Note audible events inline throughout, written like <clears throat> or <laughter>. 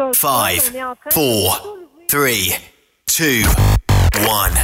un Five, on est en train de four, soulever. three, two, one.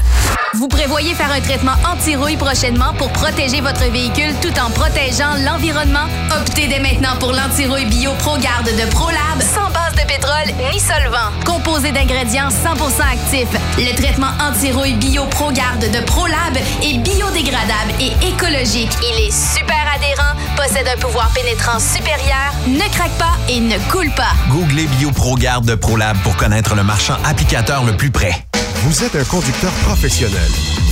Vous prévoyez faire un traitement anti-rouille prochainement pour protéger votre véhicule tout en protégeant l'environnement? Optez dès maintenant pour l'anti-rouille bio ProGarde de ProLab sans base de pétrole ni solvant. Composé d'ingrédients 100% actifs, le traitement anti-rouille bio ProGarde de ProLab est biodégradable et écologique. Il est super adhérent, possède un pouvoir pénétrant supérieur, ne craque pas et ne coule pas. Googlez BioProGarde de ProLab pour connaître le marchand applicateur le plus près. Vous êtes un conducteur professionnel.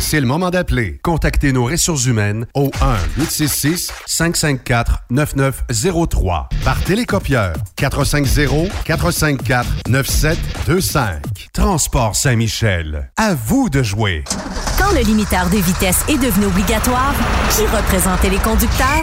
C'est le moment d'appeler. Contactez nos ressources humaines au 1-866-554-9903 par télécopieur 450-454-9725. Transport Saint-Michel. À vous de jouer. Quand le limiteur de vitesse est devenu obligatoire, qui représentait les conducteurs?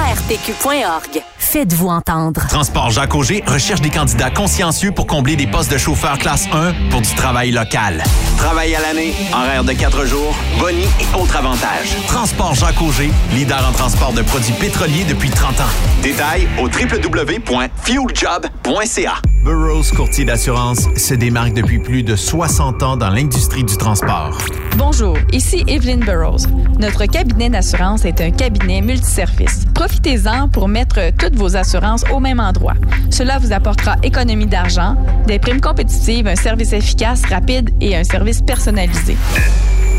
arpq.org. Faites-vous entendre. Transport Jacques Auger recherche des candidats consciencieux pour combler des postes de chauffeur classe 1 pour du travail local. Travail à l'année, horaire de 4 jours, boni et autres avantages. Transport Jacques Auger, leader en transport de produits pétroliers depuis 30 ans. Détails au www.fueljob.ca. Burroughs Courtier d'assurance se démarque depuis plus de 60 ans dans l'industrie du transport. Bonjour, ici Evelyn Burrows. Notre cabinet d'assurance est un cabinet multiservice. Profitez-en pour mettre vos assurances au même endroit. Cela vous apportera économie d'argent, des primes compétitives, un service efficace, rapide et un service personnalisé.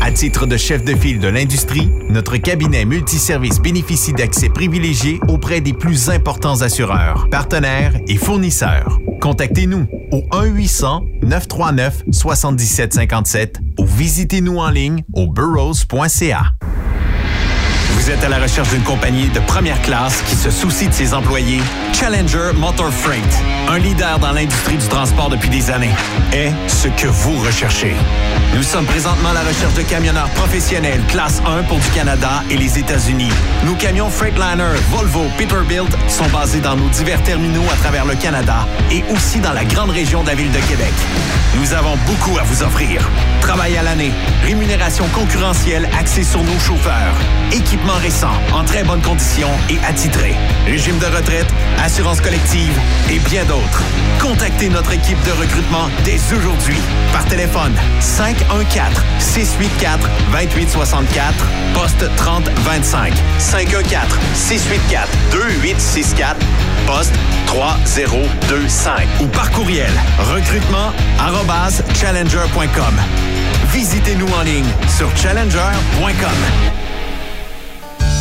À titre de chef de file de l'industrie, notre cabinet multiservice bénéficie d'accès privilégié auprès des plus importants assureurs, partenaires et fournisseurs. Contactez-nous au 1-800-939-7757 ou visitez-nous en ligne au burrows.ca. Vous êtes à la recherche d'une compagnie de première classe qui se soucie de ses employés? Challenger Motor Freight, un leader dans l'industrie du transport depuis des années, est ce que vous recherchez. Nous sommes présentement à la recherche de camionneurs professionnels classe 1 pour du Canada et les États-Unis. Nos camions Freightliner, Volvo, Peterbilt sont basés dans nos divers terminaux à travers le Canada et aussi dans la grande région de la ville de Québec. Nous avons beaucoup à vous offrir. Travail à l'année, rémunération concurrentielle axée sur nos chauffeurs, équipement récent, en très bonne condition et attitré, régime de retraite, assurance collective et bien d'autres. Contactez notre équipe de recrutement dès aujourd'hui par téléphone 514 684 2864 poste 3025 514 684 2864 poste 3025 ou par courriel recrutement arobase challenger.com. Visitez-nous en ligne sur challenger.com.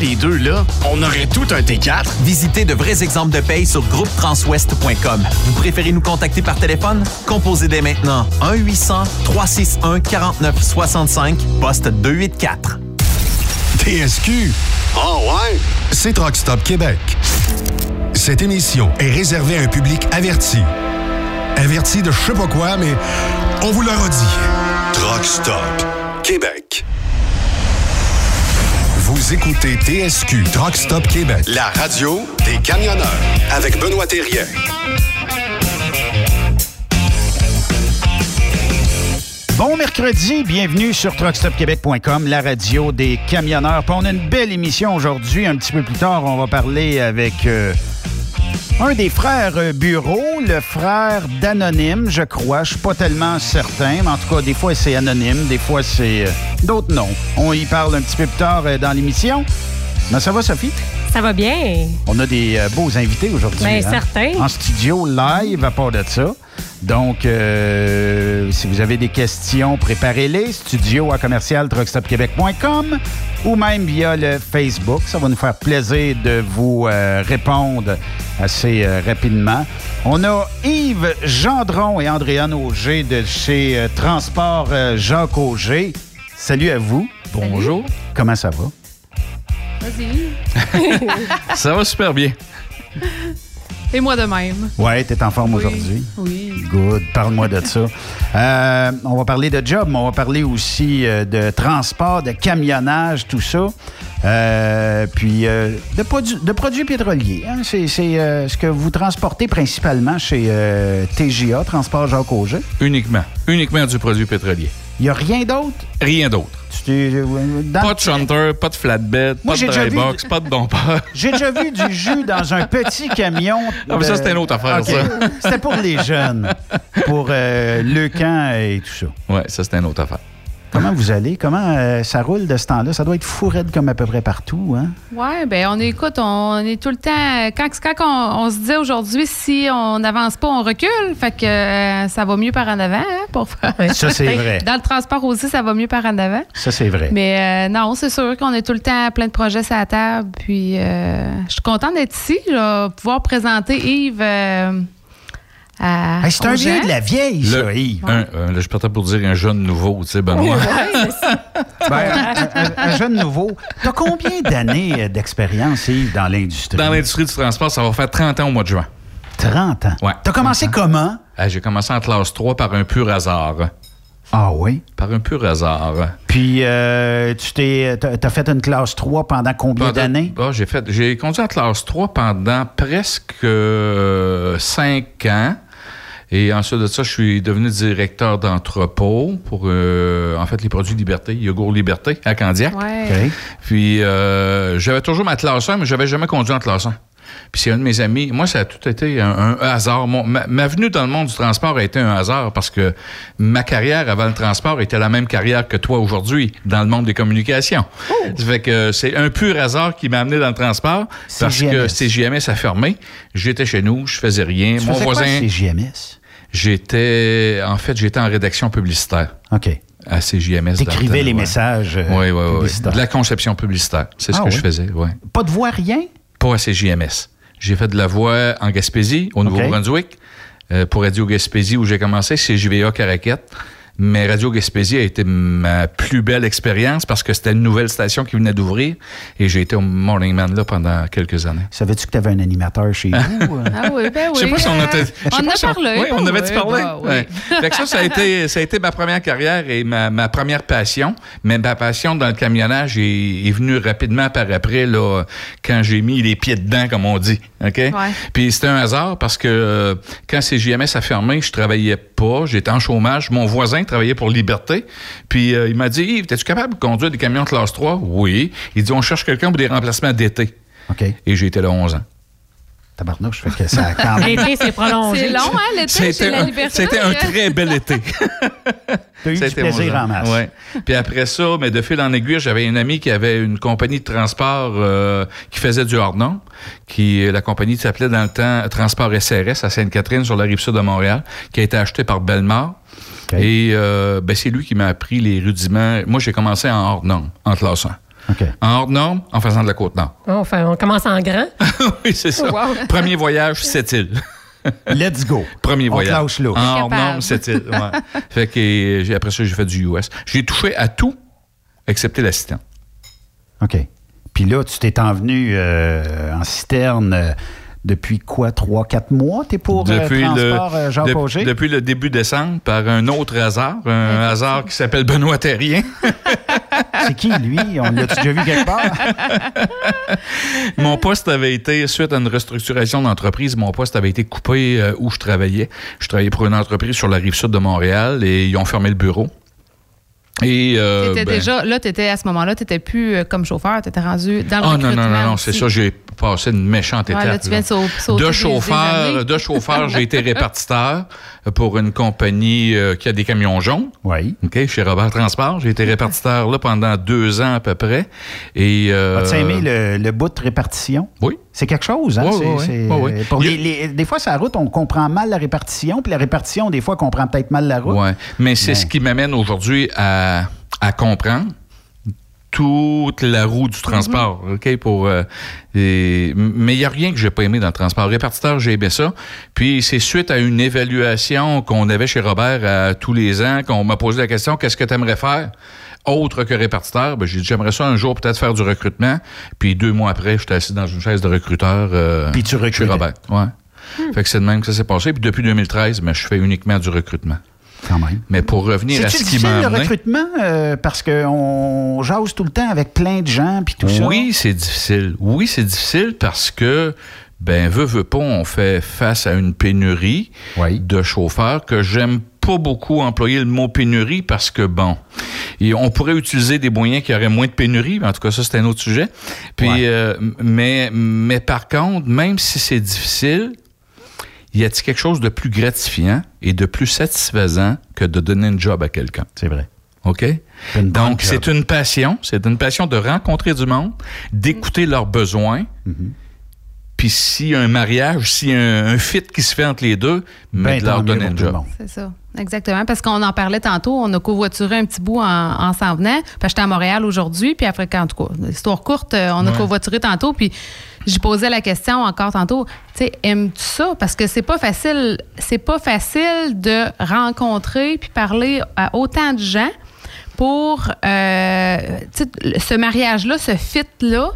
les deux, là, on aurait tout un T4. Visitez de vrais exemples de paye sur groupetranswest.com. Vous préférez nous contacter par téléphone? Composez dès maintenant 1-800-361-4965, poste 284. TSQ. Oh ouais? C'est Truck Stop Québec. Cette émission est réservée à un public averti. Averti de je sais pas quoi, mais on vous le redit. Truck Stop Québec. Vous écoutez TSQ Truck Stop Québec. La radio des camionneurs avec Benoît Thérien. Bon mercredi, bienvenue sur truckstopquebec.com, la radio des camionneurs. Puis on a une belle émission aujourd'hui. Un petit peu plus tard, on va parler avec euh, un des frères euh, Bureau, le frère d'Anonyme, je crois. Je suis pas tellement certain, mais en tout cas, des fois c'est Anonyme, des fois c'est euh, d'autres noms. On y parle un petit peu plus tard euh, dans l'émission. Mais ça va, Sophie? Ça va bien. On a des euh, beaux invités aujourd'hui. Bien, hein? certain. En studio, live, à part de ça. Donc, euh, si vous avez des questions, préparez-les. Studio à commercial truckstopquebec.com ou même via le Facebook. Ça va nous faire plaisir de vous euh, répondre assez euh, rapidement. On a Yves Gendron et Andréane Auger de chez euh, Transport euh, Jacques Auger. Salut à vous. Bonjour. Comment ça va? Vas-y. <laughs> Ça va super bien. Et moi de même. Ouais, t'es en forme Oui. aujourd'hui. Oui. Good. Parle-moi de ça. Euh, on va parler de job, mais on va parler aussi euh, de transport, de camionnage, tout ça. Euh, puis euh, de, produ- de produits pétroliers. hein. C'est c'est, euh, ce que vous transportez principalement chez euh, TGA, Transport Jacques Auger. Uniquement. Uniquement du produit pétrolier. Il n'y a rien d'autre? Rien d'autre. Euh, Pas de shunter, pas de flatbed, Moi, pas de déjà dry vu- box, pas de dompeur. <laughs> J'ai déjà vu du jus dans un petit camion. Ah, mais ça, c'était une autre affaire, ça. C'était pour les jeunes, pour euh, le camp et tout ça. Ouais, ça, c'était une autre affaire. Comment vous allez? Comment euh, ça roule de ce temps-là? Ça doit être fou raide comme à peu près partout, hein? Ouais, ben on écoute, on est tout le temps. Quand, quand on, on se disait aujourd'hui, si on n'avance pas, on recule. Fait que euh, ça va mieux par en avant, hein, pour faire. Ça, c'est <laughs> vrai. Dans le transport aussi, ça va mieux par en avant. Ça, c'est vrai. Mais euh, non, c'est sûr qu'on est tout le temps plein de projets sur la table. Puis je suis contente d'être ici, là, pouvoir présenter Yves euh, à. Hey, c'est un vieux de la vieille, ça, Le- Yves. un, euh, là, je suis partant pour dire un jeune nouveau, tu sais, Benoît. <laughs> Ben, un, un- un jeune nouveau. T'as combien d'années euh, d'expérience, Yves, dans l'industrie? Dans l'industrie du transport, ça va faire 30 ans au mois de juin. 30 ans? Ouais. T'as commencé comment? Ah, J'ai commencé en classe 3 par un pur hasard. Ah oui? Par un pur hasard. Puis, euh, tu t'es, t'as, t'as fait une classe 3 pendant combien d'années? Ah, j'ai fait, j'ai conduit en classe 3 pendant presque 5 ans. Et ensuite de ça, je suis devenu directeur d'entrepôt pour, euh, en fait, les produits Liberté, Yogourt Liberté à Candiac. Ouais. Puis, euh, j'avais toujours ma classe 1, mais j'avais jamais conduit en classe 1. Puis c'est un de mes amis. Moi, ça a tout été un, un hasard. Mon- ma, ma venue dans le monde du transport a été un hasard parce que ma carrière avant le transport était la même carrière que toi aujourd'hui dans le monde des communications. Ça fait que c'est un pur hasard qui m'a amené dans le transport parce que CJMS. A fermé. J'étais chez nous, je faisais rien. Tu Mon faisais quoi, voisin, CJMS? J'étais en fait, j'étais en rédaction publicitaire OK. à CJMS. T'écrivais les ouais. messages Oui, oui, oui. De la conception publicitaire. C'est ce Ah que je faisais, oui. Pas de voix, rien? Pas à CJMS. J'ai fait de la voix en Gaspésie, au Nouveau-Brunswick, euh, pour Radio Gaspésie où j'ai commencé, c'est JVA Caraquette. Mais Radio Gaspésie a été ma plus belle expérience parce que c'était une nouvelle station qui venait d'ouvrir et j'ai été au Morning Man là pendant quelques années. Savais-tu que tu avais un animateur chez vous? euh? <laughs> Ah oui, ben oui. Je sais pas si on a, en a si on- parlé. Oui, on bah avait-tu oui, parlé? bah oui. Ouais. Fait que ça, ça a, été, ça a été ma première carrière et ma, ma première passion. Mais ma passion dans le camionnage est, est venue rapidement par après, là, quand j'ai mis les pieds dedans, comme on dit. OK? Puis c'était un hasard parce que euh, quand CJMS a fermé, je travaillais pas. J'étais en chômage. Mon voisin travaillait pour Liberté. Puis euh, il m'a dit Yves, es-tu capable de conduire des camions de classe 3 Oui. Il dit On cherche quelqu'un pour des remplacements d'été. OK. Et j'ai été là 11 ans. Tabarnouche, fait que ça a quand même. L'été, c'est prolongé. C'est long, hein, l'été chez C'était la un, liberté? c'était un très bel été. <laughs> T'as eu du C'était plaisir 11 ans. en masse. Ouais. Puis après ça, mais de fil en aiguille, j'avais une amie qui avait une compagnie de transport euh, qui faisait du hors-nom. Qui, la compagnie s'appelait dans le temps Transport SRS à Sainte-Catherine sur la rive sud de Montréal, qui a été achetée par Bellemare. Et euh, ben, c'est lui qui m'a appris les rudiments. Moi, j'ai commencé en hors-norme, en classe 1. En hors-norme, en faisant de la Côte-Nord. Oh, Enfin, on commence en grand. <laughs> oui, c'est ça. Wow. Premier voyage, cette île. <laughs> Let's go. Premier On voyage. te lâche. En hors norme, cette île. Ouais. <laughs> fait que j'ai- après ça, j'ai fait du US. J'ai touché à tout, excepté l'assistant. OK. Puis là, tu t'es envenu euh, en citerne euh, depuis quoi, trois, quatre mois? T'es pour euh, Transport euh, Jacques de- depuis le début décembre, par un autre hasard, un hasard qui s'appelle Benoît Terrien. <laughs> C'est qui, lui? On l'a-tu déjà vu quelque part? <laughs> mon poste avait été, suite à une restructuration d'entreprise, mon poste avait été coupé euh, où je travaillais. Je travaillais pour une entreprise sur la rive sud de Montréal et ils ont fermé le bureau. Et euh, T'étais ben- déjà, là, t'étais à ce moment-là, t'étais plus euh, comme chauffeur, t'étais rendu dans le Ah non, recrutement. non, non, non, c'est aussi. ça, j'ai passé une méchante Ouais, étape. là, tu viens de chauffeur, de chauffeur, j'ai été <laughs> répartiteur pour une compagnie euh, qui a des camions jaunes. Oui. OK, chez Robert Transport. J'ai été <laughs> répartiteur là pendant deux ans à peu près. Et, euh, As-tu aimé le, le bout de répartition? Oui. C'est quelque chose, hein? Oui, C'est- oui, oui. c'est- Oui, oui. pour Il y a- les- les- des fois, sur la route, on comprend mal la répartition, puis la répartition, des fois, comprend peut-être mal la route. Ouais. Mais c'est Mais- ce qui m'amène aujourd'hui à, à comprendre toute la roue du transport, OK, pour... euh, et- mais il n'y a rien que j'ai pas aimé dans le transport. Répartiteur, j'ai aimé ça. Puis c'est suite à une évaluation qu'on avait chez Robert à tous les ans, qu'on m'a posé la question, qu'est-ce que tu aimerais faire? Autre que répartiteur, ben, j'ai dit, j'aimerais ça un jour peut-être faire du recrutement. Puis deux mois après, j'étais assis dans une chaise de recruteur euh, Puis tu chez. Robert. Ouais. Fait que c'est de même que ça s'est passé. Puis depuis 2013, mais je fais uniquement du recrutement. Quand même. Mais pour revenir à ce qui difficile, m'a le recrutement? euh, parce qu'on jase tout le temps avec plein de gens, puis tout ça. Oui, c'est difficile. Oui, c'est difficile parce que, ben, veut, veut pas, on fait face à une pénurie de chauffeurs que j'aime pas beaucoup employer le mot pénurie parce que, bon, et on pourrait utiliser des moyens qui auraient moins de pénurie, mais en tout cas, ça, c'est un autre sujet. Puis, euh, mais, mais par contre, même si c'est difficile, y a-t-il quelque chose de plus gratifiant et de plus satisfaisant que de donner un job à quelqu'un? C'est vrai. OK? Donc, c'est une passion. C'est une passion de rencontrer du monde, d'écouter leurs besoins. Mm-hmm. Puis s'il y a un mariage, s'il y a un, un fit qui se fait entre les deux, mais Ben, de leur donner un job. C'est ça, exactement. Parce qu'on en parlait tantôt, on a covoituré un petit bout en, en s'en venant. Puis j'étais à Montréal aujourd'hui, puis après, en tout cas, histoire courte, euh, on a Ouais. covoituré tantôt, puis j'ai posé la question encore tantôt, tu sais, aimes-tu ça? Parce que c'est pas facile, c'est pas facile de rencontrer puis parler à autant de gens pour euh, ce mariage-là, ce fit-là.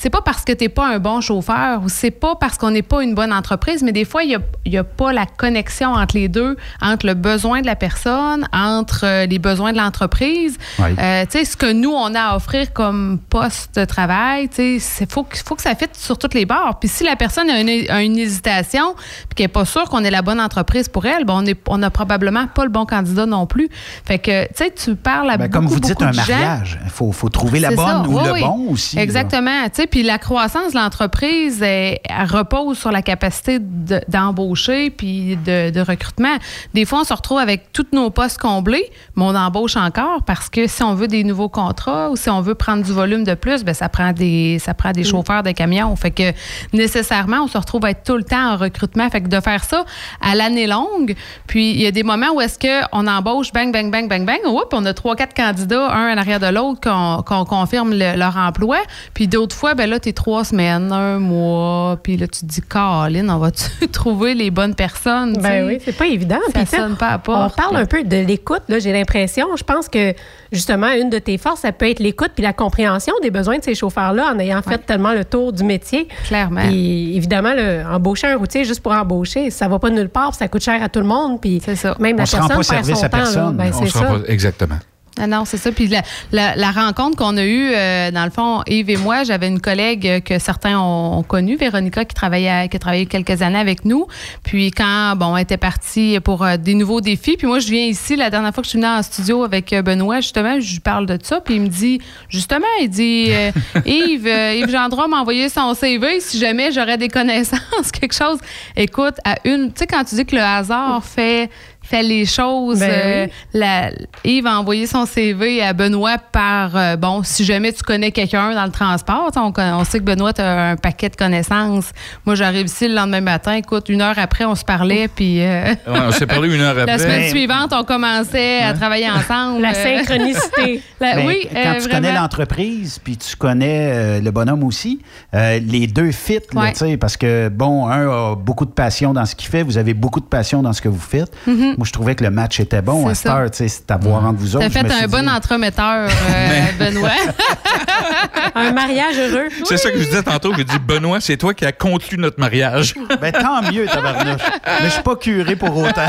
C'est pas parce que tu n'es pas un bon chauffeur ou c'est pas parce qu'on n'est pas une bonne entreprise, mais des fois, il n'y a, pas la connexion entre les deux, entre le besoin de la personne, entre euh, les besoins de l'entreprise. Oui. Euh, tu sais, ce que nous, on a à offrir comme poste de travail, tu sais, il faut, que- faut que ça fitte sur toutes les bords. Puis si la personne a une, a une hésitation puis qu'elle n'est pas sûre qu'on est la bonne entreprise pour elle, ben on est- on n'a probablement pas le bon candidat non plus. Fait que, tu sais, tu parles à Ben, beaucoup, comme vous dites, beaucoup un mariage. Il faut, faut trouver la bonne ça. ou Oui, le oui. bon aussi. Exactement. Tu sais, Puis la croissance de l'entreprise, elle, elle repose sur la capacité de- d'embaucher puis de, de recrutement. Des fois, on se retrouve avec tous nos postes comblés, mais on embauche encore parce que si on veut des nouveaux contrats ou si on veut prendre du volume de plus, ben ça prend des ça prend des chauffeurs de camions. Fait que nécessairement, on se retrouve à être tout le temps en recrutement. Fait que de faire ça à l'année longue, puis il y a des moments où est-ce qu'on embauche bang, bang, bang, bang, bang, oups, on a trois, quatre candidats, un en arrière de l'autre, qu'on qu'on confirme le- leur emploi. Puis d'autres fois, ben là, t'es trois semaines, un mois, puis là, tu te dis, Caroline, on va-tu <laughs> trouver les bonnes personnes? Ben oui, c'est pas évident. Ça sonne pas à On porte, parle là. un peu de l'écoute, là, j'ai l'impression. Je pense que, justement, une de tes forces, ça peut être l'écoute puis la compréhension des besoins de ces chauffeurs-là en ayant fait tellement le tour du métier. Clairement. Puis, évidemment, le, embaucher un routier juste pour embaucher, ça va pas nulle part, puis ça coûte cher à tout le monde. Puis, même On la se rend personne pas perd service son à temps. là. personne. Ben, On se rend pas- exactement. Ah non, c'est ça. Puis la, la- la rencontre qu'on a eue, euh, dans le fond, Yves et moi, j'avais une collègue que certains ont, ont connue, Véronica, qui travaillait, qui a travaillé quelques années avec nous. Puis quand, bon, elle était partie pour euh, des nouveaux défis, puis moi, je viens ici, la dernière fois que je suis venue en studio avec euh, Benoît, justement, je lui parle de ça, puis il me dit, justement, il dit, euh, <laughs> Yves, Yves Gendron m'a envoyé son CV si jamais j'aurais des connaissances, <laughs> quelque chose. Écoute, à une, tu sais, quand tu dis que le hasard fait fait les choses. Ben euh, oui. la- Yves a envoyé son CV à Benoît par, euh, bon, si jamais tu connais quelqu'un dans le transport, on, sait que Benoît a un paquet de connaissances. Moi, j'arrive ici le lendemain matin, écoute, une heure après, on se parlait, puis euh, Ouais, on s'est parlé une heure <laughs> après. la semaine suivante, on commençait à travailler ensemble. La synchronicité. <laughs> la- Ben, oui, quand euh, tu connais l'entreprise, puis tu connais euh, le bonhomme aussi, euh, les deux fit, là, Ouais. tu sais, parce que, bon, un a beaucoup de passion dans ce qu'il fait, vous avez beaucoup de passion dans ce que vous faites. Mhm. Moi, je trouvais que le match était bon. À cette ça. heure, tu sais, c'est à voir entre vous autres. T'as Je fait un bon dit- entremetteur, euh, Benoît. <laughs> Un mariage heureux. C'est ça que je disais tantôt. J'ai dit, Benoît, c'est toi qui as conclu notre mariage. <laughs> Ben, tant mieux, tabarnouche. Mais je suis pas curé pour autant.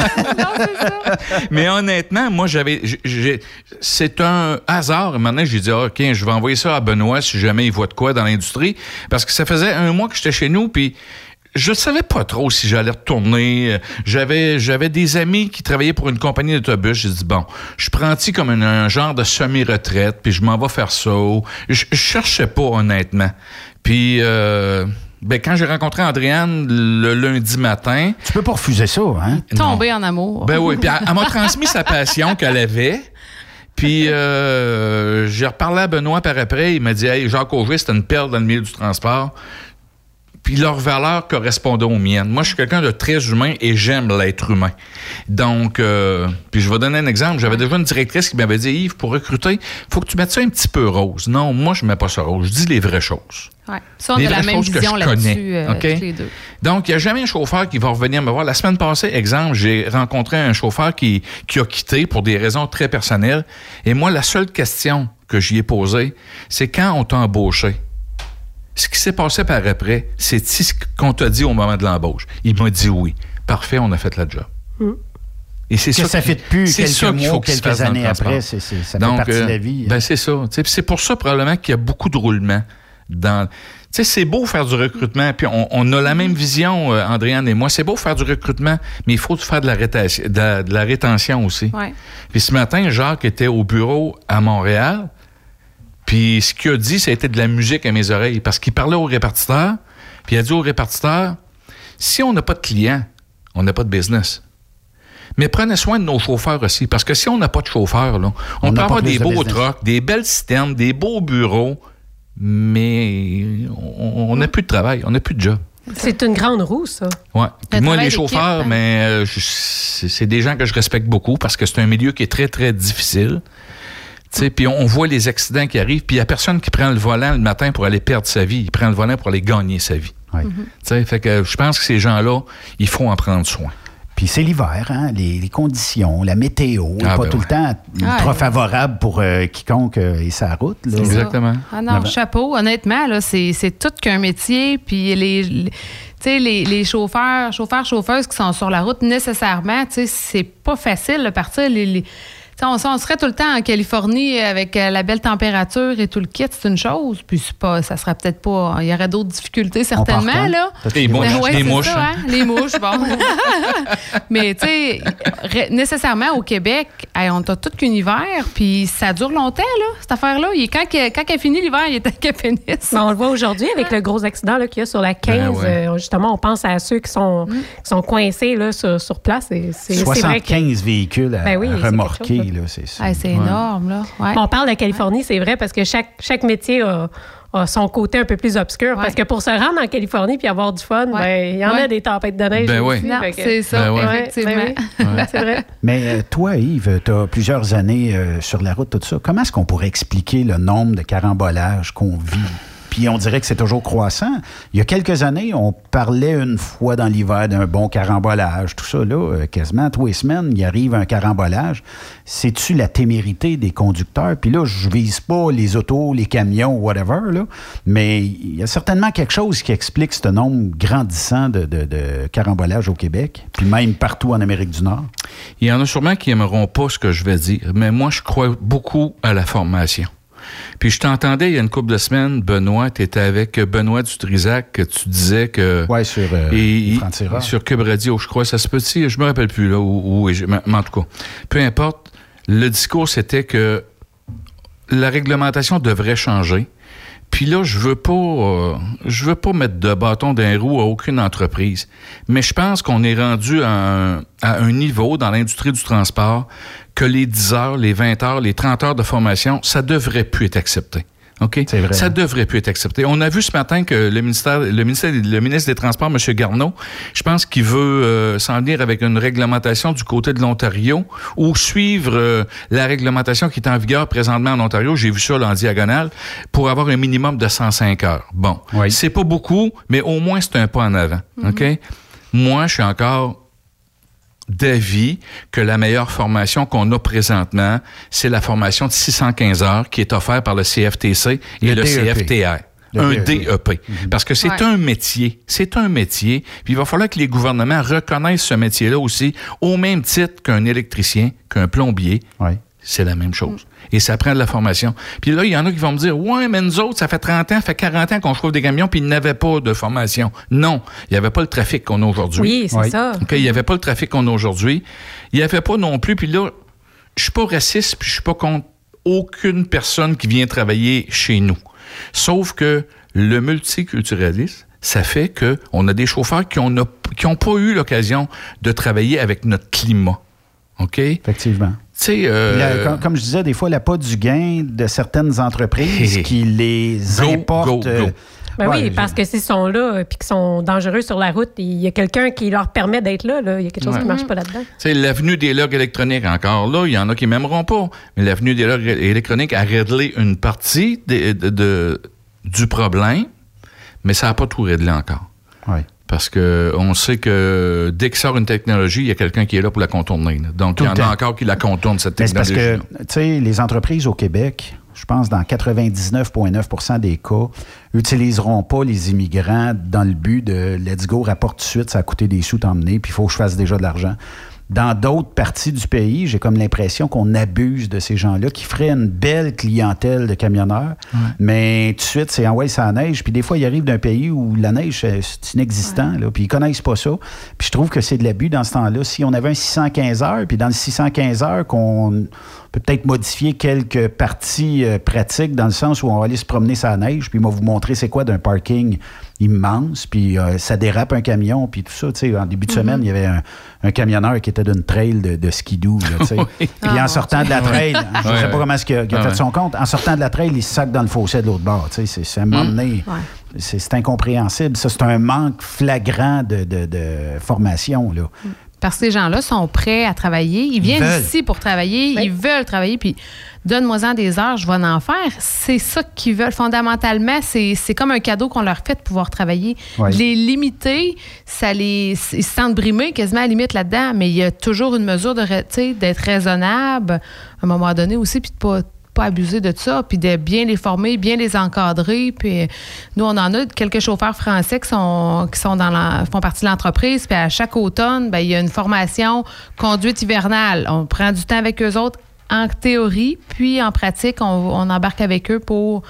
<laughs> Mais honnêtement, moi, j'avais. C'est un hasard. Maintenant, j'ai dit, ah, OK, je vais envoyer ça à Benoît si jamais il voit de quoi dans l'industrie. Parce que ça faisait un mois que j'étais chez nous, puis. Je savais pas trop si j'allais retourner. J'avais j'avais des amis qui travaillaient pour une compagnie d'autobus. J'ai dit bon, je prends ça comme un, un genre de semi-retraite, puis je m'en vais faire ça. Je, je cherchais pas honnêtement. Puis euh, ben, quand j'ai rencontré Andréane le lundi matin, tu peux pas refuser ça, hein? Tomber en amour. ben oui, puis elle, elle m'a transmis sa passion qu'elle avait. Puis euh, j'ai reparlé à Benoît par après. Il m'a dit Hey, Jacques Auger, c'était une perle dans le milieu du transport. Puis leurs valeurs correspondaient aux miennes. Moi, je suis quelqu'un de très humain et j'aime l'être humain. Donc, euh, puis je vais donner un exemple. J'avais déjà une directrice qui m'avait dit Yves, pour recruter, faut que tu mettes ça un petit peu rose. Non, moi, je mets pas ça rose. Je dis les vraies choses. Ouais. Ça, on Les a la vraies même vision là-dessus, euh, les deux. Donc, il n'y a jamais un chauffeur qui va revenir me voir. La semaine passée, exemple, j'ai rencontré un chauffeur qui, qui a quitté pour des raisons très personnelles. Et moi, la seule question que j'y ai posée, c'est quand on t'a embauché? Ce qui s'est passé par après, c'est ce qu'on t'a dit au moment de l'embauche. Il m'a dit oui. Parfait, on a fait la job. Et c'est Que ça qui- ne fait plus c'est quelques ça qu'il mois faut quelques années après. ça fait Donc, partie de euh, la vie. Ben c'est ça. C'est pour ça probablement qu'il y a beaucoup de roulements dans. Tu sais, c'est beau faire du recrutement, puis on, on a la même vision, euh, Andréane et moi. C'est beau faire du recrutement, mais il faut faire de la, rétention, de la, de la rétention aussi. Ouais. Puis ce matin, Jacques était au bureau à Montréal, puis ce qu'il a dit, ça a été de la musique à mes oreilles, parce qu'il parlait au répartiteur, puis il a dit au répartiteur, si on n'a pas de clients, on n'a pas de business. Mais prenez soin de nos chauffeurs aussi, parce que si on n'a pas de chauffeurs, là, on, On peut n'a pas avoir des de beaux trucks, des belles citernes, des beaux bureaux, mais on n'a plus de travail, on n'a plus de job. C'est une grande roue, ça. Ouais. Puis moi, les chauffeurs, hein. mais euh, c'est des gens que je respecte beaucoup parce que c'est un milieu qui est très, très difficile. Puis on, on voit les accidents qui arrivent, puis il n'y a personne qui prend le volant le matin pour aller perdre sa vie. Il prend le volant pour aller gagner sa vie. Ouais. Sais, Fait que je pense que ces gens-là, il faut en prendre soin. Puis c'est l'hiver, hein, les, les conditions, la météo, Ah, pas ben tout ouais. le temps ultra Ah, ouais. favorable pour euh, quiconque euh, est sa route. là. Ça. Ah non, chapeau. Honnêtement, là, c'est, tout qu'un métier. Puis les, les- tu sais, les, les chauffeurs, chauffeurs, chauffeuses qui sont sur la route, nécessairement, tu sais, c'est pas facile de partir. Les, on, on serait tout le temps en Californie avec euh, la belle température et tout le kit, c'est une chose. Puis c'est pas, ça serait peut-être pas. Il y aurait d'autres difficultés certainement là. Les mouches, ouais, les mouches, ça, hein. Les mouches, bon. <laughs> Mais tu sais, nécessairement au Québec, hey, on a tout qu'un hiver, puis ça dure longtemps, là, cette affaire-là. Il est- quand, que- quand elle finit l'hiver, il est à. Ben, on le voit aujourd'hui avec le gros accident là, qu'il y a sur la 15. Ben ouais. euh, justement, on pense à ceux qui sont, Mm. qui sont coincés là, sur, sur place. Et c'est, c'est vrai que- 75 véhicules à, Ben oui, à c'est remorquer, c'est énorme, là. Ouais. On parle de Californie, c'est vrai, parce que chaque, chaque métier a, a son côté un peu plus obscur. Parce que pour se rendre en Californie puis avoir du fun, ben, il y en Ouais. a des tempêtes de neige. Ben oui. c'est ça, Ben ouais. effectivement. Ouais, ben oui. <laughs> c'est vrai. Mais euh, toi, Yves, tu as plusieurs années euh, sur la route, tout ça. Comment est-ce qu'on pourrait expliquer le nombre de carambolages qu'on vit? Puis on dirait que c'est toujours croissant. Il y a quelques années, on parlait une fois dans l'hiver d'un bon carambolage, tout ça, là, euh, quasiment tous les semaines, il arrive un carambolage. C'est-tu la témérité des conducteurs? Puis là, je vise pas les autos, les camions, whatever, là, mais il y a certainement quelque chose qui explique ce nombre grandissant de, carambolages au Québec, puis même partout en Amérique du Nord. Il y en a sûrement qui aimeront pas ce que je vais dire, mais moi, je crois beaucoup à la formation. Puis je t'entendais il y a une couple de semaines, Benoît, tu étais avec Benoît Dutrisac, que tu disais que... Oui, sur euh, et. Sur Cube Radio, je crois, ça se peut je me rappelle plus, là, où, où- mais mais en tout cas, peu importe, le discours, c'était que la réglementation devrait changer. Puis là, je veux pas, euh, je veux pas mettre de bâton d'un roue à aucune entreprise, mais je pense qu'on est rendu à un, à un niveau dans l'industrie du transport que les 10 heures, les 20 heures, les 30 heures de formation, ça devrait plus être accepté. OK? Ça devrait plus être accepté. On a vu ce matin que le ministère, le ministère, le ministre des Transports, M. Garneau, je pense qu'il veut euh, s'en venir avec une réglementation du côté de l'Ontario ou suivre euh, la réglementation qui est en vigueur présentement en Ontario. J'ai vu ça là, en diagonale pour avoir un minimum de 105 heures. Bon. C'est pas beaucoup, mais au moins c'est un pas en avant. OK? Moi, je suis encore d'avis que la meilleure formation qu'on a présentement, c'est la formation de 615 heures qui est offerte par le CFTC et Le le, DEP. CFTR. Le un DEP. DEP. Parce que c'est Ouais. un métier. C'est un métier. Puis il va falloir que les gouvernements reconnaissent ce métier-là aussi, au même titre qu'un électricien, qu'un plombier. C'est la même chose. Et ça prend de la formation. Puis là, il y en a qui vont me dire Ouais, mais nous autres, ça fait 30 ans, ça fait 40 ans qu'on chauffe des camions, puis ils n'avaient pas de formation. Non, il n'y avait pas le trafic qu'on a aujourd'hui. Oui, c'est ça. OK, il n'y avait pas le trafic qu'on a aujourd'hui. Il n'y avait pas non plus. Puis là, je suis pas raciste, puis je suis pas contre aucune personne qui vient travailler chez nous. Sauf que le multiculturalisme, ça fait que on a des chauffeurs qui n'ont qui ont pas eu l'occasion de travailler avec notre climat. OK? Effectivement. Euh, comme, comme je disais, des fois, la pas du gain de certaines entreprises <laughs> qui les Go, importent. go, go. euh, Ben ouais, oui, parce que s'ils sont là et qu'ils sont dangereux sur la route, il y a quelqu'un qui leur permet d'être là, là. Il y a quelque chose Ouais. qui ne marche pas là-dedans. Tu sais, l'avenue des logs électroniques, encore là, il y en a qui m'aimeront pas. Mais l'avenue des logs électroniques a réglé une partie de- de- de- du problème, mais ça n'a pas tout réglé encore. Ouais. Parce que on sait que dès que sort une technologie, il y a quelqu'un qui est là pour la contourner. Donc, Tout il y en a encore qui la contournent, cette Mais c'est parce technologie. que, tu sais, les entreprises au Québec, je pense dans 99,9% des cas, utiliseront pas les immigrants dans le but de let's go, rapporte tout de suite, ça a coûté des sous t'emmener, puis il faut que je fasse déjà de l'argent. Dans d'autres parties du pays, j'ai comme l'impression qu'on abuse de ces gens-là, qui feraient une belle clientèle de camionneurs, mais tout de suite, c'est en ouais, ça neige. Puis des fois, ils arrivent d'un pays où la neige, c'est- c'est inexistant, là, puis ils connaissent pas ça. Puis je trouve que c'est de l'abus dans ce temps-là. Si on avait un 615 heures, puis dans le 615 heures, qu'on peut peut-être modifier quelques parties euh, pratiques dans le sens où on va aller se promener la neige, puis il va vous montrer c'est quoi d'un parking immense, puis euh, ça dérape un camion, puis tout ça. Tu sais, en début de semaine, il y avait un, un camionneur qui était d'une trail de, de skidoo. Là. <laughs> Oui. Puis Ah, en sortant de la trail, Dieu. je ne sais Ouais, pas comment est-ce qu'il a, qu'il a ouais. fait son compte, en sortant de la trail, il se sac dans le fossé de l'autre bord. Tu sais, c'est, c'est à un moment Mm. donné, c'est, c'est incompréhensible. Ça, c'est un manque flagrant de, de- de formation. Là. Parce que ces gens-là sont prêts à travailler. Ils viennent veulent. ici pour travailler. Ils veulent travailler. Puis donne-moi-en des heures, je vais en faire. C'est ça qu'ils veulent. Fondamentalement, c'est c'est comme un cadeau qu'on leur fait de pouvoir travailler. Les limiter, ça les, ils se sentent brimés quasiment à la limite là-dedans. Mais il y a toujours une mesure de, ra- tu sais, d'être raisonnable à un moment donné aussi, puis de pas abuser de ça, puis de bien les former, bien les encadrer. Puis euh, nous, on en a quelques chauffeurs français qui sont, qui sont dans font partie de l'entreprise. Puis à chaque automne, ben, il y a une formation conduite hivernale. On prend du temps avec eux autres en théorie, puis en pratique, on, embarque avec eux pour,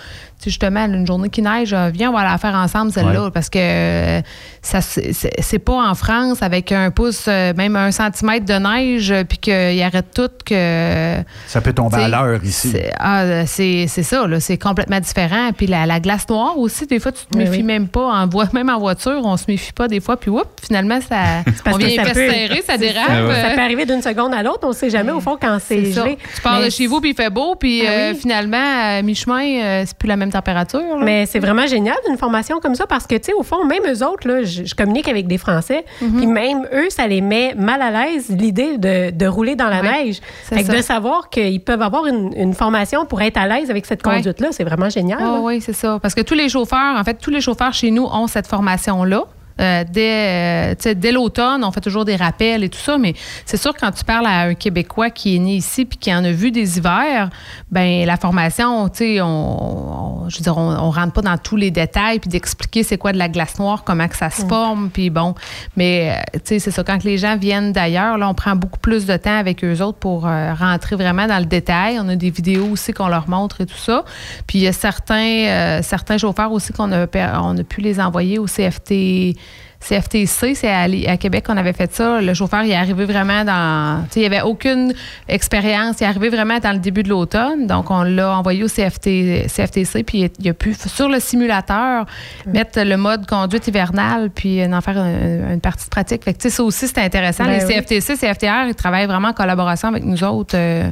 sais, justement, une journée qui neige, euh, viens, on va la faire ensemble, celle-là, Ouais. parce que euh, ça c'est pas en France avec un pouce, euh, même un centimètre de neige, puis qu'ils arrêtent tout, que... Ça peut tomber à l'heure ici. c'est- Ah, c'est ça, là, c'est complètement différent. Puis la, la glace noire aussi, des fois, tu te méfies oui. même pas. En vo- <laughs> même en voiture, on se méfie pas des fois. Puis, oups, finalement, ça, <laughs> on vient ça peut- serrées, ça dérape. Ça, Ça peut arriver d'une seconde à l'autre. On ne sait jamais, au fond, quand c'est gelé. Tu pars de chez vous, puis il fait beau, puis Ah euh, oui. finalement, à mi-chemin, euh, c'est plus la même là. Mais c'est vraiment génial une formation comme ça parce que, tu sais, au fond, même eux autres, là, je, je communique avec des Français, Mhm. puis même eux, ça les met mal à l'aise l'idée de, de rouler dans la Ouais, neige. c'est Fait que de savoir qu'ils peuvent avoir une, une formation pour être à l'aise avec cette Ouais. conduite-là, c'est vraiment génial. Là. oui, c'est ça. Parce que tous les chauffeurs, en fait, tous les chauffeurs chez nous ont cette formation-là. Euh, dès euh, dès l'automne, on fait toujours des rappels et tout ça, mais c'est sûr que quand tu parles à un Québécois qui est né ici puis qui en a vu des hivers, ben la formation, tu sais, on, on- je veux dire, on, on rentre pas dans tous les détails puis d'expliquer c'est quoi de la glace noire, comment que ça se forme, puis bon, mais euh, tu sais, c'est ça. Quand les gens viennent d'ailleurs, là, on prend beaucoup plus de temps avec eux autres pour euh, rentrer vraiment dans le détail. On a des vidéos aussi qu'on leur montre et tout ça. Puis il y a certains, certains chauffeurs aussi qu'on a, on a pu les envoyer au CFT. CFTC, c'est à, Québec qu'on avait fait ça. Le chauffeur, il est arrivé vraiment dans. Tu sais, il n'y avait aucune expérience. Il est arrivé vraiment dans le début de l'automne. Donc, on l'a envoyé au CFT, CFTC, puis il a pu, sur le simulateur, mettre le mode conduite hivernale, puis en faire une, une partie de pratique. Fait que, tu sais, ça aussi, c'était intéressant. Ben Les oui. CFTC, CFTR, ils travaillent vraiment en collaboration avec nous autres. euh,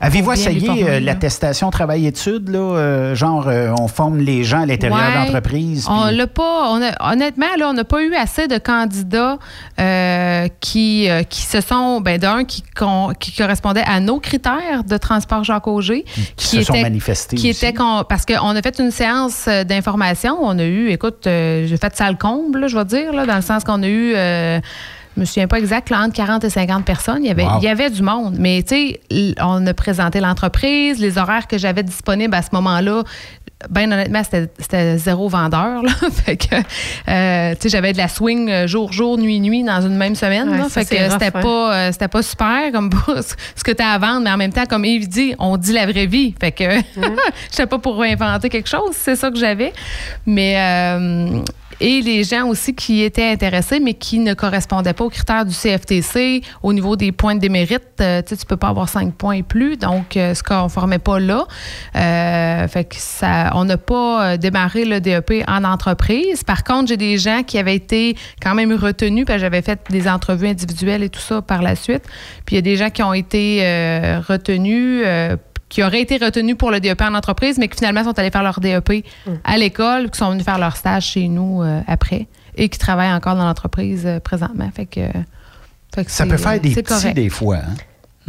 Avez-vous essayé euh, l'attestation travail-études, là? euh, genre, euh, on forme les gens à l'intérieur Ouais. de l'entreprise. On l'a pas. on a- honnêtement, là, on n'a pas eu assez de candidats qui, qui se sont, ben, d'un, qui, con- qui correspondaient à nos critères de transport Jacques Auger. Qui se sont manifestés Qui aussi. étaient con- parce qu'on a fait une séance d'information. On a eu, écoute, j'ai fait salle comble, je vais dire, là, dans le sens qu'on a eu. Je me souviens pas exact, là, entre 40 et 50 personnes. Il y avait, Wow. il y avait du monde. Mais, tu sais, on a présenté l'entreprise, les horaires que j'avais disponibles à ce moment-là. Ben honnêtement, c'était c'était zéro vendeur. Là. <laughs> fait que, euh, tu sais, j'avais de la swing euh, jour, jour, nuit, nuit dans une même semaine. Ouais, là. ça, fait que c'était hein. pas, euh, c'était pas super comme <laughs> ce que tu as à vendre, mais en même temps, comme Yves dit, on dit la vraie vie. Fait que je sais <laughs> pas pour inventer quelque chose, c'est ça que j'avais. Mais euh, et les gens aussi qui étaient intéressés, mais qui ne correspondaient pas aux critères du CFTC au niveau des points de démérite. euh, tu tu peux pas avoir cinq points et plus, donc euh, ce qu'on formait pas là. Euh, fait que ça, on n'a pas démarré le DEP en entreprise. Par contre, j'ai des gens qui avaient été quand même retenus, parce que j'avais fait des entrevues individuelles et tout ça par la suite. Puis il y a des gens qui ont été retenus. Euh, qui auraient été retenus pour le DEP en entreprise, mais qui finalement sont allés faire leur DEP à l'école, qui sont venus faire leur stage chez nous euh, après et qui travaillent encore dans l'entreprise euh, présentement. Fait que, fait que Ça peut faire des petits correct. des fois. hein?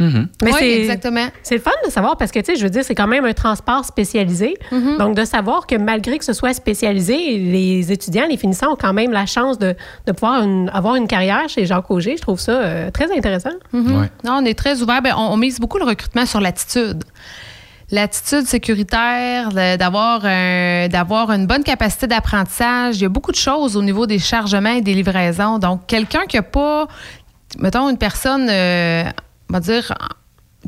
Mais Oui, c'est- exactement. C'est le fun de savoir parce que, tu sais, je veux dire, c'est quand même un transport spécialisé. Mm-hmm. Donc, de savoir que malgré que ce soit spécialisé, les étudiants, les finissants ont quand même la chance de, de pouvoir une- avoir une carrière chez Jacques Auger. Je trouve ça euh, très intéressant. Mhm. Non, on est très ouvert. Ben, on, on mise beaucoup le recrutement sur l'attitude. L'attitude sécuritaire, d'avoir un- d'avoir une bonne capacité d'apprentissage. Il y a beaucoup de choses au niveau des chargements et des livraisons. Donc, quelqu'un qui n'a pas, mettons, une personne, euh, on va dire,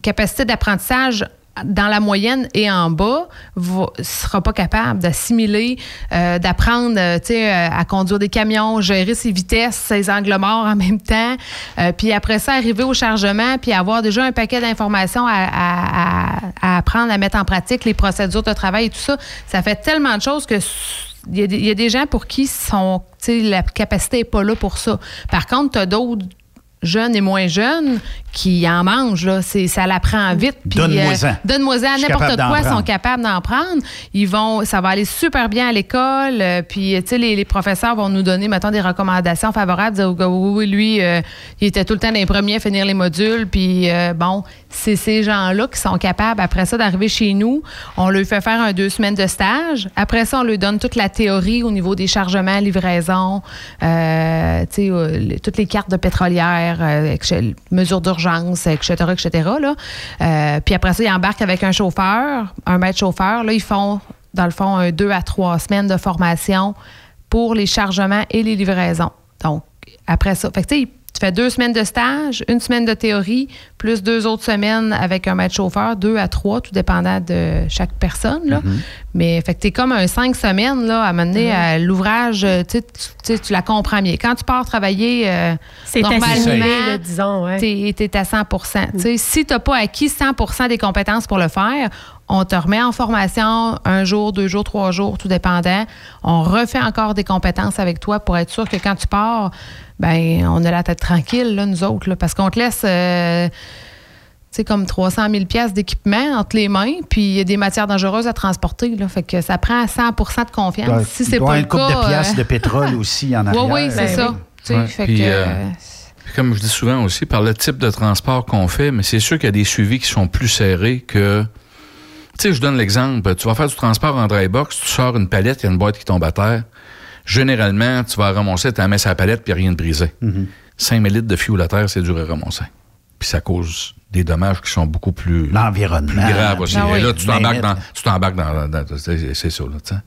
capacité d'apprentissage dans la moyenne et en bas, ne sera pas capable d'assimiler, euh, d'apprendre euh, euh, à conduire des camions, gérer ses vitesses, ses angles morts en même temps. Puis après ça, arriver au chargement, puis avoir déjà un paquet d'informations à, apprendre, à mettre en pratique, les procédures de travail et tout ça. Ça fait tellement de choses que il y, a des- gens pour qui sont, la capacité n'est pas là pour ça. Par contre, tu as d'autres jeunes et moins jeunes qui en mangent. Là. C'est, ça l'apprend vite. Euh, donne-moi-en. Je suis N'importe quoi, prendre. sont capables d'en prendre. Ils vont, ça va aller super bien à l'école. euh, puis, tu sais, les, les professeurs vont nous donner, mettons, des recommandations favorables. Dire, oui, oui, lui, euh, il était tout le temps les premiers à finir les modules. Puis, euh, bon, c'est ces gens-là qui sont capables, après ça, d'arriver chez nous. On leur fait faire un deux semaines de stage. Après ça, on leur donne toute la théorie au niveau des chargements, livraisons, euh, tu sais, euh, toutes les cartes de pétrolière, euh, mesures d'urgence, etc., etc. Là. Euh, puis après ça, ils embarquent avec un chauffeur, un maître chauffeur. Là, ils font, dans le fond, deux à trois semaines de formation pour les chargements et les livraisons. Donc, après ça, fait que, fais deux semaines de stage, une semaine de théorie, plus deux autres semaines avec un maître chauffeur, deux à trois, tout dépendant de chaque personne. Là. Mais fait que t'es comme un cinq semaines là, à mener à l'ouvrage, euh, tu la comprends mieux. Quand tu pars travailler, euh, C'est normalement, disons. Ouais. t'es à 100 Tu sais, Si tu n'as pas acquis 100% des compétences pour le faire, on te remet en formation un jour, deux jours, trois jours, tout dépendant. On refait encore des compétences avec toi pour être sûr que quand tu pars, ben on a la tête tranquille, là, nous autres, là, parce qu'on te laisse. euh, sais, comme 300 000 pièces d'équipement entre les mains, puis il y a des matières dangereuses à transporter. Là, fait que ça prend 100% de confiance. Ouais, si il c'est pas le une coupe cas, de pièces euh, de pétrole aussi en <laughs> arrière. Oui, oui, c'est Ben ça. oui. Tu sais, Ouais, fait puis, que, euh, Puis comme je dis souvent aussi, par le type de transport qu'on fait, mais c'est sûr qu'il y a des suivis qui sont plus serrés que. Tu sais, je donne l'exemple. Tu vas faire du transport en dry box, tu sors une palette, il y a une boîte qui tombe à terre. Généralement, tu vas ramasser, tu la mets sur la palette, puis rien de brisé. 5000 litres de fioul à terre, c'est dur à ramasser. Puis ça cause des dommages qui sont beaucoup plus, L'environnement. plus graves aussi. Ah oui. Et là, tu t'embarques dans, tu t'embarques dans, dans- c'est c'est ça, là.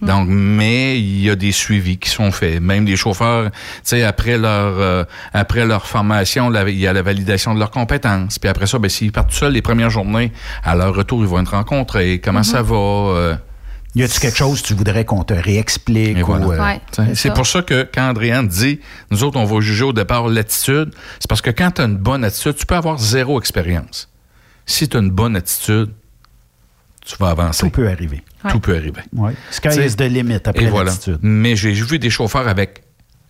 Mm. Donc, mais il y a des suivis qui sont faits. Même les chauffeurs, tu sais, après leur, euh, après leur formation, la- il y a la validation de leurs compétences. Puis après ça, ben, s'ils partent tout seuls les premières journées, à leur retour, ils vont être rencontrés. Comment Mm-hmm. ça va? euh, Y a-tu quelque chose que tu voudrais qu'on te réexplique? Ou, euh, Ouais, c'est C'est ça. pour ça que quand Andréane dit, nous autres, on va juger au départ l'attitude, c'est parce que quand tu as une bonne attitude, tu peux avoir zéro expérience. Si tu as une bonne attitude, tu vas avancer. Tout peut arriver. Tout peut arriver. Ouais. Sky is the limit après Et voilà. l'attitude. Mais j'ai vu des chauffeurs avec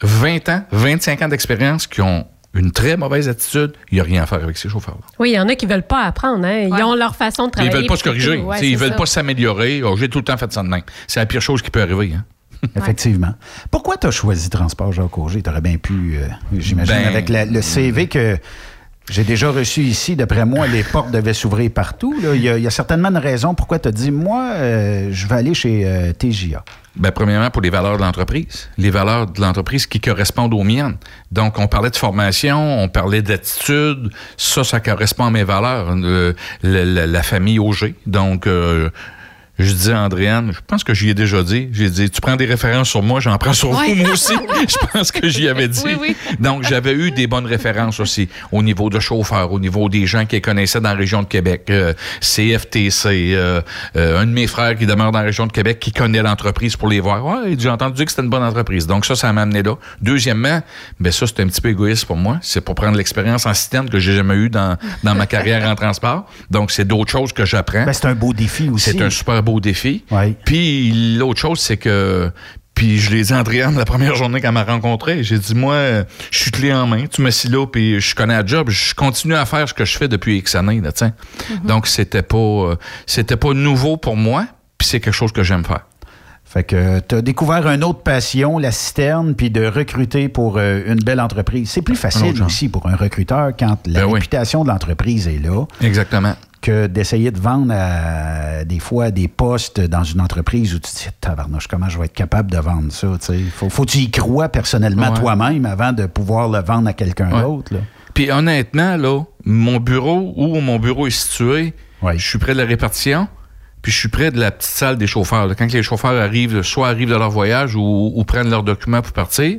20 ans, 25 ans d'expérience qui ont une très mauvaise attitude. Il n'y a rien à faire avec ces chauffeurs-là. Oui, il y en a qui veulent pas apprendre. Hein? Ils Ouais. ont leur façon de Ils travailler. veulent pas se corriger. Ouais, ils c'est veulent ça. pas s'améliorer. Oh, j'ai tout le temps fait ça de même. C'est la pire chose qui peut arriver. Hein? <laughs> Effectivement. Pourquoi tu as choisi Transport Jacques Auger? Tu aurais bien pu, euh, j'imagine, Ben- avec la- le CV que j'ai déjà reçu ici, d'après moi, les portes devaient s'ouvrir partout. Il y, a- certainement une raison pourquoi tu as dit, moi, euh, je vais aller chez euh, TJA. Ben, premièrement, pour les valeurs de l'entreprise. Les valeurs de l'entreprise qui correspondent aux miennes. Donc, on parlait de formation, on parlait d'attitude. Ça, ça correspond à mes valeurs. Euh, la, famille Auger. Donc, je dis à Andréane, je pense que j'y ai déjà dit. J'ai dit, tu prends des références sur moi, j'en prends sur Ouais. vous, moi aussi. <laughs> je pense que j'y avais dit. Oui, oui. Donc, j'avais eu des bonnes références aussi au niveau de chauffeurs, au niveau des gens qui connaissaient dans la région de Québec. Euh, CFTC, euh, euh, un de mes frères qui demeure dans la région de Québec qui connaît l'entreprise pour les voir. Ouais, j'ai entendu dire que c'était une bonne entreprise. Donc, ça, ça m'a amené là. Deuxièmement, ben ça, c'est un petit peu égoïste pour moi. C'est pour prendre l'expérience en système que j'ai jamais eu dans, dans ma carrière en transport. Donc, c'est d'autres choses que j'apprends. Ben, c'est un beau défi aussi. C'est un super beau défi. Oui. Puis l'autre chose, c'est que. Puis je l'ai dit à Andréane la première journée qu'elle m'a rencontré. J'ai dit, moi, euh, je suis clé en main. Tu me m'assis là, puis je connais la job. Je continue à faire ce que je fais depuis X années. Là, tiens. Donc, c'était pas, euh, c'était pas nouveau pour moi, puis c'est quelque chose que j'aime faire. Fait que tu as découvert une autre passion, la citerne, puis de recruter pour euh, une belle entreprise. C'est plus facile aussi pour un recruteur quand la Ben oui. réputation de l'entreprise est là. Exactement. Que d'essayer de vendre à, des fois des postes dans une entreprise où tu te dis tabarnouche comment je vais être capable de vendre ça sais? Faut faut que tu y crois personnellement Ouais. toi-même avant de pouvoir le vendre à quelqu'un Ouais. d'autre. Puis honnêtement, là, mon bureau, où mon bureau est situé, Ouais. je suis près de la répartition, puis je suis près de la petite salle des chauffeurs. là. Quand les chauffeurs arrivent, soit arrivent de leur voyage ou, ou prennent leurs documents pour partir.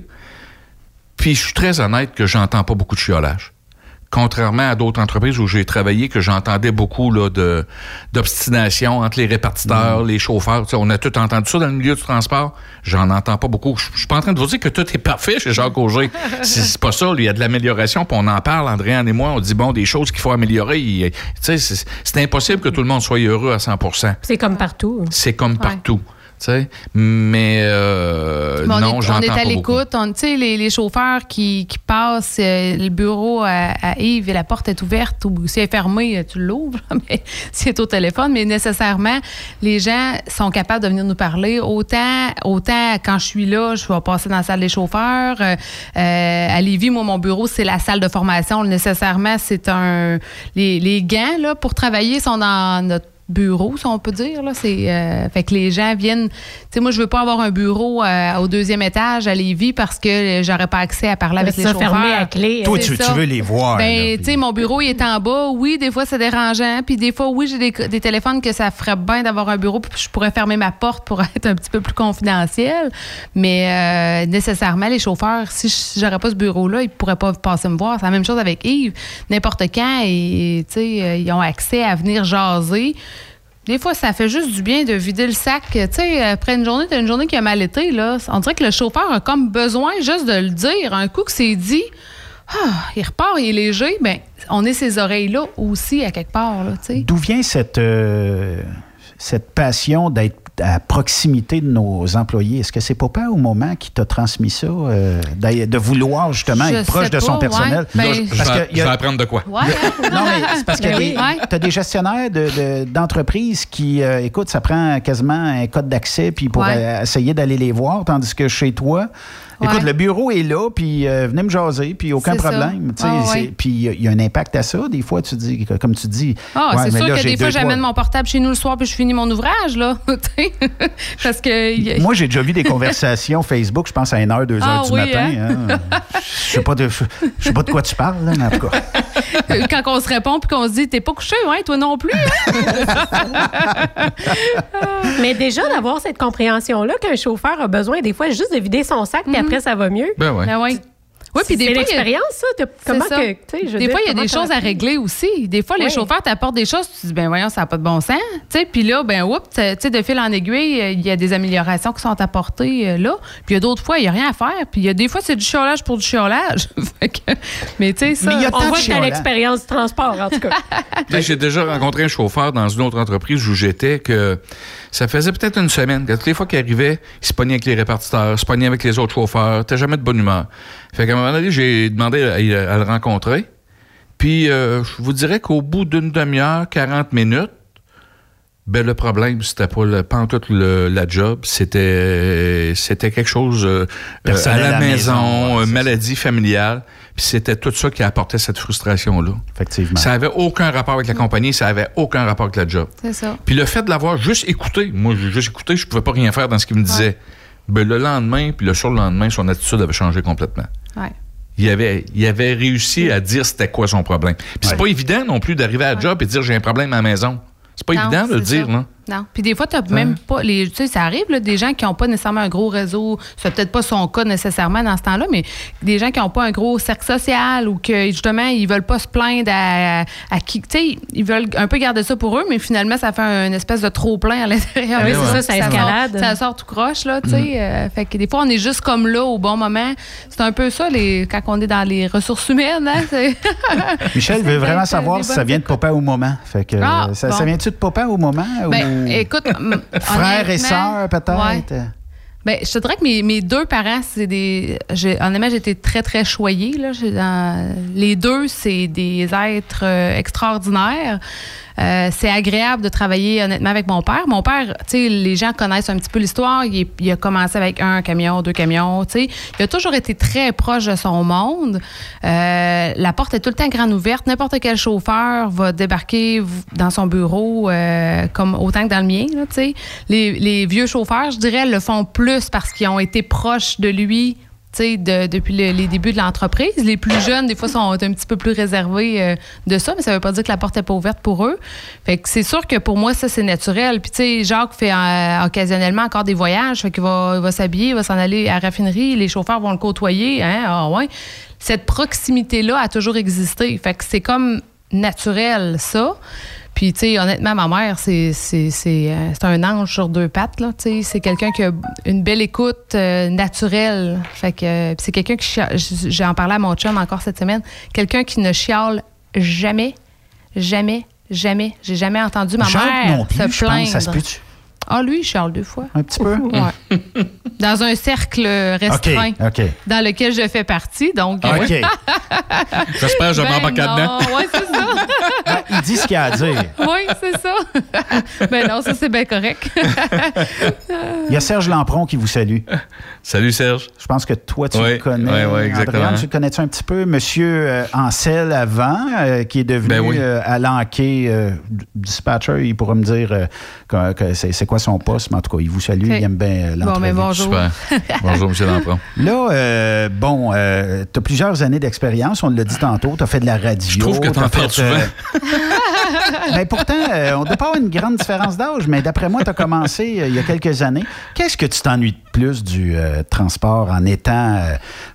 Puis je suis très honnête que j'entends pas beaucoup de chiolage. Contrairement à d'autres entreprises où j'ai travaillé, que j'entendais beaucoup là, de, d'obstination entre les répartiteurs, les chauffeurs. Tu sais, on a tout entendu ça dans le milieu du transport. J'en entends pas beaucoup. Je suis pas en train de vous dire que tout est parfait chez Jacques Auger. <laughs> c'est, c'est pas ça. Il y a de l'amélioration, puis on en parle, Andréane et moi. On dit, bon, des choses qu'il faut améliorer. Il- Tu sais, c'est, c'est impossible que tout le monde soit heureux à 100% C'est comme partout. C'est comme partout. Mais euh, Mais on non, est, on est à l'écoute. Tu sais, les, les chauffeurs qui, qui passent euh, le bureau à, à Yves et la porte est ouverte ou si elle est fermée, euh, tu l'ouvres, <laughs> mais si elle est au téléphone. Mais nécessairement, les gens sont capables de venir nous parler. Autant, autant quand je suis là, je vais passer dans la salle des chauffeurs. Euh, à Lévis, moi, mon bureau, c'est la salle de formation. Nécessairement, c'est un. Les, les gants là, pour travailler sont dans notre bureau, si on peut dire. Là. C'est, euh, fait que les gens viennent. Tu sais, moi, je veux pas avoir un bureau euh, au deuxième étage à Lévis parce que j'aurais pas accès à parler avec les chauffeurs. fermé à clé. Toi, tu, veux les voir. Ben, tu sais, mon bureau, il est en bas. Oui, des fois, c'est dérangeant. Puis des fois, oui, j'ai des, des téléphones que ça ferait bien d'avoir un bureau. Puis je pourrais fermer ma porte pour <laughs> être un petit peu plus confidentiel. Mais euh, nécessairement, les chauffeurs, si je- j'aurais pas ce bureau-là, ils pourraient pas passer me voir. C'est la même chose avec Yves. N'importe quand, et, tu sais, ils ont accès à venir jaser. Des fois, ça fait juste du bien de vider le sac. Tu sais, après une journée, t'as une journée qui a mal été, là. On dirait que le chauffeur a comme besoin juste de le dire. Un coup que c'est dit, ah, il repart, il est léger, ben, on est ces oreilles-là aussi, à quelque part. D'où vient cette, euh, cette passion d'être à proximité de nos employés, est-ce que c'est papa au moment qui t'a transmis ça, euh, d'ailleurs, de vouloir justement Je être proche de son personnel? ouais. Ben- Là, je, je Parce vais, que je apprendre de quoi. Ouais. <laughs> non, mais c'est parce que Ben oui. Ouais. tu as des gestionnaires de- de- d'entreprises qui, euh, écoute, ça prend quasiment un code d'accès puis pour Ouais. euh, essayer d'aller les voir, tandis que chez toi, écoute, le bureau est là, puis euh, venez me jaser, puis aucun problème. tu sais, Ah. Puis il y a- il y, a un impact à ça. Des fois, tu dis, comme tu dis, Ah, ouais, c'est sûr là, que des fois, j'amène trois- mon portable chez nous le soir puis je finis mon ouvrage, là. <laughs> Parce que. Moi, j'ai déjà vu des conversations Facebook, je pense à 1h, 2h Ah du oui, matin. hein? hein. Je sais pas de, je je sais pas de quoi tu parles, là, mais en tout cas. Quand on se répond puis qu'on se dit, t'es pas couché, hein, toi non plus. hein? <laughs> Mais déjà, d'avoir cette compréhension-là qu'un chauffeur a besoin, des fois, juste de vider son sac, puis après, ça va mieux. Ben ouais. Ben oui. Oui, puis des C'est fois. il y a- l'expérience, ça. Comment ça. que, je Des dire, fois, il y a des choses à régler aussi. Des fois, les Oui. chauffeurs t'apportent des choses, tu te dis, ben voyons, ça n'a pas de bon sens. Tu sais, puis là, ben, oups, tu sais, de fil en aiguille, euh, il y a des améliorations qui sont apportées euh, là. Puis il y a d'autres fois, il n'y a rien à faire. Puis il y a des fois, c'est du chiolage pour du chiolage. <laughs> Mais tu sais, ça. Mais il y a On voit que tu l'expérience du transport, en tout cas. <laughs> <laughs> J'ai déjà rencontré un chauffeur dans une autre entreprise où j'étais que ça faisait peut-être une semaine que toutes les fois qu'il arrivait, il se pognait avec les répartiteurs, se pognait avec les autres chauffeurs. T'as jamais de bonne humeur. Fait qu'à un moment donné, j'ai demandé à, à le rencontrer. Puis euh, je vous dirais qu'au bout d'une demi-heure, 40 minutes, ben le problème, c'était pas le pas en tout le, la job, c'était c'était quelque chose euh, à la à la maison, maison, ouais, euh, c'est maladie familiale. Puis c'était tout ça qui apportait cette frustration-là. Effectivement. Ça avait aucun rapport avec la compagnie, ça avait aucun rapport avec la job. C'est ça. Puis le fait de l'avoir juste écouté, moi j'ai juste écouté, je pouvais pas rien faire dans ce qu'il me disait. Ben, le lendemain, puis le surlendemain, son attitude avait changé complètement. Ouais. Il avait, il avait réussi à dire c'était quoi son problème. Puis c'est Ouais. pas évident non plus d'arriver à la job et de dire j'ai un problème à la maison. C'est pas Non, évident de le dire, ça. là. Non. Puis des fois, tu même pas. Les, tu sais, ça arrive, là, des gens qui n'ont pas nécessairement un gros réseau. C'est peut-être pas son cas nécessairement dans ce temps-là, mais des gens qui n'ont pas un gros cercle social ou que justement, ils veulent pas se plaindre à, à qui. Tu sais, ils veulent un peu garder ça pour eux, mais finalement, ça fait une espèce de trop-plein à l'intérieur. Ah oui, c'est ça, ça escalade. Sort, ça sort tout croche, là, tu sais. Euh, fait que des fois, on est juste comme là au bon moment. C'est un peu ça, les, quand on est dans les ressources humaines. Hein, <laughs> Michel veut vraiment savoir si ça vient de papa au moment. Fait que, Ah, ça, bon. ça vient-tu de papa au moment? Ben, ou écoute, <laughs> frères et sœurs, peut-être? ouais. Ben, je te dirais que mes, mes deux parents, c'est des. Honnêtement, j'ai été très, très choyée. Là. Dans- les deux, c'est des êtres euh, extraordinaires. Euh, c'est agréable de travailler honnêtement avec mon père. Mon père, tu sais, les gens connaissent un petit peu l'histoire. Il, a commencé avec un camion, deux camions, tu sais. Il a toujours été très proche de son monde. Euh, la porte est tout le temps grande ouverte. N'importe quel chauffeur va débarquer dans son bureau euh, comme autant que dans le mien, tu sais. Les, vieux chauffeurs, je dirais, le font plus parce qu'ils ont été proches de lui de- depuis le- les débuts de l'entreprise. Les plus jeunes, des fois, sont un petit peu plus réservés euh, de ça, mais ça veut pas dire que la porte n'est pas ouverte pour eux. Fait que c'est sûr que pour moi, ça, c'est naturel. Puis, tu sais, Jacques fait euh, occasionnellement encore des voyages. Fait qu'il va, va s'habiller, il va s'en aller à la raffinerie. Les chauffeurs vont le côtoyer. Hein? Ah, ouais. Cette proximité-là a toujours existé. Fait que c'est comme naturel, ça. Puis, tu sais, honnêtement, ma mère, c'est, c'est, c'est, euh, c'est un ange sur deux pattes, là. Tu sais, c'est quelqu'un qui a une belle écoute euh, naturelle. Fait que euh, c'est quelqu'un qui... chia- j- J'ai en parlé à mon chum encore cette semaine. Quelqu'un qui ne chiale jamais, jamais, jamais. J'ai jamais entendu ma Jacques mère non plus, se je plaindre. pense. Ça se peut-tu? Ah, lui, il chiale deux fois. Un petit peu? <laughs> Dans un cercle restreint dans lequel je fais partie. Donc, Ah oui? <laughs> J'espère que je ben m'embarque là-dedans. Ouais, c'est ça. <laughs> Ah, il dit ce qu'il a à dire. oui, c'est ça. ben non, ça, c'est bien correct. Il y a Serge Lampron qui vous salue. Salut Serge. Je pense que toi, tu Oui, le connais. oui, oui, exactement. Tu le connais-tu un petit peu? Monsieur euh, Ancel avant, euh, qui est devenu Ben oui. euh, à l'enquête euh, dispatcher, il pourra me dire euh, que, que c'est, c'est quoi son poste, mais en tout cas, il vous salue, il aime bien euh, Bon, l'entrevue. mais bonjour. Super. <laughs> Bonjour, M. Lampron. Là, euh, bon, tu as plusieurs années d'expérience, on l'a dit tantôt, tu as fait de la radio. Je trouve que parles fait, euh, souvent. <laughs> ben pourtant, euh, on ne doit pas avoir une grande différence d'âge, mais d'après moi, tu as commencé euh, il y a quelques années. Qu'est-ce que tu t'ennuies de plus du euh, transport en étant,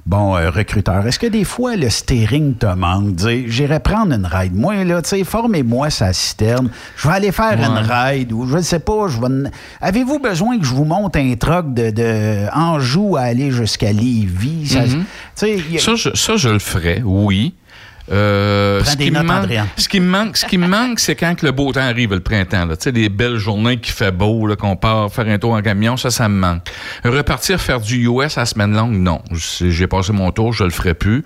bon, recruteur? Est-ce que des fois, le steering te manque? Dire, j'irai prendre une ride. Moi, là, tu sais, formez-moi sa citerne. Je vais aller faire Ouais. une ride ou je ne sais pas. Je vais... n- Avez-vous besoin que je vous monte un truck de, de Anjou à aller jusqu'à Lévis? Ça- Mhm. a- Ça je, ça, je le ferais, oui. Euh, ce, qui notes, manque, ce qui me manque, ce qui me manque, c'est quand que le beau temps arrive le printemps. là. Tu sais, les belles journées qui fait beau, là, qu'on part faire un tour en camion, ça, ça me manque. Repartir faire du US à semaine longue, non. J'ai passé mon tour, je le ferai plus.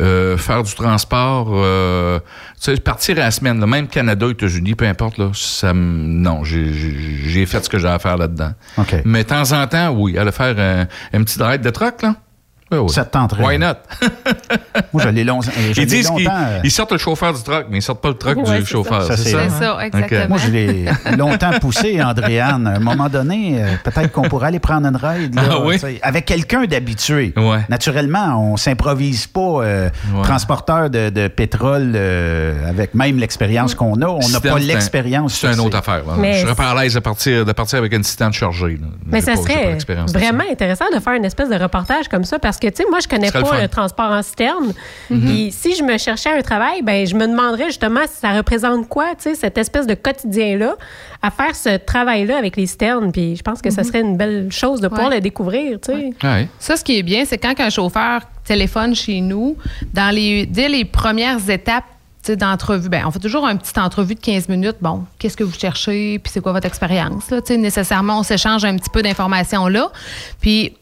Euh, faire du transport, euh, tu sais, partir à la semaine, là, même Canada, États-Unis, peu importe, là, ça non, j'ai- fait ce que j'ai à faire là-dedans. Mais de temps en temps, oui, aller faire un, un petit ride de truck, là. Oui, oui. Ça te tenterait. Why not? <laughs> Moi, je l'ai long- je Ils l'ai disent qu'ils longtemps. euh, ils sortent le chauffeur du truck, mais ils sortent pas le truck Ouais, du chauffeur. ça. C'est Ça. Moi, je l'ai <laughs> longtemps poussé, Andréane. À un moment donné, euh, peut-être qu'on pourrait aller prendre une ride. là, Ah oui? Avec quelqu'un d'habitué. Ouais. Naturellement, on s'improvise pas euh, Ouais. transporteur de, de pétrole euh, avec même l'expérience qu'on a. On n'a pas l'expérience. C'est une autre affaire. là. Mais je serais pas à l'aise de partir, de partir avec une citerne chargée. là. Mais ça serait vraiment intéressant de faire une espèce de reportage comme ça parce que, tu sais, moi, je connais pas le transport en citerne. Mhm. Puis si je me cherchais un travail, ben je me demanderais justement si ça représente quoi, tu sais, cette espèce de quotidien-là, à faire ce travail-là avec les citernes. Puis je pense que ça serait une belle chose de pouvoir Ouais. le découvrir, tu sais. Ouais. Ça, ce qui est bien, c'est quand un chauffeur téléphone chez nous, dans les, dès les premières étapes tu sais, d'entrevue, ben, on fait toujours une petite entrevue de 15 minutes. Bon, qu'est-ce que vous cherchez, puis c'est quoi votre expérience? là? Tu sais, Nécessairement, on s'échange un petit peu d'informations là. Puis,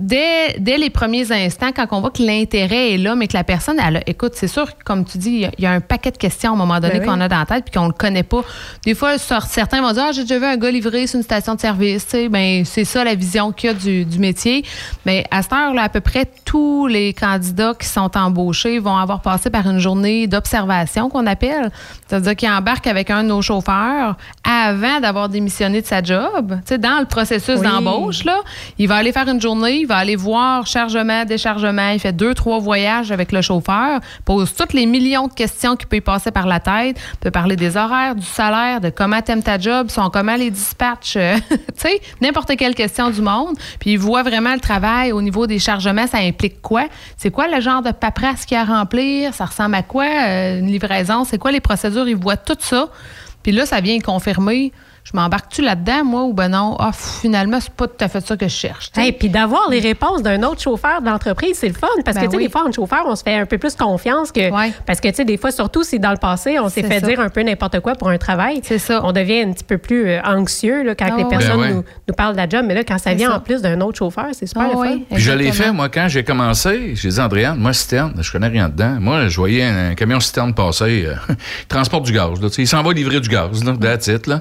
dès, dès les premiers instants, quand on voit que l'intérêt est là, mais que la personne, elle a- écoute, c'est sûr, que, comme tu dis, il y a- il y, a un paquet de questions à un moment donné Ben oui. qu'on a dans la tête puis qu'on le connaît pas. Des fois, certains vont dire Ah, j'ai déjà vu un gars livrer sur une station de service. Ben, c'est ça la vision qu'il y a du, du métier. Mais à cette heure-là, à peu près tous les candidats qui sont embauchés vont avoir passé par une journée d'observation qu'on appelle. C'est-à-dire qu'ils embarquent avec un de nos chauffeurs avant d'avoir démissionné de sa job. Tu sais, dans le processus Oui. d'embauche, là, il va aller faire une journée, va aller voir chargement, déchargement, il fait deux, trois voyages avec le chauffeur, pose toutes les millions de questions qui peuvent passer par la tête, peut parler des horaires, du salaire, de comment t'aimes ta job, sont comment les dispatchs, euh, <laughs> tu sais, n'importe quelle question du monde. Puis il voit vraiment le travail au niveau des chargements, ça implique quoi? C'est quoi le genre de paperasse qu'il y a à remplir? Ça ressemble à quoi? euh, une livraison? C'est quoi les procédures? Il voit tout ça. Puis là, ça vient confirmer. Je m'embarque-tu là-dedans, moi, ou ben non? Ah, finalement, c'est pas tout à fait ça que je cherche. Et puis d'avoir les réponses d'un autre chauffeur de l'entreprise, c'est le fun. Parce Ben que, tu sais, oui. des fois, en chauffeur, on se fait un peu plus confiance que. Ouais. Parce que, tu sais, des fois, surtout si dans le passé, on s'est fait ça. dire un peu n'importe quoi pour un travail. C'est ça. On devient un petit peu plus euh, anxieux là, quand Ah les personnes Ben ouais. nous, nous parlent de la job. Mais là, quand ça vient ça. en plus d'un autre chauffeur, c'est super Ah le fun. oui, Puis je l'ai fait, moi, quand j'ai commencé, j'ai dit, Andréane, moi, citerne, je connais rien dedans. Moi, je voyais un, camion citerne passer, euh, il <laughs> transporte du gaz. Là, il s'en va livrer du gaz, là, that's it, là.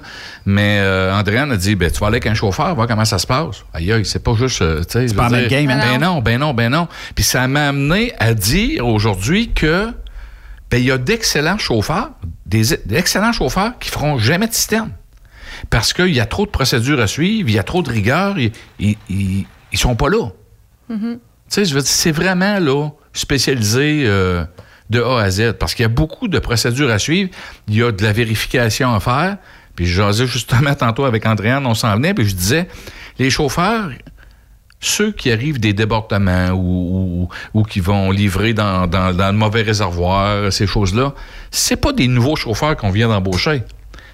Mais euh, Andréane a dit, ben, tu vas aller avec un chauffeur, voir comment ça se passe. Aïe, aïe, c'est pas juste, euh, tu sais. je pas la même dire, game, hein? Ben non, ben non, ben non. Puis ça m'a amené à dire aujourd'hui que, ben, il y a d'excellents chauffeurs, des, d'excellents chauffeurs qui feront jamais de citerne. Parce qu'il y a trop de procédures à suivre, il y a trop de rigueur, ils, ils, ils- ils sont pas là. Tu sais, je veux dire, c'est vraiment là, spécialisé euh, de A à Z, parce qu'il y a beaucoup de procédures à suivre. Il y a de la vérification à faire. Puis je jasais justement <laughs> tantôt avec Andréane, on s'en venait, puis je disais, les chauffeurs, ceux qui arrivent des débordements ou, ou- ou qui vont livrer dans, dans- dans le mauvais réservoir, ces choses-là, c'est pas des nouveaux chauffeurs qu'on vient d'embaucher.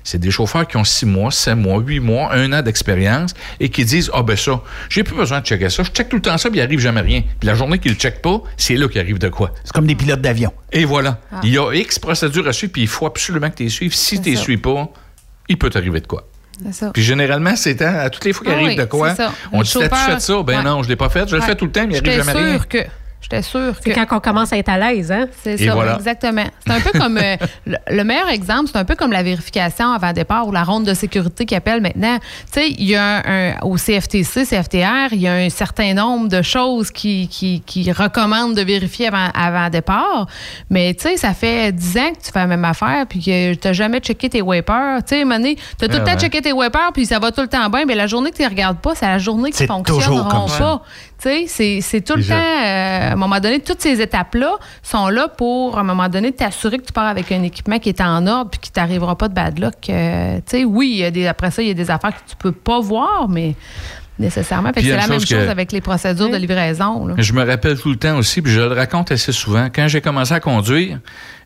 C'est des chauffeurs qui ont six mois, sept mois, huit mois, un an d'expérience et qui disent Ah ben ça, j'ai plus besoin de checker ça. Je check tout le temps ça, puis il arrive jamais rien. Puis la journée qu'ils le checkent pas, c'est là qu'il arrive de quoi. C'est comme des pilotes d'avion. Et voilà. Il y a X procédures à suivre, puis il faut absolument que tu les suives. Si tu les suis pas, il peut t'arriver de quoi. C'est ça. Puis généralement, c'est à, toutes les fois qu'il Ah arrive oui, de quoi, c'est ça. on dit T'as-tu chauffeur- fait ça? Ben Ouais. non, je l'ai pas fait. Je le fais tout le temps, mais il arrive jamais rien. que. J'étais sûre que. C'est quand on commence à être à l'aise, hein? C'est ça, voilà. exactement. C'est un peu comme euh, <laughs> le, le meilleur exemple, c'est un peu comme la vérification avant départ ou la ronde de sécurité qui appelle maintenant. Tu sais, il y a un, un- au CFTC, CFTR, il y a un certain nombre de choses qui, qui, qui recommandent de vérifier avant, avant départ. Mais tu sais, ça fait 10 ans que tu fais la même affaire puis que tu n'as jamais checké tes wipers. Tu sais, donné, tu as tout le temps ouais. checké tes wipers puis ça va tout le temps bien. Mais la journée que tu ne regardes pas, c'est la journée qui C'est ne toujours fonctionneront comme ça. Tu sais, c'est- tout le temps, euh, à un moment donné, toutes ces étapes-là sont là pour, à un moment donné, t'assurer que tu pars avec un équipement qui est en ordre puis qu'il t'arrivera pas de bad luck. Euh, tu sais, oui, il y a des, après ça, il y a des affaires que tu peux pas voir, mais nécessairement. C'est la même chose que- avec les procédures de livraison. là. Je me rappelle tout le temps aussi, puis je le raconte assez souvent. Quand j'ai commencé à conduire,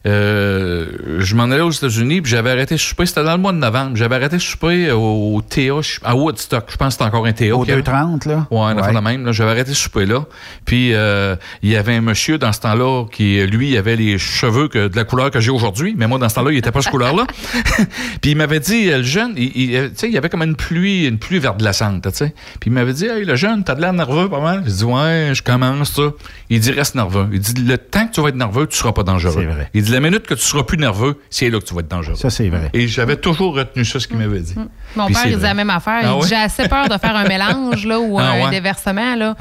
euh, je m'en allais aux États-Unis, puis j'avais arrêté de souper. C'était dans le mois de novembre. J'avais arrêté de souper au, au TA, à Woodstock. Je pense que c'était encore un TA. Au qu'il y avait. 2,30, là? Ouais, a Ouais. fait la même. là. J'avais arrêté de souper là. Puis euh, il y avait un monsieur dans ce temps-là qui, lui, avait les cheveux que, de la couleur que j'ai aujourd'hui. Mais moi, dans ce temps-là, il était pas cette couleur-là. <laughs> Puis il m'avait dit, euh, le jeune, il, il- euh, il y avait comme une pluie, une pluie verglaçante, tu sais. Puis il m'avait dit, hey, le jeune, t'as de l'air nerveux pas mal. J'ai dit, ouais, je commence, ça. Il dit, reste nerveux. Il dit, le temps que tu vas être nerveux, tu seras pas dangereux. C'est vrai. Il dit, la minute que tu seras plus nerveux, c'est là que tu vas être dangereux. Ça, c'est vrai. Et j'avais toujours retenu ça, ce qu'il m'avait dit. Mon Puis père, il disait la même affaire. Ah il dit, ouais? J'ai assez peur de faire un <laughs> mélange là, ou Ah un ouais? déversement. Là.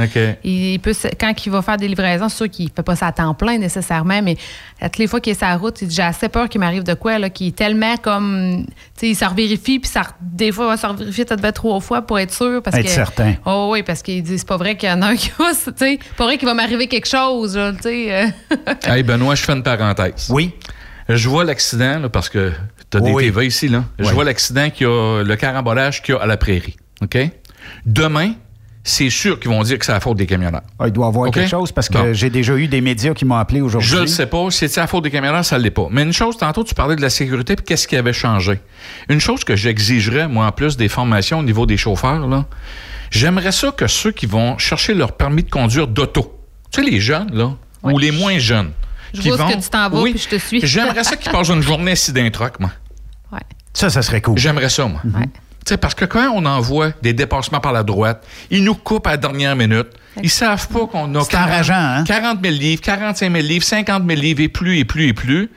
Il peut, quand il va faire des livraisons, c'est sûr qu'il ne fait pas ça à temps plein nécessairement, mais à toutes les fois qu'il est sur la route, il dit J'ai assez peur qu'il m'arrive de quoi, là, qui est tellement comme. Tu sais, il se revérifie, puis ça, des fois, il va se revérifier peut-être trois fois pour être sûr. Parce Être que, certain. Oh, oui, parce qu'il dit C'est pas vrai qu'il y en a un qui va. <laughs> Tu sais, pas vrai qu'il va m'arriver quelque chose, là, tu sais. euh. Hey Benoît, je fais une parenthèse. Oui. Je vois l'accident, là, parce que tu as des Oui. TV ici, là. Je Oui. vois l'accident qu'il y a, le carambolage qu'il y a à la prairie. OK? Demain, c'est sûr qu'ils vont dire que c'est la faute des camionneurs. Ah, il doit y avoir quelque chose parce que Bon. j'ai déjà eu des médias qui m'ont appelé aujourd'hui. Je le sais pas. Si c'est la faute des camionneurs, ça ne l'est pas. Mais une chose, tantôt, tu parlais de la sécurité puis qu'est-ce qui avait changé? Une chose que j'exigerais, moi, en plus des formations au niveau des chauffeurs, là, j'aimerais ça que ceux qui vont chercher leur permis de conduire d'auto, tu sais, les jeunes, là, ou les moins jeunes, Je qui vois ce vont- que tu t'en vas, Oui. puis je te suis. J'aimerais ça qu'ils passent une journée assis d'un truck, moi. Ouais. Ça, ça serait cool. J'aimerais ça, moi. Tu sais, parce que quand on envoie des dépassements par la droite, ils nous coupent à la dernière minute. Ils savent pas qu'on a C'est enrageant, hein? 40 000 livres, 45 000 livres, 50 000 livres et plus et plus et plus.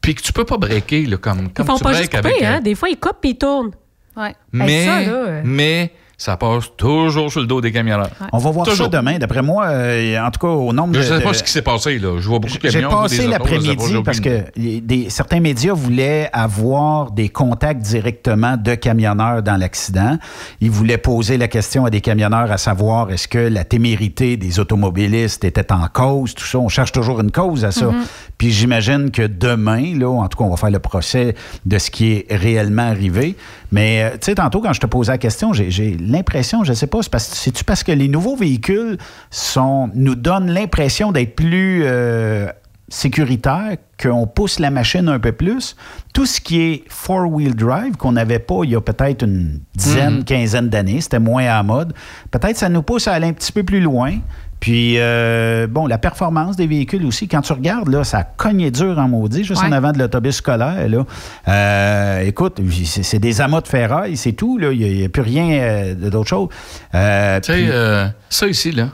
Puis que tu peux pas breaker là, comme, Ils comme font tu pas breaks juste couper, avec... hein? euh, Des fois, ils coupent puis ils tournent. Ouais. mais, ça, là, euh. mais ça passe toujours sur le dos des camionneurs. On va voir Toujours. ça demain. D'après moi, euh, en tout cas, au nombre Je de. sais pas de- ce qui s'est passé. là. Je vois beaucoup de J'ai camions. vois passé l'après-midi j'ai parce que des- certains médias voulaient avoir des contacts directement de camionneurs dans l'accident. Ils voulaient poser la question à des camionneurs à savoir est-ce que la témérité des automobilistes était en cause, tout ça. On cherche toujours une cause à ça. Mm-hmm. Puis j'imagine que demain, là, en tout cas, on va faire le procès de ce qui est réellement arrivé. Mais, euh, tu sais, tantôt, quand je te posais la question, j'ai l'impression, je sais pas, c'est parce que les nouveaux véhicules sont, nous donnent l'impression d'être plus euh, sécuritaires, qu'on pousse la machine un peu plus? Tout ce qui est four-wheel drive, qu'on n'avait pas il y a peut-être une dizaine, Mhm. quinzaine d'années, c'était moins à la mode, peut-être ça nous pousse à aller un petit peu plus loin. Puis, euh, bon, la performance des véhicules aussi, quand tu regardes, là, ça a cogné dur en maudit, juste en avant de l'autobus scolaire. Là. Euh, écoute, c'est des amas de ferraille, c'est tout. là. Il n'y a, plus rien euh, d'autre chose. Euh, Tu sais, euh, ça ici, là.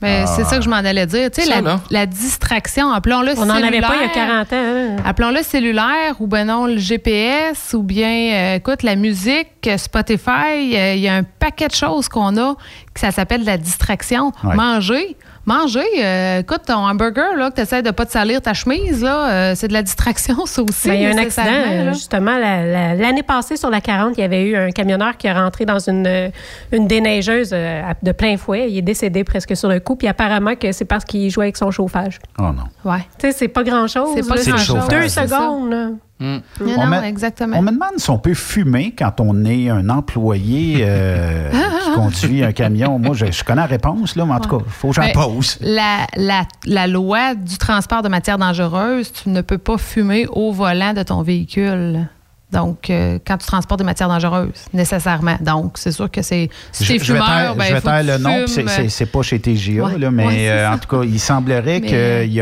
Mais c'est ça que je m'en allais dire. Tu sais, Ça, la, distraction, appelons-le On n'en avait pas il y a cellulaire. 40 ans. hein. Appelons-le cellulaire ou ben non le GPS ou bien euh, écoute la musique, Spotify, euh, il y a un paquet de choses qu'on a que ça s'appelle la distraction. Ouais. Manger, manger, euh, écoute ton hamburger là que tu essaies de pas te salir ta chemise là, euh, c'est de la distraction <laughs> ça aussi. Ben, il y a un accident, euh, là. justement, la- la- l'année passée sur la 40, il y avait eu un camionneur qui est rentré dans une, une déneigeuse euh, de plein fouet. Il est décédé presque sur le coup, puis apparemment que c'est parce qu'il jouait avec son chauffage. Oh non. Ouais. Tu sais, c'est pas grand-chose. C'est pas grand-chose. chauffage. Deux secondes. Là. Non, On non, me- exactement. On me demande si on peut fumer quand on est un employé euh, <laughs> qui conduit un camion. Moi, je, je connais la réponse, là, mais en tout cas, il faut que j'en Ben, pose. La, la, la loi du transport de matières dangereuses, tu ne peux pas fumer au volant de ton véhicule. Donc, euh, quand tu transportes des matières dangereuses, nécessairement. Donc, c'est sûr que c'est. Si Je, t'es je vais fumeur, taire, ben, je vais faut que taire tu le nom, puis c'est- fumes. c'est c'est pas chez TGA, Ouais, là, mais ouais, euh, en tout cas, il semblerait Mais- qu'il a, y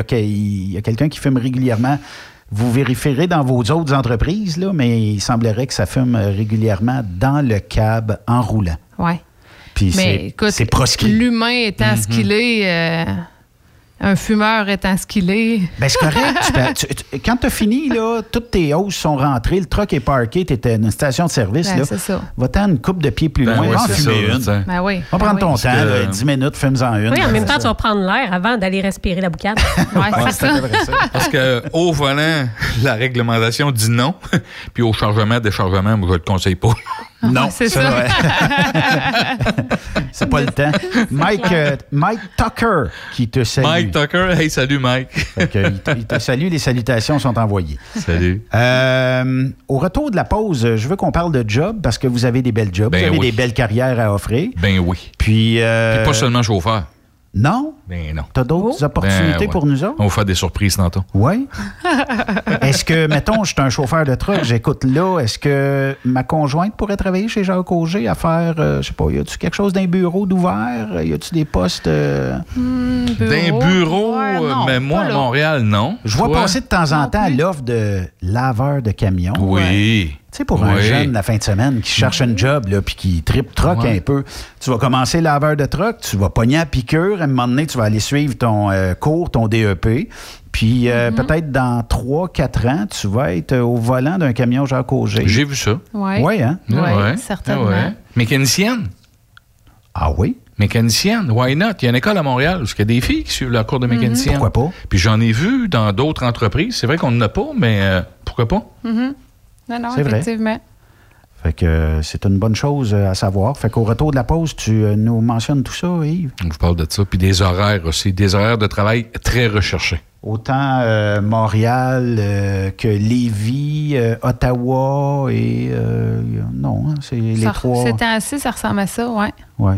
a quelqu'un qui fume régulièrement. Vous vérifierez dans vos autres entreprises, là, mais il semblerait que ça fume régulièrement dans le cab en roulant. Ouais. Puis Mais c'est proscrit. l'humain étant ce qu'il est, euh, un fumeur étant ce qu'il est. Ben, c'est correct. Tu peux- tu- tu- quand tu as fini, là, toutes tes hausses sont rentrées, le truck est parké, tu étais dans une station de service. Ben, là. c'est ça. Va-t'en une coupe de pieds plus Ben loin, ouais, va en c'est fumer ça, une. tu sais. Ben oui. Va prendre ton temps, que- là, 10 minutes, fume-en une. Oui, en même temps, tu vas prendre l'air avant d'aller respirer la boucane. Ouais, Ouais, c'est à ça. Parce que au volant, <laughs> la réglementation dit non. <laughs> Puis au chargement, déchargement, moi, je le conseille pas. Non, <laughs> c'est ça. ça. ouais. <laughs> c'est pas le temps. Mike, euh, Mike Tucker qui te salue. Mike Tucker, hey, salut Mike. Que il, te, il te salue, les salutations sont envoyées. Salut. Euh, au retour de la pause, je veux qu'on parle de job parce que vous avez des belles jobs, Ben vous avez oui. des belles carrières à offrir. Ben oui. Puis, euh, Puis pas seulement chauffeur. non, Ben non. T'as d'autres opportunités Ben ouais. pour nous autres? On va faire des surprises tantôt. Oui. <laughs> Est-ce que, mettons, je suis un chauffeur de truck, j'écoute là, est-ce que ma conjointe pourrait travailler chez Jacques Auger à faire, euh, je sais pas, y a-tu quelque chose d'un bureau d'ouvert? Y a-tu des postes. euh, D'un bureau, Ouais, euh, non, mais moi, à. Montréal, non. Je vois passer de temps en temps l'offre de laveur de camion. Oui. Tu sais, pour un jeune la fin de semaine qui cherche un job là, puis qui tripe truck Ouais. un peu, tu vas commencer laveur de truck, tu vas pogner à piqûre, à un moment donné, tu vas aller suivre ton euh, cours, ton DEP, puis euh, Mm-hmm. peut-être dans 3-4 ans, tu vas être euh, au volant d'un camion Jacques Auger. J'ai vu ça. Oui. Oui, hein? Oui, Ah ouais. certainement. Ah ouais. Mécanicienne. Ah oui? Mécanicienne, why not? Il y a une école à Montréal où il y a des filles qui suivent leur cours de mécanicienne. Pourquoi pas? Puis j'en ai vu dans d'autres entreprises. C'est vrai qu'on n'en a pas, mais euh, pourquoi pas? Mhm. Non, non, C'est vrai. Effectivement. Fait que euh, c'est une bonne chose euh, à savoir. Fait qu'au retour de la pause, tu euh, nous mentionnes tout ça, Yves? On vous parle de ça. Puis des horaires aussi. Des horaires de travail très recherchés. Autant euh, Montréal euh, que Lévis, euh, Ottawa et... euh, non, hein, c'est les Ça- trois... Ces temps-ci, ça ressemble à ça, oui. Ouais.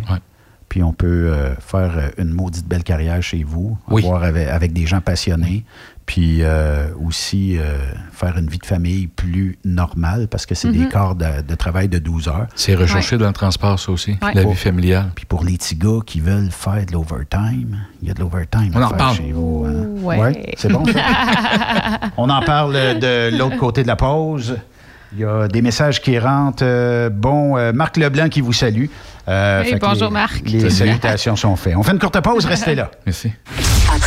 Puis on peut euh, faire une maudite belle carrière chez vous, Oui. avoir avec, avec des gens passionnés, puis euh, aussi euh, faire une vie de famille plus normale parce que c'est des Mhm. quarts de, de travail de 12 heures. C'est recherché dans le transport, ça aussi. Ouais. La Pour- vie familiale. Puis pour les petits gars qui veulent faire de l'overtime, il y a de l'overtime On à en faire reparle. chez vous. hein. Ouais. c'est bon ça? <laughs> On en parle de l'autre côté de la pause. Il y a des messages qui rentrent. Euh, bon, euh, Marc Leblanc qui vous salue. Euh, bonjour, les- Marc. Les Salut. salutations sont faites. On fait une courte pause, restez là. Merci.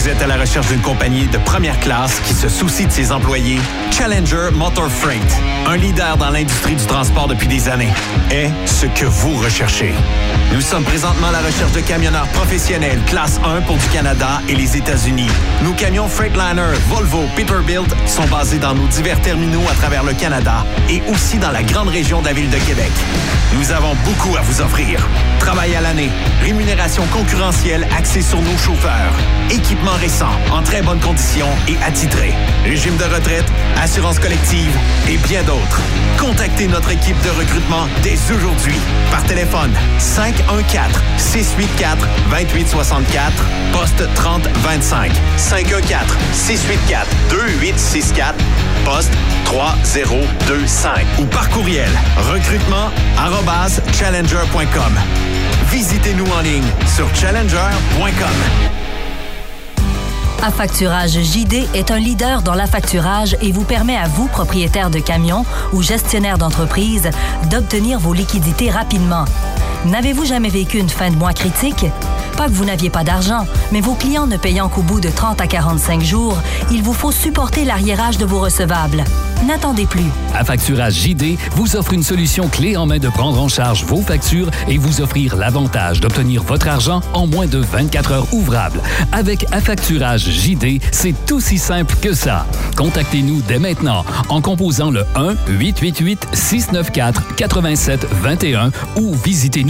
Vous êtes à la recherche d'une compagnie de première classe qui se soucie de ses employés? Challenger Motor Freight, un leader dans l'industrie du transport depuis des années, est ce que vous recherchez. Nous sommes présentement à la recherche de camionneurs professionnels classe 1 pour du Canada et les États-Unis. Nos camions Freightliner, Volvo, Peterbilt sont basés dans nos divers terminaux à travers le Canada et aussi dans la grande région de la ville de Québec. Nous avons beaucoup à vous offrir. Travail à l'année, rémunération concurrentielle axée sur nos chauffeurs, équipement récent, en très bonnes conditions et attitré, régime de retraite, assurance collective et bien d'autres. Contactez notre équipe de recrutement dès aujourd'hui par téléphone 514 684 2864 poste 3025 514 684 2864 poste 3025 ou par courriel recrutement arobase challenger.com. Visitez-nous en ligne sur challenger.com. Affacturage JD est un leader dans l'affacturage et vous permet à vous, propriétaire de camions ou gestionnaire d'entreprise, d'obtenir vos liquidités rapidement. N'avez-vous jamais vécu une fin de mois critique? Pas que vous n'aviez pas d'argent, mais vos clients ne payant qu'au bout de 30 à 45 jours, il vous faut supporter l'arriérage de vos recevables. N'attendez plus. Affacturage JD vous offre une solution clé en main de prendre en charge vos factures et vous offrir l'avantage d'obtenir votre argent en moins de 24 heures ouvrables. Avec Affacturage JD, c'est aussi simple que ça. Contactez-nous dès maintenant en composant le 1-888-694-8721 ou visitez-nous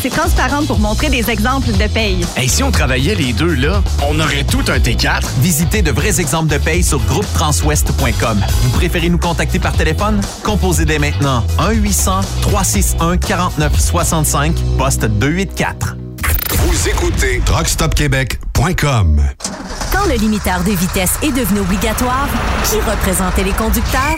transparente pour montrer des exemples de paye. Et si on travaillait les deux là, on aurait tout un T4. Visitez de vrais exemples de paye sur groupetranswest.com. Vous préférez nous contacter par téléphone? Composez dès maintenant 1-800-361-4965, poste 284. Vous écoutez truckstopquebec.com. Quand le limiteur de vitesse est devenu obligatoire, qui représentait les conducteurs?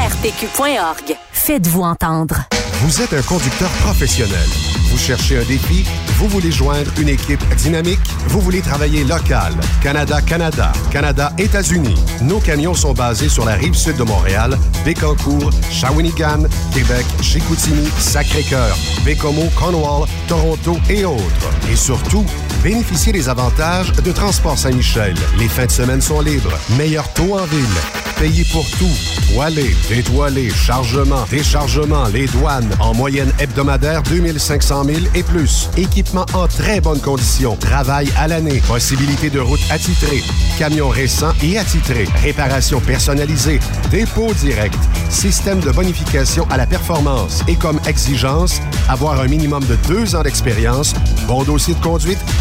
arpq.org. Faites-vous entendre. Vous êtes un conducteur professionnel. Vous cherchez un défi? Vous voulez joindre une équipe dynamique? Vous voulez travailler local? Canada-Canada, Canada-États-Unis. Nos camions sont basés sur la rive sud de Montréal, Bécancour, Shawinigan, Québec, Chicoutimi, Sacré-Cœur, Bécomo, Cornwall, Toronto et autres. Et surtout, bénéficiez des avantages de Transport Saint-Michel. Les fins de semaine sont libres. Meilleur taux en ville. Payé pour tout. Toilé, détoilé, chargement, déchargement, les douanes. En moyenne hebdomadaire, 2500 000 et plus. Équipement en très bonne condition. Travail à l'année. Possibilité de route attitrée. Camions récents et attitrés. Réparation personnalisée. Dépôt direct. Système de bonification à la performance. Et comme exigence, avoir un minimum de deux ans d'expérience, bon dossier de conduite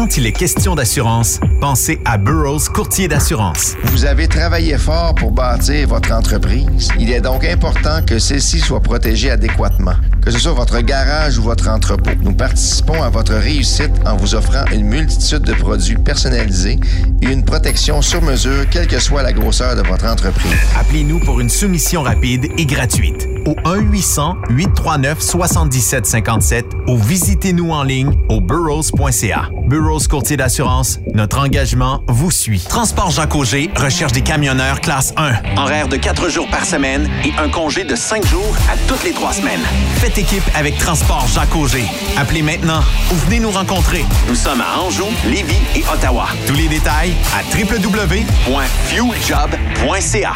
Quand il est question d'assurance, pensez à Burroughs Courtier d'assurance. Vous avez travaillé fort pour bâtir votre entreprise. Il est donc important que celle-ci soit protégée adéquatement, que ce soit votre garage ou votre entrepôt. Nous participons à votre réussite en vous offrant une multitude de produits personnalisés et une protection sur mesure, quelle que soit la grosseur de votre entreprise. Appelez-nous pour une soumission rapide et gratuite au 1-800-839-7757 ou visitez-nous en ligne au burrows.ca. Burroughs Courtier d'assurance, notre engagement vous suit. Transport Jacques Auger recherche des camionneurs classe 1. Horaire de 4 jours par semaine et un congé de 5 jours à toutes les 3 semaines. Faites équipe avec Transport Jacques Auger. Appelez maintenant ou venez nous rencontrer. Nous sommes à Anjou, Lévis et Ottawa. Tous les détails à www.fueljob.ca.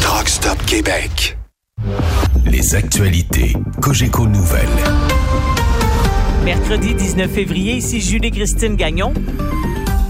Truck Stop Québec. Les actualités Cogeco Nouvelles. Mercredi 19 février, ici Julie-Christine Gagnon.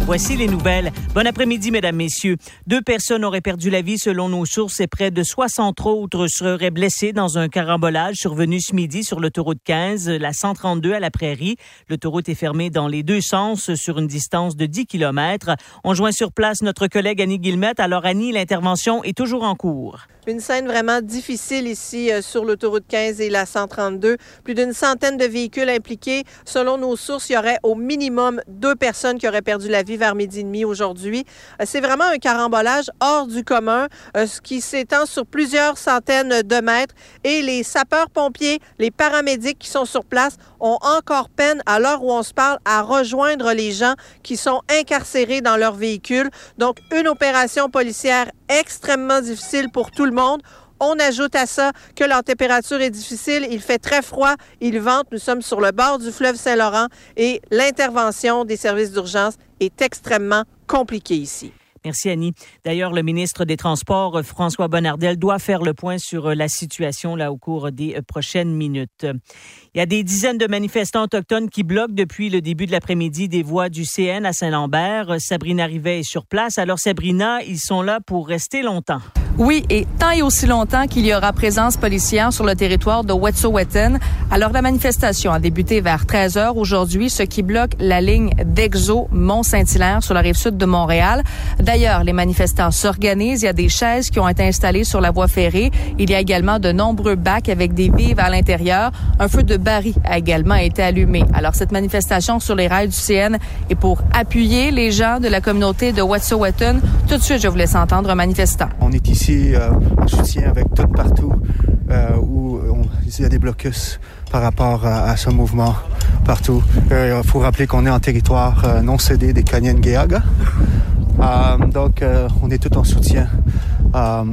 Voici les nouvelles. Bon après-midi, mesdames, messieurs. Deux personnes auraient perdu la vie selon nos sources et près de 60 autres seraient blessés dans un carambolage survenu ce midi sur l'autoroute 15, la 132 à la Prairie. L'autoroute est fermée dans les deux sens sur une distance de 10 km. On joint sur place notre collègue Annie Guillemette. Alors, Annie, l'intervention est toujours en cours. Une scène vraiment difficile ici euh, sur l'autoroute 15 et la 132. Plus d'une centaine de véhicules impliqués. Selon nos sources, il y aurait au minimum deux personnes qui auraient perdu la vie vers midi et demi aujourd'hui. Euh, c'est vraiment un carambolage hors du commun, euh, ce qui s'étend sur plusieurs centaines de mètres. Et les sapeurs-pompiers, les paramédics qui sont sur place ont encore peine, à l'heure où on se parle, à rejoindre les gens qui sont incarcérés dans leur véhicule. Donc, une opération policière extrêmement difficile pour tout le monde. On ajoute à ça que la température est difficile, il fait très froid, il vente, nous sommes sur le bord du fleuve Saint-Laurent et l'intervention des services d'urgence est extrêmement compliquée ici. Merci Annie. D'ailleurs, le ministre des Transports, François Bonnardel, doit faire le point sur euh, la situation là au cours des euh, prochaines minutes. Il y a des dizaines de manifestants autochtones qui bloquent depuis le début de l'après-midi des voies du CN à Saint-Lambert. Sabrina Rivet est sur place. Alors Sabrina, ils sont là pour rester longtemps. Oui, et tant et aussi longtemps qu'il y aura présence policière sur le territoire de Wet'suwet'en. Alors la manifestation a débuté vers 13 heures aujourd'hui, ce qui bloque la ligne d'Exo Mont-Saint-Hilaire sur la rive sud de Montréal. D'ailleurs, les manifestants s'organisent. Il y a des chaises qui ont été installées sur la voie ferrée. Il y a également de nombreux bacs avec des vives à l'intérieur. Un feu de baril a également été allumé. Alors cette manifestation sur les rails du CN est pour appuyer les gens de la communauté de Wet'suwet'en. Tout de suite, je vous laisse entendre un manifestant. On est ici euh, en soutien avec tout partout euh, où on, il y a des blocus par rapport à, ce mouvement partout. Euh, Il faut rappeler qu'on est en territoire euh, non cédé des Canyon Geaga. Euh, donc, euh, on est tout en soutien euh,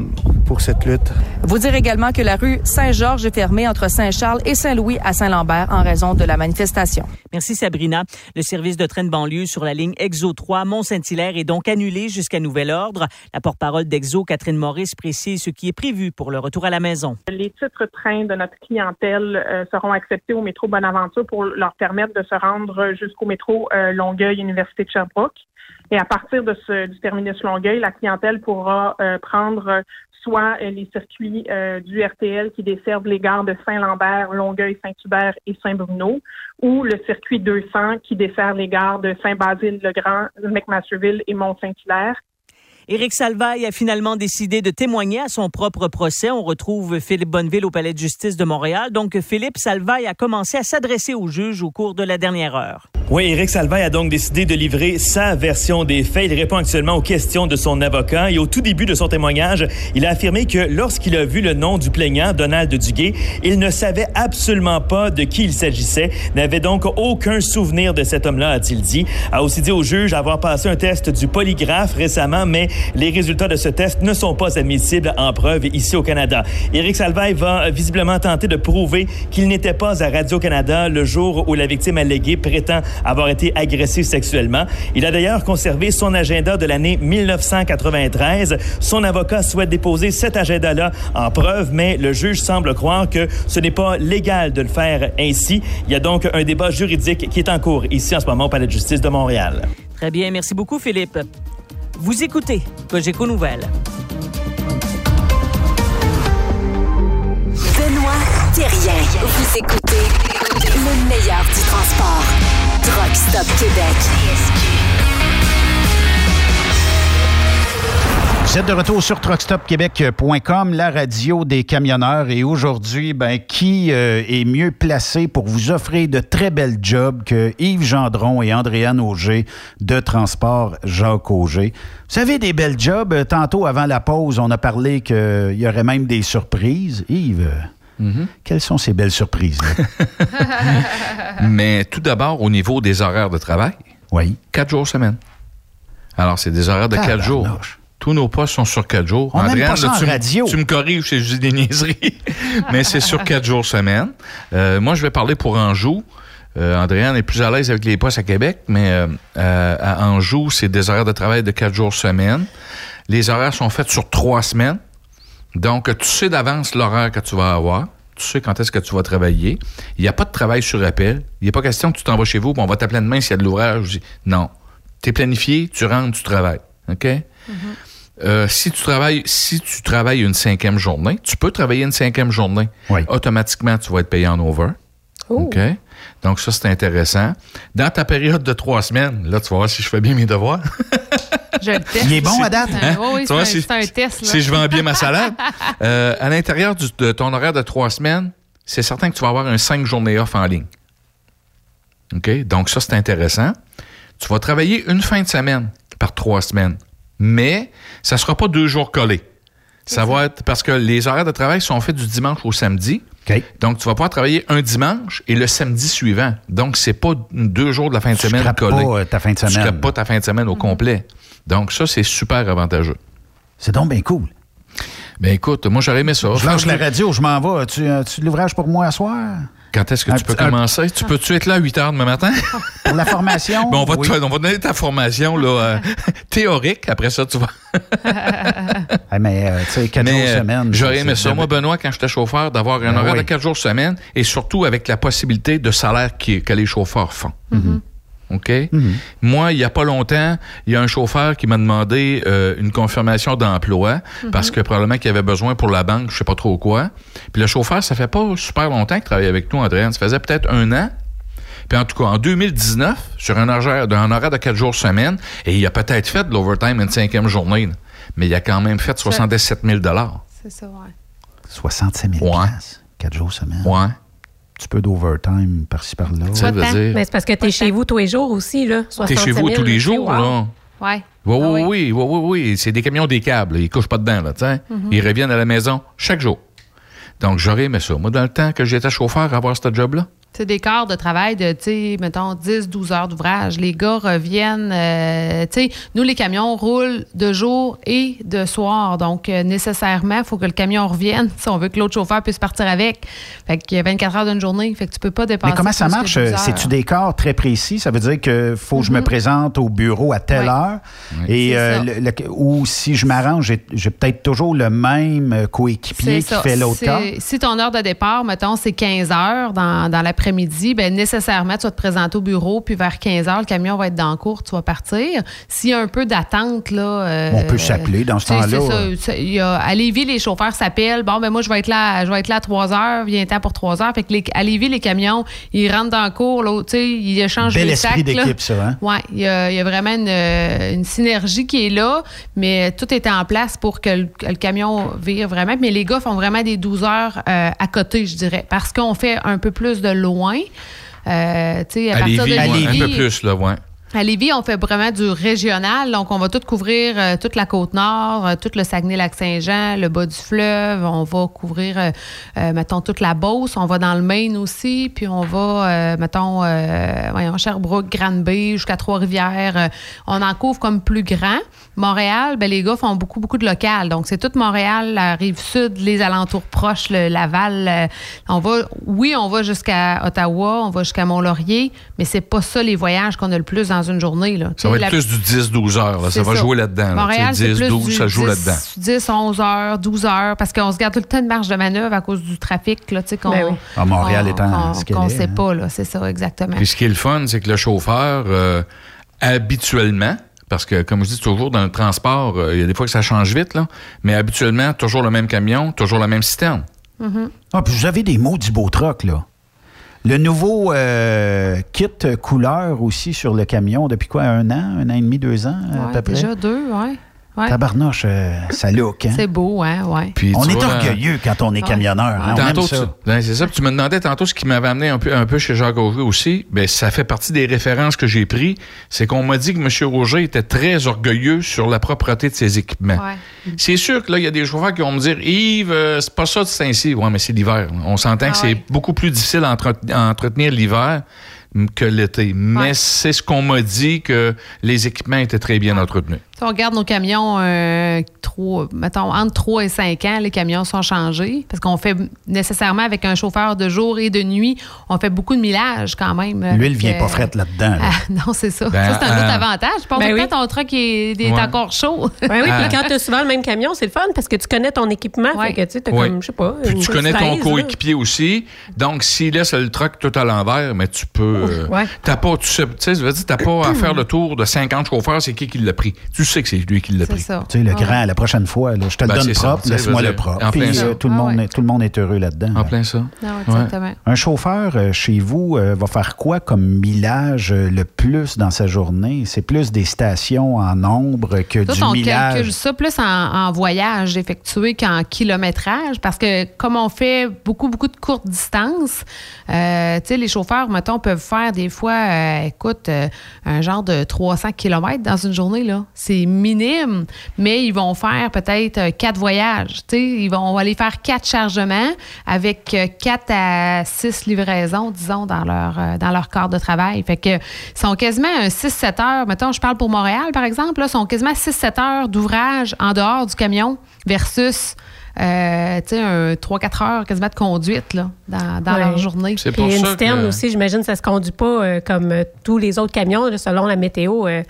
pour cette lutte. Vous dire également que la rue Saint-Georges est fermée entre Saint-Charles et Saint-Louis à Saint-Lambert en raison de la manifestation. Merci Sabrina. Le service de train de banlieue sur la ligne Exo 3 Mont-Saint-Hilaire est donc annulé jusqu'à nouvel ordre. La porte-parole d'Exo, Catherine Maurice, précise ce qui est prévu pour le retour à la maison. Les titres trains de notre clientèle euh, seront acceptés au métro Bonaventure pour leur permettre de se rendre jusqu'au métro euh, Longueuil Université de Sherbrooke. Et à partir de ce, du terminus Longueuil, la clientèle pourra euh, prendre soit euh, les circuits euh, du RTL qui desservent les gares de Saint-Lambert, Longueuil, Saint-Hubert et Saint-Bruno, ou le circuit 200 qui dessert les gares de Saint-Basile-le-Grand, McMasterville et Mont-Saint-Hilaire. Éric Salvaille a finalement décidé de témoigner à son propre procès. On retrouve Philippe Bonneville au Palais de justice de Montréal. Donc, Philippe Salvaille a commencé à s'adresser au juge au cours de la dernière heure. Oui, Éric Salvaille a donc décidé de livrer sa version des faits. Il répond actuellement aux questions de son avocat et au tout début de son témoignage, il a affirmé que lorsqu'il a vu le nom du plaignant, Donald Duguay, il ne savait absolument pas de qui il s'agissait, n'avait donc aucun souvenir de cet homme-là, a-t-il dit. A aussi dit au juge avoir passé un test du polygraphe récemment, mais les résultats de ce test ne sont pas admissibles en preuve ici au Canada. Éric Salvaille va visiblement tenter de prouver qu'il n'était pas à Radio-Canada le jour où la victime alléguée prétend avoir été agressée sexuellement. Il a d'ailleurs conservé son agenda de l'année 1993. Son avocat souhaite déposer cet agenda-là en preuve, mais le juge semble croire que ce n'est pas légal de le faire ainsi. Il y a donc un débat juridique qui est en cours ici en ce moment au Palais de justice de Montréal. Très bien, merci beaucoup Philippe. Vous écoutez Cogeco Nouvelles. Benoît Thérien. Vous écoutez le meilleur du transport. Truck Stop Québec. Vous êtes de retour sur truckstopquebec.com, la radio des camionneurs. Et aujourd'hui, ben, qui euh, est mieux placé pour vous offrir de très belles jobs que Yves Gendron et Andréane Auger de Transport Jacques Auger? Vous savez, des belles jobs. Euh, Tantôt, avant la pause, on a parlé qu'il y aurait même des surprises. Yves, Mm-hmm. quelles sont ces belles surprises? <laughs> Mais tout d'abord, au niveau des horaires de travail. Oui. Quatre jours semaine. Alors, c'est des horaires de quatre jours. Tous nos postes sont sur quatre jours. On Andréane, pas ça là, en tu, me- radio. tu me corriges, c'est juste des niaiseries. <laughs> Mais c'est sur quatre jours semaine. Euh, moi, je vais parler pour Anjou. Euh, Andréane est plus à l'aise avec les postes à Québec, mais euh, euh, à Anjou, c'est des horaires de travail de quatre jours semaine. Les horaires sont faits sur trois semaines. Donc, tu sais d'avance l'horaire que tu vas avoir. Tu sais quand est-ce que tu vas travailler. Il n'y a pas de travail sur appel. Il n'est pas question que tu t'en vas chez vous puis on va t'appeler demain s'il y a de l'ouvrage. Non. Tu es planifié, tu rentres, tu travailles. OK? Euh, si tu travailles, si tu travailles une cinquième journée, tu peux travailler une cinquième journée. Automatiquement, tu vas être payé en over. OK? Donc, ça, c'est intéressant. Dans ta période de trois semaines, là, tu vas voir si je fais bien mes devoirs. <laughs> Je le teste. Il est bon à date? Hein? Oui, oui, Tu vois, c'est un, si- un test. là. Si je vends bien ma salade. <laughs> Euh, à l'intérieur de ton horaire de trois semaines, c'est certain que tu vas avoir un cinq journées off en ligne. OK? Donc, ça, c'est intéressant. Tu vas travailler une fin de semaine par trois semaines. Mais ça ne sera pas deux jours collés. Ça va être parce que les horaires de travail sont faits du dimanche au samedi. Donc, tu vas pouvoir travailler un dimanche et le samedi suivant. Donc, c'est pas deux jours de la fin de Tu semaine collés. pas, euh, ta fin de Tu semaine. scrapes pas ta fin de semaine au complet. Donc, ça, c'est super avantageux. C'est donc bien cool. Ben écoute, moi j'aurais aimé ça. Je lâche la radio, je m'en vais. Tu, tu l'ouvrage pour moi à soir? Quand est-ce que Un tu peux un- commencer? Tu peux-tu être là à 8 heures demain matin? <laughs> Pour la formation? Ben, on, va Oui. te, on va donner ta formation là, euh, <laughs> théorique. Après ça, tu vas. <laughs> Mais, euh, tu sais, quatre Mais, jours euh, semaine. J'aurais aimé ça, moi, Benoît, quand j'étais chauffeur, d'avoir un Ben horaire oui. de 4 jours semaine et surtout avec la possibilité de salaire qui- que les chauffeurs font. OK? Moi, il n'y a pas longtemps, il y a un chauffeur qui m'a demandé euh, une confirmation d'emploi parce que probablement qu'il avait besoin pour la banque, je sais pas trop quoi. Puis le chauffeur, ça fait pas super longtemps qu'il travaille avec nous, Andréane. Ça faisait peut-être un an. Puis en tout cas, en 2019, sur un horaire, un horaire de 4 jours semaine, et il a peut-être fait de l'overtime une cinquième journée, là. mais il a quand même fait 77 000 C'est ça, ouais. 67 000 Ouais. Quatre jours semaine. Ouais. Un petit peu d'overtime par-ci par-là. Ça veut dire- Mais c'est parce que tu es chez vous tous les jours aussi, là. T'es chez vous 65 000, tous les tu jours, wow. là. Ouais. Oui, oui, oui, oui, oui, oui. C'est des camions des câbles. Ils couchent pas dedans, là, tu sais. Mhm. Ils reviennent à la maison chaque jour. Donc, j'aurais aimé ça. Moi, dans le temps que j'étais chauffeur, avoir ce job-là, C'est des quarts de travail de, tu sais, mettons, 10, 12 heures d'ouvrage. Les gars reviennent, euh, tu sais, nous, les camions roulent de jour et de soir. Donc, euh, nécessairement, il faut que le camion revienne <laughs> si on veut que l'autre chauffeur puisse partir avec. Fait qu'il y a 24 heures d'une journée. Fait que tu peux pas dépasser Mais comment ça que marche? 12 heures. C'est-tu des quarts très précis? Ça veut dire qu'il faut que je me présente au bureau à telle heure? Et, C'est euh, ça. le- le- ou si je m'arrange, j'ai peut-être toujours le même euh, coéquipier qui ça. fait l'autre quart. Si ton heure de départ, mettons, c'est 15 heures dans, dans l'après-midi, ben nécessairement, tu vas te présenter au bureau, puis vers 15 heures, le camion va être dans le cours, tu vas partir. S'il y a un peu d'attente, là. euh, On peut s'appeler dans ce temps-là. à Lévis, les chauffeurs s'appellent. Bon, ben moi, je vais être là, je vais être là à 3 heures, viens temps pour 3 heures. Fait que les, à Lévis, les camions, ils rentrent dans le cours, là, tu sais, ils échangent Bel les esprit d'équipe, ça, hein? Oui, il y, a il y a vraiment une, euh, une synergie qui est là, mais tout est en place pour que le, camion vire vraiment. Mais les gars font vraiment des 12 heures euh, à côté, je dirais, parce qu'on fait un peu plus de loin. Euh, tu sais, à, À partir Lévis, de ouais, un Lévis, peu plus, là, ouais. À Lévis, on fait vraiment du régional. Donc, on va tout couvrir euh, toute la côte nord, euh, tout le Saguenay-Lac-Saint-Jean, le bas du fleuve. On va couvrir, euh, mettons, toute la Beauce. On va dans le Maine aussi. Puis, on va, mettons, voyons, Sherbrooke, Granby, jusqu'à Trois-Rivières. On en couvre comme plus grand. Montréal, ben, les gars font beaucoup, beaucoup de local. Donc, c'est tout Montréal, la rive sud, les alentours proches, le Laval. on va, oui, on va jusqu'à Ottawa, on va jusqu'à Mont-Laurier, mais c'est pas ça les voyages qu'on a le plus dans une journée. Là. Ça va être la- plus du 10-12 heures. là. Ça va jouer là-dedans. là. Montréal, Tu sais, c'est 10, plus 12, du ça joue 10, là-dedans. 10, 11 heures, 12 heures, parce qu'on se garde tout le temps de marge de manœuvre à cause du trafic, là, tu sais, qu'on Ben oui. Ah, Montréal qu'on- étant ce qu'on est, sait hein. pas, là, c'est ça, exactement. Puis ce qui est le fun, c'est que le chauffeur, euh, habituellement, parce que comme je dis toujours, dans le transport, euh, il y a des fois que ça change vite, là, mais habituellement, toujours le même camion, toujours la même citerne. Mhm. Ah, puis vous avez des mots du beau troc, là. Le nouveau euh, kit couleur aussi sur le camion depuis quoi? Un an, un an et demi, deux ans, à peu près? déjà deux, oui. Ouais. Tabarnouche, euh, ça look, hein? C'est beau, hein, ouais. Puis On est vois, orgueilleux quand on est Ouais. camionneur. hein, on aime Tantôt, ça. tu- ben, c'est ça. Puis tu me demandais tantôt ce qui m'avait amené un peu, un peu chez Jacques Auger aussi. Ben, ça fait partie des références que j'ai pris. C'est qu'on m'a dit que M. Roger était très orgueilleux sur la propreté de ses équipements. Ouais. C'est sûr que là, il y a des chauffeurs qui vont me dire Yves, euh, c'est pas ça de Saint-Cyr. Ouais, mais c'est l'hiver. On s'entend Ah que c'est beaucoup plus difficile à, entre- à entretenir l'hiver que l'été. Mais Ouais. c'est ce qu'on m'a dit que les équipements étaient très bien entretenus. Si on regarde nos camions, euh, mettons, entre 3 et 5 ans, les camions sont changés parce qu'on fait nécessairement avec un chauffeur de jour et de nuit, on fait beaucoup de millage quand même. L'huile avec, vient pas euh, frette là-dedans. là. Ah, <laughs> non, c'est ça. Ben, ça, c'est un autre euh, avantage. Pas Ben oui. temps, ton truck est, est Ouais. encore chaud. Oui, oui, Ah. puis quand tu as souvent le même camion, c'est le fun parce que tu connais ton équipement. Ouais. Fait que tu sais, t'as Ouais. comme, je sais pas. Puis tu connais ton coéquipier aussi. Donc, s'il laisse le truck tout à l'envers, mais tu peux. euh. T'as pas, tu sais, tu sais, ça veut dire, t'as pas à faire le tour de 50 chauffeurs, c'est qui qui l'a pris. Tu sais que c'est lui qui l'a pris. ça. Tu sais, le Ah. grand, la prochaine fois, là, je te le Ben, donne propre, laisse-moi le propre. en plein Puis ça. euh, tout, le Ah monde, ouais. tout le monde est heureux là-dedans. En plein ça. Non, exactement. Un chauffeur euh, chez vous euh, va faire quoi comme millage euh, le plus dans sa journée? C'est plus des stations en nombre que Tout, du on millage? calcule ça plus en, en voyage effectué qu'en kilométrage parce que comme on fait beaucoup, beaucoup de courtes distances, euh, tu sais, les chauffeurs, mettons, peuvent faire des fois, euh, écoute, euh, un genre de 300 km dans une journée, là. C'est minime, mais ils vont faire peut-être euh, quatre voyages. Ils vont aller faire quatre chargements avec euh, quatre à six livraisons, disons, dans leur, euh, dans leur corps de travail. Fait que, ils sont quasiment un 6-7 heures. Mettons, je parle pour Montréal, par exemple, là, sont quasiment 6-7 heures d'ouvrage en dehors du camion versus, euh, tu sais, un 3-4 heures quasiment de conduite, là, dans, dans Ouais. leur journée. C'est Puis pour une ça que- aussi, j'imagine, ça se conduit pas euh, comme tous les autres camions, là, selon la météo. euh,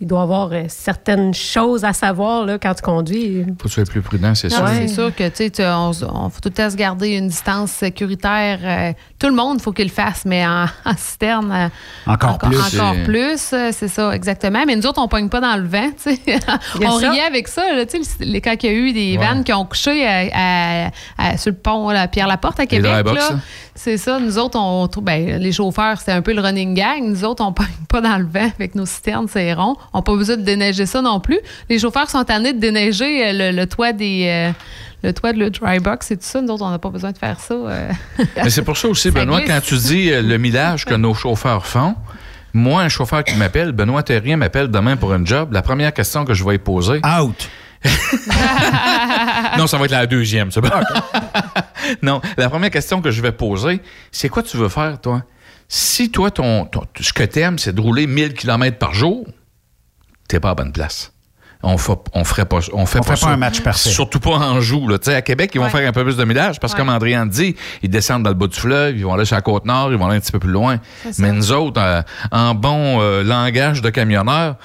il doit y avoir euh, certaines choses à savoir là, quand tu conduis. Faut que tu sois plus prudent, c'est sûr. C'est sûr que, tu sais, on, on faut tout temps se garder une distance sécuritaire. euh, tout le monde, faut qu'il le fasse, mais en, <laughs> en citerne, euh, Encore plus. Encore C'est- plus, euh, c'est ça, exactement. Mais nous autres, on pogne pas dans le vent, tu sais. <laughs> Bien on ça. riait avec ça, là, tu sais, les- quand il y a eu des Ouais. vannes qui ont couché à- à- à- sur le pont là, Pierre-Laporte à Québec, là. C'est ça. Nous autres, on trouve, ben, les chauffeurs, c'était un peu le running gang. Nous autres, on <laughs> pogne pas dans le vent avec nos citernes, c'est rond. On n'a pas besoin de déneiger ça non plus. Les chauffeurs sont tannés de déneiger euh, le, le toit des. euh, le toit de le dry box et tout ça. Nous autres, on n'a pas besoin de faire ça. euh. <laughs> Mais c'est pour ça aussi, Ça Benoît, glisse. quand tu dis euh, le millage que nos chauffeurs font, moi, un chauffeur qui m'appelle, Benoît Terrien m'appelle demain pour un job, la première question que je vais lui poser. Out. <laughs> non, ça va être la deuxième, c'est <laughs> bon. non, la première question que je vais poser, c'est quoi tu veux faire, toi? Si toi, ton, ton- ce que t'aimes, c'est de rouler 1000 km par jour, t'es pas à bonne place. On fait, on ferait pas, on fait On pas, fait pas ça. un match parfait. Surtout pas en joue. Là. Tu sais, À Québec, ils vont Ouais. faire un peu plus de millage parce que, comme Andréane dit, ils descendent dans le bas du fleuve, ils vont aller sur la côte nord, ils vont aller un petit peu plus loin. Mais nous autres, euh, en bon euh, langage de camionneur,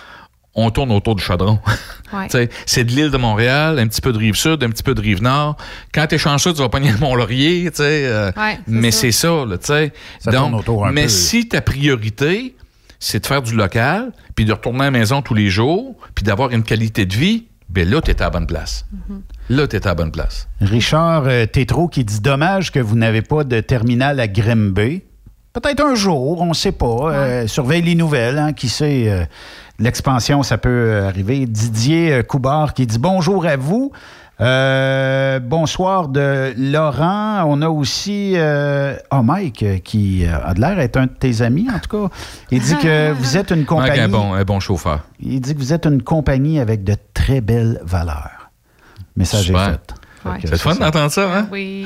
on tourne autour du chaudron. <laughs> Ouais. Tu sais, c'est de l'île de Montréal, un petit peu de rive sud, un petit peu de rive nord. Quand t'es chanceux, tu vas pogner le Mont-Laurier, tu sais. euh, Ouais, c'est mais ça. c'est ça, là, tu sais. Ça tourne Donc, autour un mais peu. si ta priorité, c'est de faire du local, puis de retourner à la maison tous les jours, puis d'avoir une qualité de vie, ben là, t'es à la bonne place. Là, t'es à la bonne place. Richard euh, Tétrault qui dit dommage que vous n'avez pas de terminal à Grimby. Peut-être un jour, on ne sait pas. Euh, surveille les nouvelles, hein, qui sait. euh, L'expansion, ça peut euh, arriver. Didier Coubard qui dit bonjour à vous. Euh, bonsoir de Laurent. On a aussi euh, oh Mike euh, qui a de l'air d'être un de tes amis en tout cas. Il dit que <laughs> vous êtes une Mike, compagnie. un bon, un bon chauffeur. Il dit que vous êtes une compagnie avec de très belles valeurs. Message est fait. Ouais. C'est fun d'entendre ça, hein? Oui.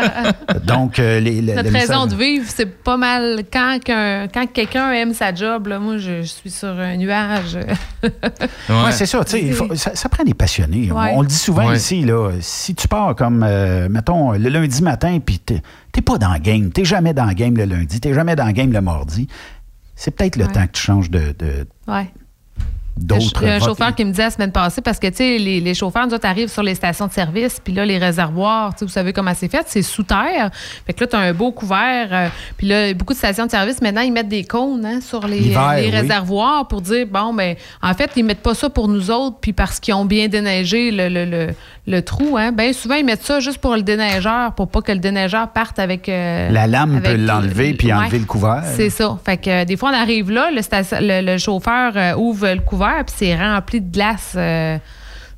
<laughs> Donc, euh, les, le- Notre raison de vivre, c'est pas mal. Quand, qu'un- quand quelqu'un aime sa job, là, moi, je, je suis sur un nuage. Ouais, c'est ça, faut- ça, ça prend des passionnés. On- Ouais. On, le dit souvent Ouais. ici, là, si tu pars comme, euh, mettons, le lundi matin, puis t'es t'es pas dans le game, t'es jamais dans le game le lundi, t'es jamais dans le game le mardi, c'est peut-être le Ouais. temps que tu changes de, de- Ouais. D'autres. Il y a un chauffeur qui me disait la semaine passée, parce que, tu sais, les, les chauffeurs, nous autres, arrivent sur les stations de service, puis là, les réservoirs, tu sais, vous savez comment c'est fait, c'est sous terre. Fait que là, tu as un beau couvert. euh, puis là, beaucoup de stations de service, maintenant, ils mettent des cônes hein, sur les, oui. réservoirs pour dire, bon, ben, en fait, ils mettent pas ça pour nous autres, puis parce qu'ils ont bien déneigé le, le, le, le trou. Hein. Bien souvent, ils mettent ça juste pour le déneigeur, pour pas que le déneigeur parte avec. euh, La lame avec- peut l'enlever puis Ouais. enlever le couvert. C'est ça. Fait que euh, des fois, on arrive là, le, station- le- le chauffeur euh, ouvre le couvert, puis c'est rempli de glace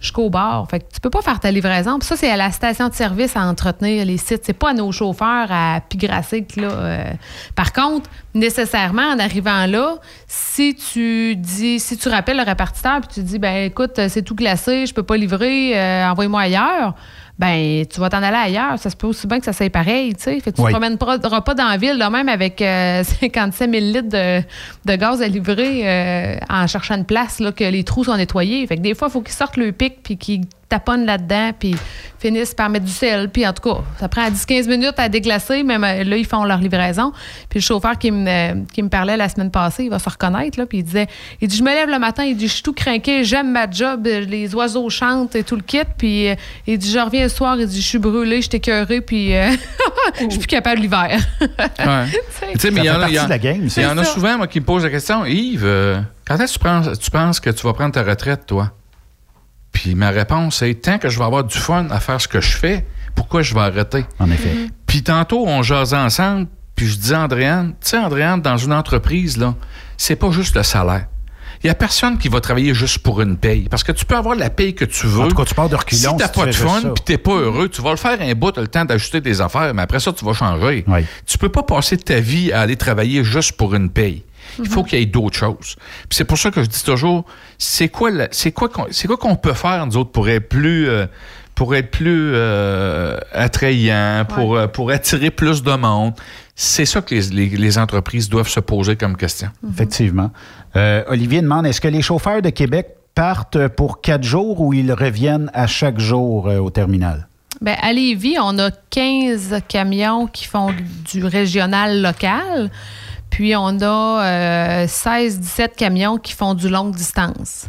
jusqu'au bord. Fait que tu peux pas faire ta livraison. Puis ça, c'est à la station de service à entretenir les sites. C'est pas à nos chauffeurs à pigrasser là. euh. Par contre, nécessairement, en arrivant là, si tu dis, si tu rappelles le répartiteur puis tu dis, ben écoute, c'est tout glacé, je peux pas livrer, euh, envoie-moi ailleurs. Ben, tu vas t'en aller ailleurs. Ça se peut aussi bien que ça soit pareil, tu sais. Fait que tu Oui. te promènes pas, dans la ville, là, même avec euh, <laughs> 57 000 litres de, de gaz à livrer euh, en cherchant une place, là, que les trous sont nettoyés. Fait que des fois, il faut qu'ils sortent le pic puis qu'ils taponnent là-dedans puis finissent par mettre du sel. Puis en tout cas, ça prend 10-15 minutes à déglacer, mais euh, là, ils font leur livraison. Puis le chauffeur qui me, qui me parlait la semaine passée, il va se reconnaître, là, puis il disait, il dit, je me lève le matin, il dit, je suis tout craqué, j'aime ma job, les oiseaux chantent et tout le kit, puis euh, il dit, je reviens le soir, il dit, je suis brûlé, je suis écœuré, puis euh, <laughs> je suis plus capable l'hiver. <laughs> Ouais. Tu sais, mais il y en a, il y en- de la game, ça. il y en a C'est ça. souvent moi, qui me posent la question Yves, euh, quand est-ce que tu penses, tu penses que tu vas prendre ta retraite, toi? Puis ma réponse est tant que je vais avoir du fun à faire ce que je fais, pourquoi je vais arrêter? En effet. Puis tantôt, on jasait ensemble, puis je dis à Andréane, tu sais, Andréane, dans une entreprise, là, c'est pas juste le salaire. Il y a personne qui va travailler juste pour une paye. Parce que tu peux avoir la paye que tu veux. En tout cas, tu pars de reculons Si t'as si tu pas de fun, puis t'es pas heureux, tu vas le faire un bout, t'as le temps d'ajuster tes affaires, mais après ça, tu vas changer. Tu peux pas passer ta vie à aller travailler juste pour une paye. Il faut qu'il y ait d'autres choses. Puis c'est pour ça que je dis toujours, c'est quoi, la- c'est quoi, qu'on- c'est quoi qu'on peut faire nous autres pour être plus, euh, pour être plus euh, attrayant, pour, euh, pour attirer plus de monde? C'est ça que les, les- les entreprises doivent se poser comme question. Effectivement. Euh, Olivier demande est-ce que les chauffeurs de Québec partent pour quatre jours ou ils reviennent à chaque jour euh, au terminal? Ben, à Lévis, on a 15 camions qui font du régional local. Puis on a euh, 16-17 camions qui font du longue distance.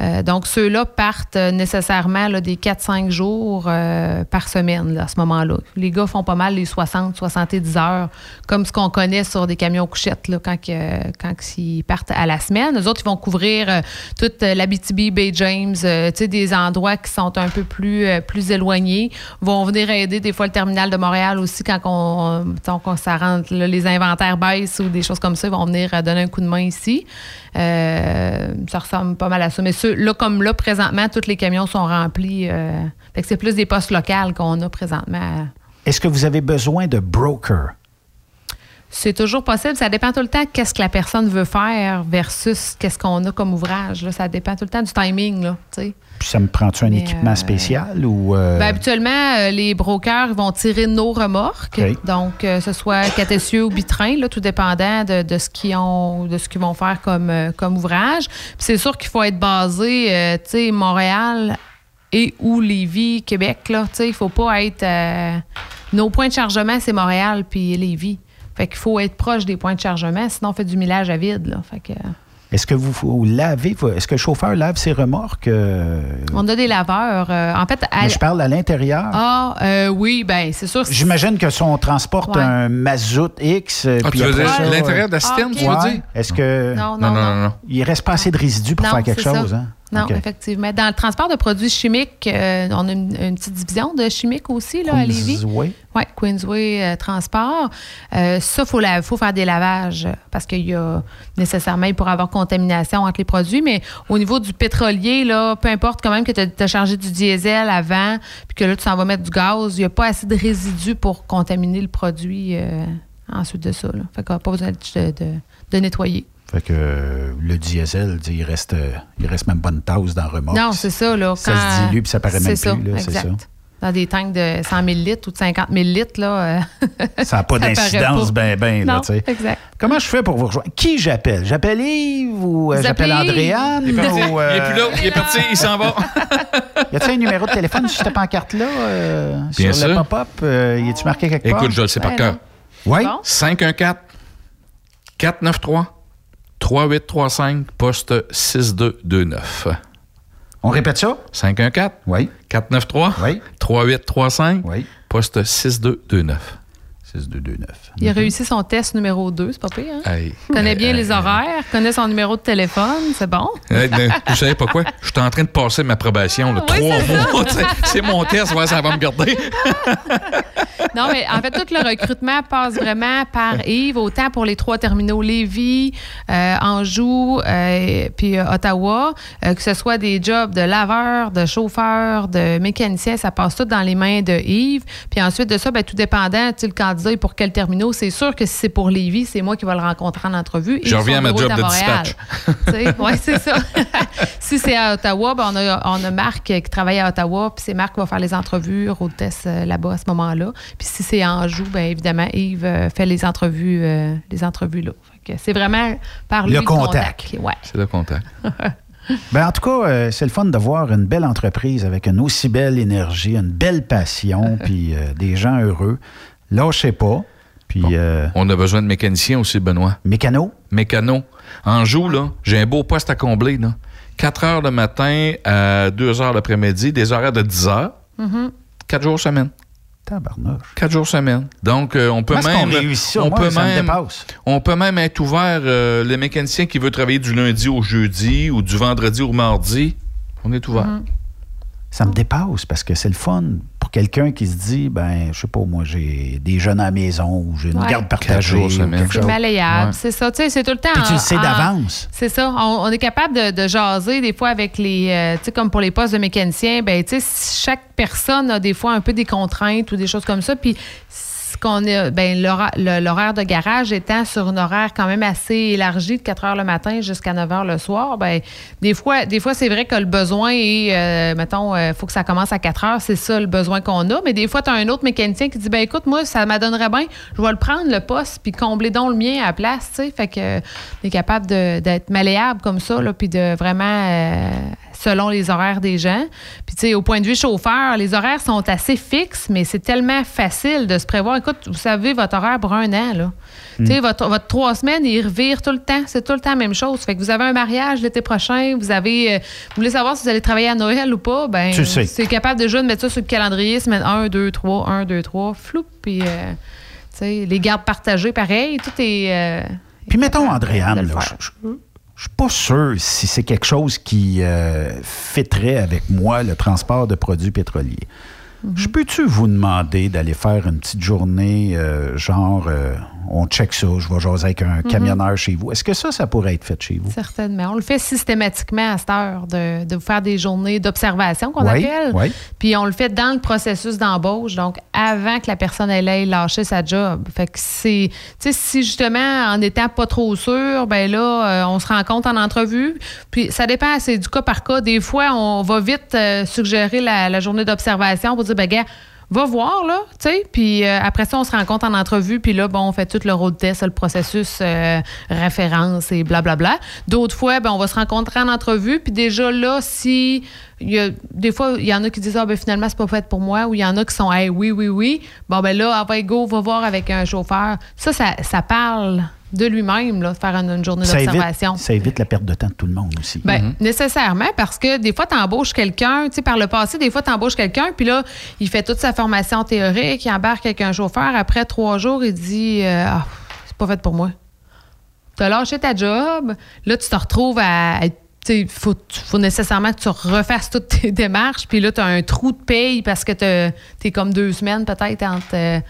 Euh, donc, ceux-là partent euh, nécessairement des 4-5 jours euh, par semaine à ce moment-là. Les gars font pas mal les 60-70 heures, comme ce qu'on connaît sur des camions couchettes là, quand, quand ils partent à la semaine. Les autres, ils vont couvrir toute l'Abitibi, Bay James, des endroits qui sont un peu plus, plus éloignés. vont venir aider des fois le terminal de Montréal aussi quand on, ça rentre, les inventaires baissent ou des choses comme ça. Ils vont venir donner un coup de main ici. Ça ressemble pas mal à ça. Mais là, comme là, présentement, tous les camions sont remplis. euh, c'est plus des postes locaux qu'on a présentement. Est-ce que vous avez besoin de brokers? C'est toujours possible. Ça dépend tout le temps qu'est-ce que la personne veut faire versus qu'est-ce qu'on a comme ouvrage. là. Ça dépend tout le temps du timing. Là. Puis ça me prend-tu un Mais, équipement euh, spécial ou. euh, Ben, habituellement, euh, les brokers vont tirer nos remorques. Donc, ce soit quatre essieux ou bitrain, là, tout dépendant de, de ce qu'ils ont, de ce qu'ils vont faire comme, comme ouvrage. Puis c'est sûr qu'il faut être basé, euh, tu sais, Montréal et ou Lévis, Québec, là. Tu sais, il faut pas être. nos points de chargement, c'est Montréal puis Lévis. Fait qu'il faut être proche des points de chargement, sinon on fait du millage à vide, là. Fait que. Est-ce que vous, vous lavez, est-ce que le chauffeur lave ses remorques? euh, On a des laveurs. euh, en fait, à- mais je parle à l'intérieur. Ah, euh, oui, ben c'est sûr. J'imagine que si on transporte Ouais. un mazout X. euh, Ah, puis tu veux après dire ça, l'intérieur de la Ah, tu veux dire? Est-ce que. Non, non, Non, non, non, non. Il reste pas assez de résidus pour Non, faire quelque ça. chose, hein? Non, effectivement. Dans le transport de produits chimiques, euh, on a une, une petite division de chimiques aussi là, à Lévis. Queensway. Oui, Queensway euh, Transport. Euh, ça, il faut, faire des lavages parce qu'il y a nécessairement, il pourrait y avoir contamination entre les produits. Mais au niveau du pétrolier, là, peu importe quand même que tu as, chargé du diesel avant puis que là, tu s'en vas mettre du gaz, il n'y a pas assez de résidus pour contaminer le produit ensuite de ça. Là. Fait qu'on n'a pas besoin de, de- de nettoyer. Fait que euh, le diesel, dit, il reste, euh, il reste même pas une tasse dans la remorque. Non, c'est ça. Là, Ça quand- se dilue puis ça paraît même c'est ça, plus, là, c'est ça. Dans des tanks de 100 000 litres ou de 50 000 litres, là, euh, <laughs> Ça n'a pas <laughs> d'incidence, ben, ben, là, Non, tu sais. exact. Comment je fais pour vous rejoindre? Qui j'appelle? J'appelle Yves ou euh, j'appelle Andréane? Il est parti. ou, euh, Il est plus là. Il est parti. Il s'en va. <laughs> Y a-t-il un numéro de téléphone sur cette pancarte-là? euh, Bien sur le pop-up? Euh, y est-tu marqué quelque part? Écoute, je le sais par Ben cœur. Oui? Bon. 514 493 3835 poste 6229. On répète ça? 514 Oui. 493 Oui. 3835 Oui. poste 6229. 6229. Il a réussi son test numéro 2, c'est pas pire. Hein? Hey. Connaît bien les horaires, connaît son numéro de téléphone, c'est bon. Vous savez pas quoi? Je suis en train de passer ma probation, là, Oui, trois mois. C'est mon test, ouais, ça va me garder. <laughs> Non, mais en fait, tout le recrutement passe vraiment par Yves, autant pour les trois terminaux Lévis, euh, Anjou, euh, puis euh, Ottawa, euh, que ce soit des jobs de laveur, de chauffeur, de mécanicien, ça passe tout dans les mains de Yves. Puis ensuite de ça, ben, tout dépendant, tu le candidat est pour quel terminal, c'est sûr que si c'est pour Lévis, c'est moi qui vais le rencontrer en entrevue. Je reviens à ma job de Montréal. dispatch. <laughs> Oui, c'est ça. <laughs> si c'est à Ottawa, ben on, a, on a Marc qui travaille à Ottawa, puis c'est Marc qui va faire les entrevues, road test euh, là-bas à ce moment-là. Puis si c'est à Anjou, bien évidemment, Yves euh, fait les entrevues, euh, les entrevues là. C'est vraiment par lui Le contact. Ouais. C'est le contact. <laughs> Ben, en tout cas, euh, c'est le fun de voir une belle entreprise avec une aussi belle énergie, une belle passion, puis euh, des gens heureux. Lâchez pas. Puis, euh, On a besoin de mécaniciens aussi, Benoît. mécano, Mécano. En joue, là, j'ai un beau poste à combler. Là. 4 heures le matin à 2 heures l'après-midi, des horaires de 10 heures, Mhm. 4 jours semaine. tabarnouche. 4 jours semaine. Donc, euh, on peut même. ça? on, Moi, peut ça me même dépasse. on peut même être ouvert, euh, le mécanicien qui veut travailler du lundi au jeudi ou du vendredi au mardi, on est ouvert. Mhm. Ça me dépasse parce que c'est le fun quelqu'un qui se dit, ben, je sais pas, moi, j'ai des jeunes à la maison ou j'ai une Ouais. garde Quatre partagée. C'est chose. malléable, Ouais. c'est ça. Tu sais, c'est tout le temps. Puis tu le sais en- d'avance. C'est ça. On, on est capable de, de jaser des fois avec les. euh, tu sais, comme pour les postes de mécanicien, ben, tu sais, chaque personne a des fois un peu des contraintes ou des choses comme ça. Puis, ben, l'horaire de garage étant sur un horaire quand même assez élargi de 4 heures le matin jusqu'à 9 heures le soir, ben, des fois, des fois c'est vrai que le besoin est, euh, mettons, il faut que ça commence à 4 heures, c'est ça le besoin qu'on a. Mais des fois, tu as un autre mécanicien qui dit, ben écoute, moi, ça m'adonnerait bien, je vais le prendre, le poste, puis combler donc le mien à la place, tu sais. Fait que, euh, on est capable d'être malléable comme ça, là, puis de vraiment, euh, selon les horaires des gens. Puis, tu sais, au point de vue chauffeur, les horaires sont assez fixes, mais c'est tellement facile de se prévoir. Écoute, vous savez votre horaire pour un an, là. Tu sais, votre, votre trois semaines, il revire tout le temps. C'est tout le temps la même chose. Fait que vous avez un mariage l'été prochain, vous avez. euh, vous voulez savoir si vous allez travailler à Noël ou pas, ben Tu sais. c'est capable déjà de mettre ça sur le calendrier, semaine 1, 2, 3, 1, 2, 3, flou, puis euh, tu sais, les gardes partagées, pareil, tout est. euh, Puis mettons, Andréane, je je suis pas sûr si c'est quelque chose qui euh, fitterait avec moi, le transport de produits pétroliers. Mhm. Je peux-tu vous demander d'aller faire une petite journée, euh, genre, euh, on check ça, je vais jaser avec un Mhm. camionneur chez vous. Est-ce que ça, ça pourrait être fait chez vous? Certainement. On le fait systématiquement à cette heure de, de faire des journées d'observation qu'on Oui, appelle. oui. Puis on le fait dans le processus d'embauche, donc avant que la personne elle ait lâché sa job. Fait que c'est, tu sais, si justement en étant pas trop sûr, ben là, euh, on se rend compte en entrevue. Puis ça dépend, c'est du cas par cas. Des fois, on va vite euh, suggérer la, la journée d'observation pour dire, ben gars, va voir, là, tu sais. Puis euh, après ça, on se rencontre en entrevue. Puis là, bon, on fait tout le road test, le processus euh, référence et blablabla. D'autres fois, ben, on va se rencontrer en entrevue. Puis déjà là, si. Y des fois, il y en a qui disent Ah, ben finalement, c'est pas fait pour moi. Ou il y en a qui sont Hey, oui, oui, oui. Bon, ben là, ah, ben, go, va voir avec un chauffeur. Ça, ça parle de lui-même, là, de faire une, une journée Ça évite, d'observation. ça évite la perte de temps de tout le monde aussi. Ben, nécessairement, parce que des fois, tu embauches quelqu'un, tu sais, par le passé, des fois, tu embauches quelqu'un, puis là, il fait toute sa formation théorique, il embarque avec un chauffeur. Après trois jours, il dit euh, Ah, c'est pas fait pour moi. Tu as lâché ta job, là, tu te retrouves à. Il faut, faut nécessairement que tu refasses toutes tes <laughs> démarches, puis là, tu as un trou de paye parce que tu es comme deux semaines peut-être entre.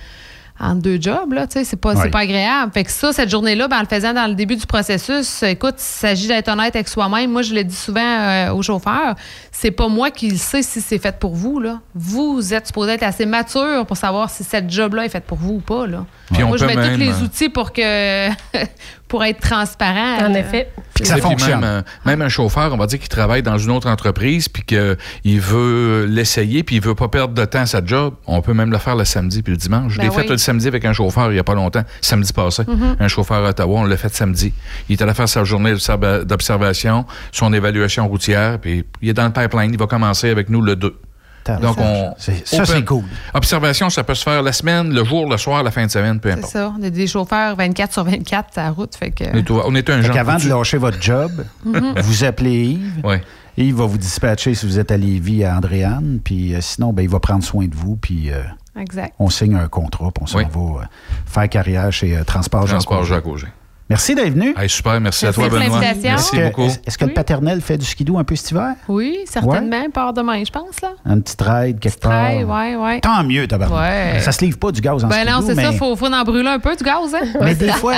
Entre deux jobs, là, tu sais, c'est pas, Ouais. c'est pas agréable. Fait que ça, cette journée-là, ben, en le faisant dans le début du processus, écoute, il s'agit d'être honnête avec soi-même. Moi, je le dis souvent euh, aux chauffeurs, c'est pas moi qui le sais si c'est fait pour vous, là. Vous êtes supposé être assez mature pour savoir si cette job-là est faite pour vous ou pas, là. Puis on moi, je mets tous les euh, outils pour que <laughs> pour être transparent. En effet. Puis ça fonctionne. Même, euh, même un chauffeur, on va dire qu'il travaille dans une autre entreprise, puis qu'il veut l'essayer, puis il veut pas perdre de temps à sa job, on peut même le faire le samedi puis le dimanche. Je Ben l'ai fait le samedi avec un chauffeur il y a pas longtemps, samedi passé. Mhm. Un chauffeur à Ottawa, on l'a fait samedi. Il est allé faire sa journée d'observa- d'observation, son évaluation routière, puis il est dans le pipeline. Il va commencer avec nous le 2. Donc, on. C'est- ça, c'est cool. Observation, ça peut se faire la semaine, le jour, le soir, la fin de semaine, peu C'est importe. ça. On est des chauffeurs 24 sur 24 à la route. Fait que... On est, on est un genre. qu'avant de lâcher votre job, Mhm. vous appelez Yves. Ouais. Yves va vous dispatcher si vous êtes à Lévis, à Andréane. Puis euh, sinon, ben, il va prendre soin de vous. Puis euh, Exact. on signe un contrat. Puis on s'en Oui. va euh, faire carrière chez euh, Transport Jean Transport. Jacques Auger. Merci d'être venu. Hey, super, merci, à toi, Benoît. Merci Est-ce que, beaucoup. est-ce- que le paternel fait du skidoo un peu cet hiver? Oui, certainement. Part demain, je pense, là. Un petit ride quelque part? Ouais, ouais. Tant mieux, tabarnak. Ouais. Ça se livre pas du gaz en Ben non, skidoo, c'est ça. mais- Faut, faut en brûler un peu du gaz, hein? Mais des fois,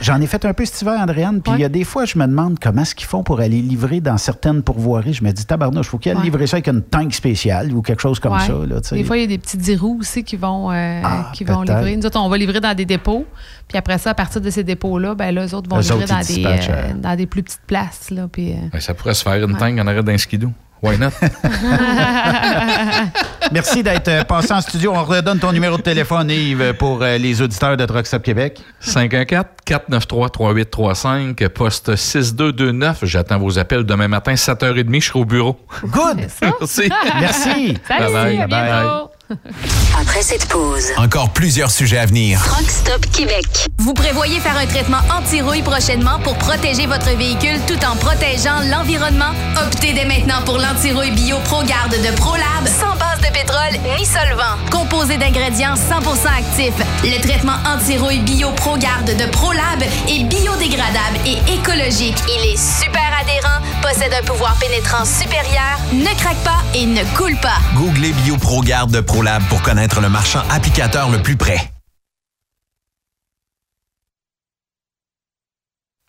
j'en- ai fait un peu cet hiver, Andréane, puis il y a des fois, je me demande comment est-ce qu'ils font pour aller livrer dans certaines pourvoiries. Je me dis, tabarnouche, faut qu'ils aillent Ouais. livrer ça avec une tank spéciale ou quelque chose comme Ouais. ça. Là, des fois, il y a des petits 10 roues aussi qui vont, euh, qui vont livrer. Nous autres, on va livrer dans des dépôts. Puis après ça, à partir de ces dépôts-là, ben là, eux autres vont autres, dans des, dispatchent, euh, dans des plus petites places. Là, puis, euh, Ben, ça pourrait se faire une Ouais. tank en arrêt d'un skidoo. Why not? <laughs> Merci d'être euh, passé en studio. On redonne ton numéro de téléphone, Yves, pour euh, les auditeurs de Truck Stop Québec. 514-493-3835, poste 6229. J'attends vos appels demain matin, 7h30. Je serai au bureau. Good! <laughs> Merci. Merci. Bye bye. Après cette pause, Encore plusieurs sujets à venir. Truck Stop Québec. Vous prévoyez faire un traitement anti-rouille prochainement pour protéger votre véhicule tout en protégeant l'environnement? Optez dès maintenant pour l'anti-rouille bio ProGarde de ProLab sans base de pétrole ni solvant. Composé d'ingrédients 100% actifs, le traitement anti-rouille bio ProGarde de ProLab est biodégradable et écologique. Il est super adhérent, possède un pouvoir pénétrant supérieur, ne craque pas et ne coule pas. Googlez BioProGarde de ProLab pour connaître le marchand applicateur le plus près.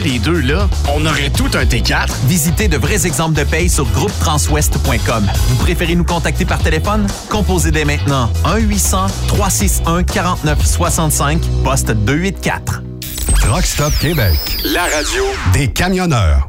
les deux, là, on aurait tout un T4. Visitez de vrais exemples de paye sur groupetranswest.com. Vous préférez nous contacter par téléphone? Composez dès maintenant 1-800-361-4965, poste 284. Truck Stop Québec. La radio Des camionneurs.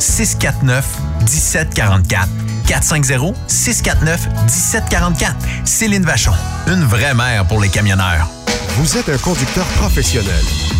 450-649-1744. 450-649-1744. Céline Vachon. Une vraie mère pour les camionneurs. Vous êtes un conducteur professionnel.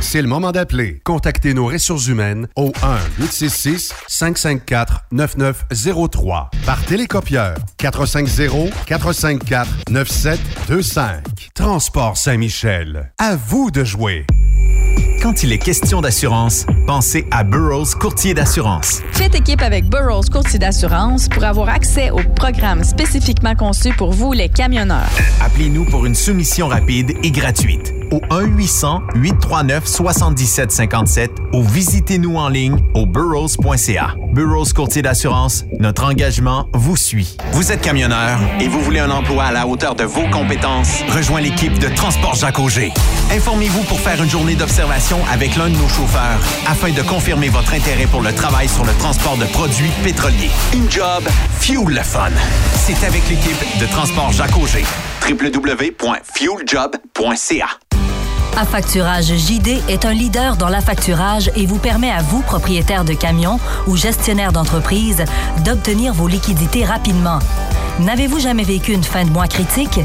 C'est le moment d'appeler. Contactez nos ressources humaines au 1-866-554-9903 par télécopieur 450-454-9725. Transport Saint-Michel. À vous de jouer. Quand il est question d'assurance, pensez à Burroughs Courtier d'assurance. Faites équipe avec Burroughs Courtier d'assurance pour avoir accès aux programmes spécifiquement conçus pour vous, les camionneurs. Appelez-nous pour une soumission rapide et gratuite au 1-800-839-7757 ou visitez-nous en ligne au burrows.ca. Burrows Courtier d'assurance, notre engagement vous suit. Vous êtes camionneur et vous voulez un emploi à la hauteur de vos compétences? Rejoins l'équipe de Transport Jacques Auger. Informez-vous pour faire une journée d'observation avec l'un de nos chauffeurs afin de confirmer votre intérêt pour le travail sur le transport de produits pétroliers. Une job, fuel le fun. C'est avec l'équipe de Transport Jacques Auger. www.fueljob.ca Affacturage JD est un leader dans l'affacturage et vous permet à vous, propriétaire de camions ou gestionnaire d'entreprise, d'obtenir vos liquidités rapidement. N'avez-vous jamais vécu une fin de mois critique?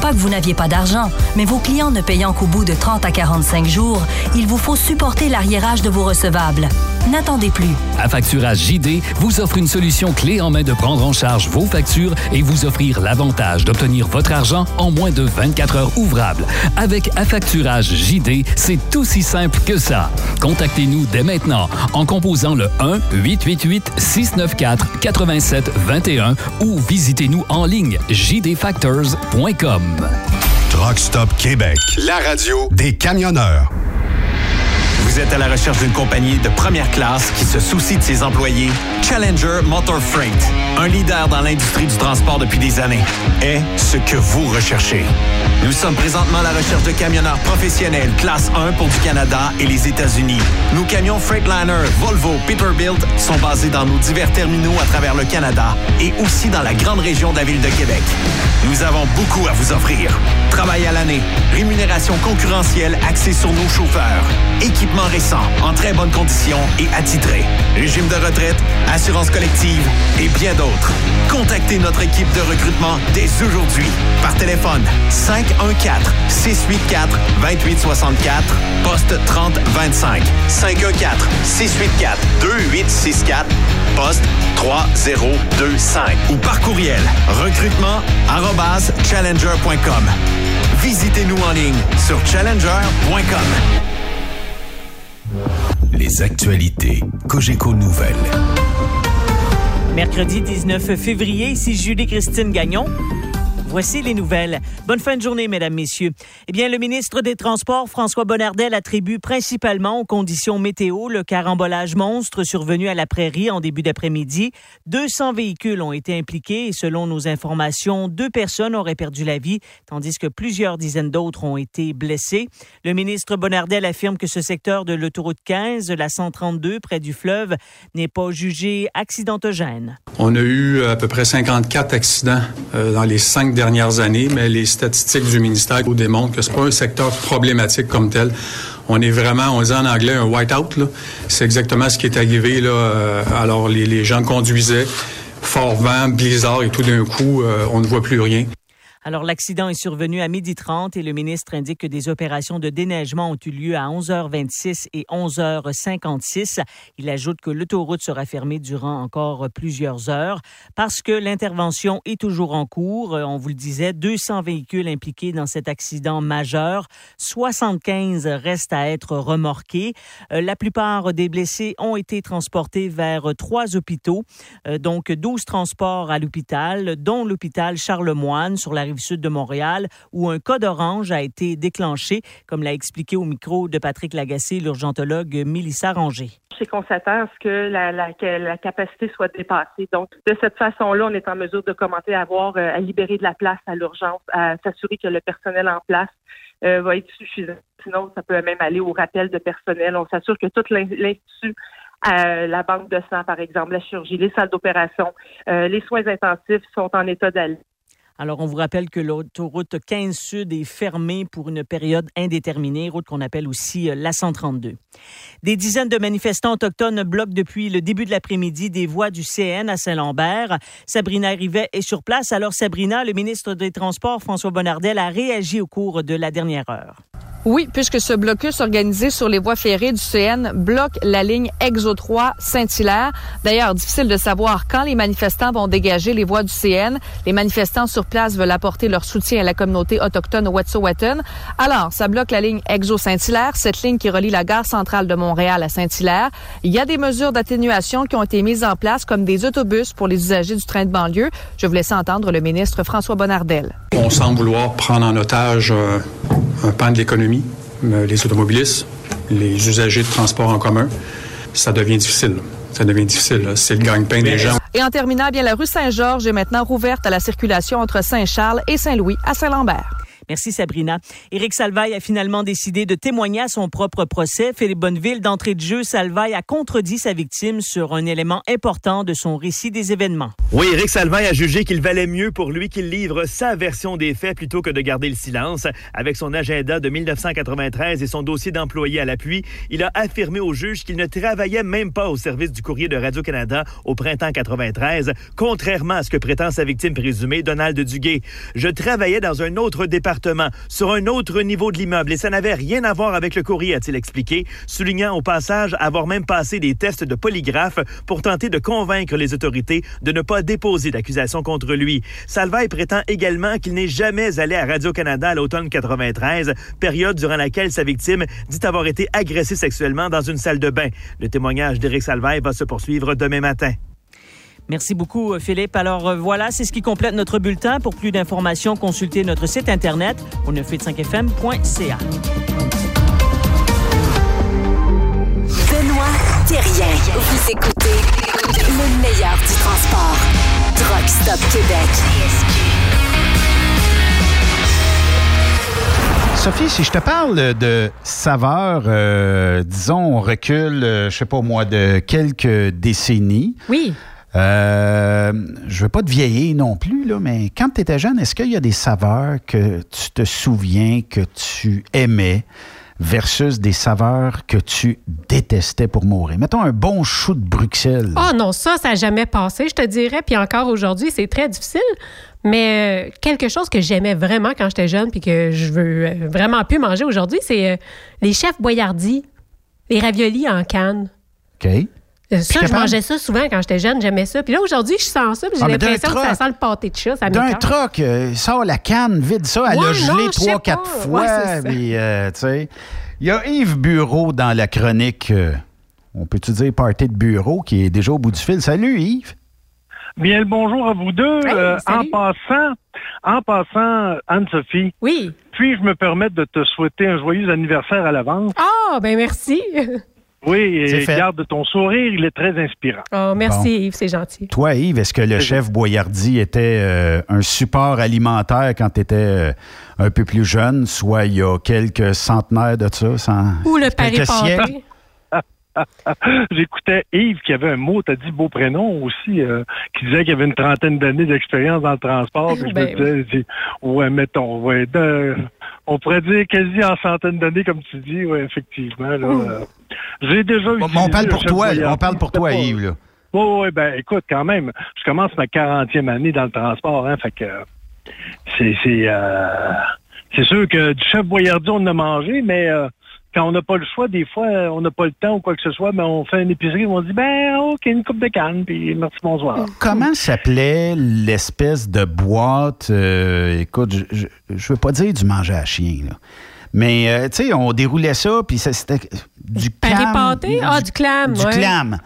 Pas que vous n'aviez pas d'argent, mais vos clients ne payant qu'au bout de 30 à 45 jours, il vous faut supporter l'arriérage de vos recevables. N'attendez plus. Affacturage JD vous offre une solution clé en main de prendre en charge vos factures et vous offrir l'avantage d'obtenir votre argent en moins de 24 heures ouvrables. Avec Affacturage JD, c'est aussi simple que ça. Contactez-nous dès maintenant en composant le 1-888-694-8721 ou visitez-nous en ligne jdfactors.com. Truck Stop Québec, la radio des camionneurs. Vous êtes à la recherche d'une compagnie de première classe qui se soucie de ses employés? Challenger Motor Freight, un leader dans l'industrie du transport depuis des années, est ce que vous recherchez. Nous sommes présentement à la recherche de camionneurs professionnels classe 1 pour du Canada et les États-Unis. Nos camions Freightliner, Volvo, Peterbilt sont basés dans nos divers terminaux à travers le Canada et aussi dans la grande région de la ville de Québec. Nous avons beaucoup à vous offrir. Travail à l'année, rémunération concurrentielle axée sur nos chauffeurs, équipement récent, en très bonne condition et attitré, régime de retraite, assurance collective et bien d'autres. Contactez notre équipe de recrutement dès aujourd'hui par téléphone 514 684 2864 poste 3025 514 684 2864 poste 3025 ou par courriel recrutement arobase challenger.com. Visitez-nous en ligne sur challenger.com. Les actualités Cogeco Nouvelles. Mercredi 19 février, ici Julie-Christine Gagnon. Voici les nouvelles. Bonne fin de journée, mesdames, messieurs. Eh bien, le ministre des Transports, François Bonnardel, attribue principalement aux conditions météo le carambolage monstre survenu à la prairie en début d'après-midi. 200 véhicules ont été impliqués et selon nos informations, deux personnes auraient perdu la vie, tandis que plusieurs dizaines d'autres ont été blessés. Le ministre Bonnardel affirme que ce secteur de l'autoroute 15, la 132, près du fleuve, n'est pas jugé accidentogène. On a eu à peu près 54 accidents euh, dans les cinq dernières mais les statistiques du ministère nous démontrent que c'est pas un secteur problématique comme tel. On est vraiment, on dit en anglais, un white-out. C'est exactement ce qui est arrivé. Là. Euh, alors, les, les gens conduisaient, fort vent, blizzard, et tout d'un coup, euh, on ne voit plus rien. Alors, l'accident est survenu à 12h30 et le ministre indique que des opérations de déneigement ont eu lieu à 11h26 et 11h56. Il ajoute que l'autoroute sera fermée durant encore plusieurs heures parce que l'intervention est toujours en cours. Euh, On vous le disait, 200 véhicules impliqués dans cet accident majeur. 75 restent à être remorqués. Euh, La plupart des blessés ont été transportés vers trois hôpitaux, Euh, donc 12 transports à l'hôpital, dont l'hôpital Charlemagne sur la rive sud de Montréal, où un code orange a été déclenché, comme l'a expliqué au micro de Patrick Lagacé, l'urgentologue Mélissa Ranger. C'est qu'on s'attend à ce que la, capacité soit dépassée. Donc, de cette façon-là, on est en mesure de commenter à avoir, euh, à libérer de la place à l'urgence, à s'assurer que le personnel en place euh, va être suffisant. Sinon, ça peut même aller au rappel de personnel. On s'assure que tout l'in- l'institut, euh, la banque de sang, par exemple, la chirurgie, les salles d'opération, les soins intensifs sont en état d'aller. Alors, on vous rappelle que l'autoroute 15 Sud est fermée pour une période indéterminée, route qu'on appelle aussi euh, la 132. Des dizaines de manifestants autochtones bloquent depuis le début de l'après-midi des voies du CN à Saint-Lambert. Sabrina Rivet est sur place. Alors, Sabrina, le ministre des Transports, François Bonnardel, a réagi au cours de la dernière heure. Oui, puisque ce blocus organisé sur les voies ferrées du CN bloque la ligne Exo 3 Saint-Hilaire. D'ailleurs, difficile de savoir quand les manifestants vont dégager les voies du CN. Les manifestants sur place veulent apporter leur soutien à la communauté autochtone Wet'suwet'en. Alors, ça bloque la ligne Exo Saint-Hilaire, cette ligne qui relie la gare centrale de Montréal à Saint-Hilaire. Il y a des mesures d'atténuation qui ont été mises en place, comme des autobus pour les usagers du train de banlieue. Je vous laisse entendre le ministre François Bonnardel. On semble vouloir prendre en otage euh, un pan de l'économie, euh, les automobilistes, les usagers de transport en commun. Ça devient difficile. Ça devient difficile. C'est le gagne-pain des gens. Et en terminant, bien, la rue Saint-Georges est maintenant rouverte à la circulation entre Saint-Charles et Saint-Louis à Saint-Lambert. Merci Sabrina. Éric Salvaille a finalement décidé de témoigner à son propre procès. Philippe Bonneville, d'entrée de jeu, Salvaille a contredit sa victime sur un élément important de son récit des événements. Oui, Éric Salvaille a jugé qu'il valait mieux pour lui qu'il livre sa version des faits plutôt que de garder le silence. Avec son agenda de 1993 et son dossier d'employé à l'appui, il a affirmé au juge qu'il ne travaillait même pas au service du courrier de Radio-Canada au printemps 93, contrairement à ce que prétend sa victime présumée, Donald Duguay. Je travaillais dans un autre département, sur un autre niveau de l'immeuble, et ça n'avait rien à voir avec le courrier, a-t-il expliqué, soulignant au passage avoir même passé des tests de polygraphe pour tenter de convaincre les autorités de ne pas déposer d'accusation contre lui. Salvaille prétend également qu'il n'est jamais allé à Radio-Canada à l'automne 93, période durant laquelle sa victime dit avoir été agressée sexuellement dans une salle de bain. Le témoignage d'Éric Salvaille va se poursuivre demain matin. Merci beaucoup, euh, Philippe. Alors euh, voilà, c'est ce qui complète notre bulletin. Pour plus d'informations, consultez notre site Internet au 985fm.ca. Benoît Thérien. Vous écoutez le meilleur du transport. Truck Stop Québec. Sophie, si je te parle de saveur, euh, disons, on recule, euh, je sais pas moi, de quelques décennies. Oui. Euh, je veux pas te vieillir non plus, là, mais quand tu étais jeune, est-ce qu'il y a des saveurs que tu te souviens que tu aimais versus des saveurs que tu détestais pour mourir? Mettons un bon chou de Bruxelles. Oh non, ça, ça n'a jamais passé, je te dirais. Puis encore aujourd'hui, c'est très difficile. Mais euh, quelque chose que j'aimais vraiment quand j'étais jeune puis que je veux euh, vraiment plus manger aujourd'hui, c'est euh, les chefs boyardis, les raviolis en canne. OK. Euh, Ça, je mangeais ça souvent quand j'étais jeune, j'aimais ça. Puis là, aujourd'hui, je sens ça, puis j'ai Ah, d'un l'impression que ça sent le pâté de chat. Ça D'un troc, euh, sort la canne, vide ça, elle Ouais, a gelé trois, quatre fois. Ouais, c'est ça. puis, euh, tu sais. Il y a Yves Bureau dans la chronique, euh, on peut-tu dire party de bureau, qui est déjà au bout du fil. Salut Yves. Bien le bonjour à vous deux. Euh, en passant, en passant, Anne-Sophie. Oui. Puis-je me permettre de te souhaiter un joyeux anniversaire à l'avance? Ah, ben merci. <laughs> Oui, et fait. garde ton sourire, il est très inspirant. Oh, merci Bon. Yves, c'est gentil. Toi, Yves, est-ce que le chef Boyardi était euh, un support alimentaire quand tu étais un peu plus jeune, soit il y a quelques centenaires de ça? Sans, Ou le siècles? pari-pâté. <laughs> J'écoutais Yves qui avait un mot, t'as dit beau prénom aussi, euh, qui disait qu'il avait une trentaine d'années d'expérience dans le transport. <laughs> Puis je Ben me disais, je dis, ouais, mettons, ouais, de- on pourrait dire quasi en centaine d'années, comme tu dis, ouais, effectivement. Là, euh, j'ai déjà Mais on parle pour toi, on parle pour toi, Yves. Là. Oui, oui, ben écoute, quand même, je commence ma 40e année dans le transport, hein, fait que c'est c'est euh, c'est sûr que du chef boyardi, on en a mangé, mais euh, quand on n'a pas le choix, des fois, on n'a pas le temps ou quoi que ce soit, mais on fait une épicerie, on dit ben ok, une coupe de canne, puis merci, bonsoir. Comment s'appelait l'espèce de boîte? euh, écoute, je- je je veux pas dire du manger à chien, là. Mais, euh, tu sais, on déroulait ça, puis ça, c'était du Paris clam. pâté? Ah, du clam, Du ouais. clam.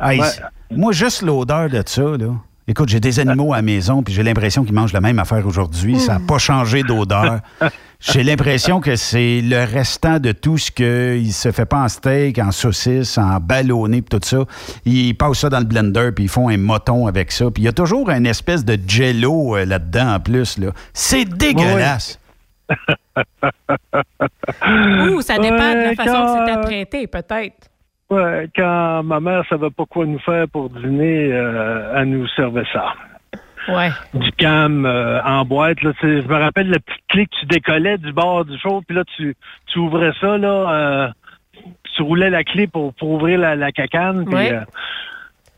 Hey, Ouais. Moi, juste l'odeur de ça, là. Écoute, j'ai des animaux à la maison, puis j'ai l'impression qu'ils mangent la même affaire aujourd'hui. Ça n'a pas changé d'odeur. <laughs> J'ai l'impression que c'est le restant de tout ce qu'il se fait pas en steak, en saucisse, en ballonné, puis tout ça. Ils passent ça dans le blender, puis ils font un moton avec ça. Puis il y a toujours une espèce de jello euh, là-dedans en plus. Là. C'est dégueulasse. Ouh, ça dépend de la façon que c'est apprêté, peut-être. Ouais, quand ma mère savait pas quoi nous faire pour dîner, euh, elle nous servait ça. Ouais. Du cam euh, en boîte. Là, je me rappelle le petit clé que tu décollais du bord du four, puis là, tu, tu ouvrais ça, là, euh, tu roulais la clé pour, pour ouvrir la, la cacane. puis, Ouais.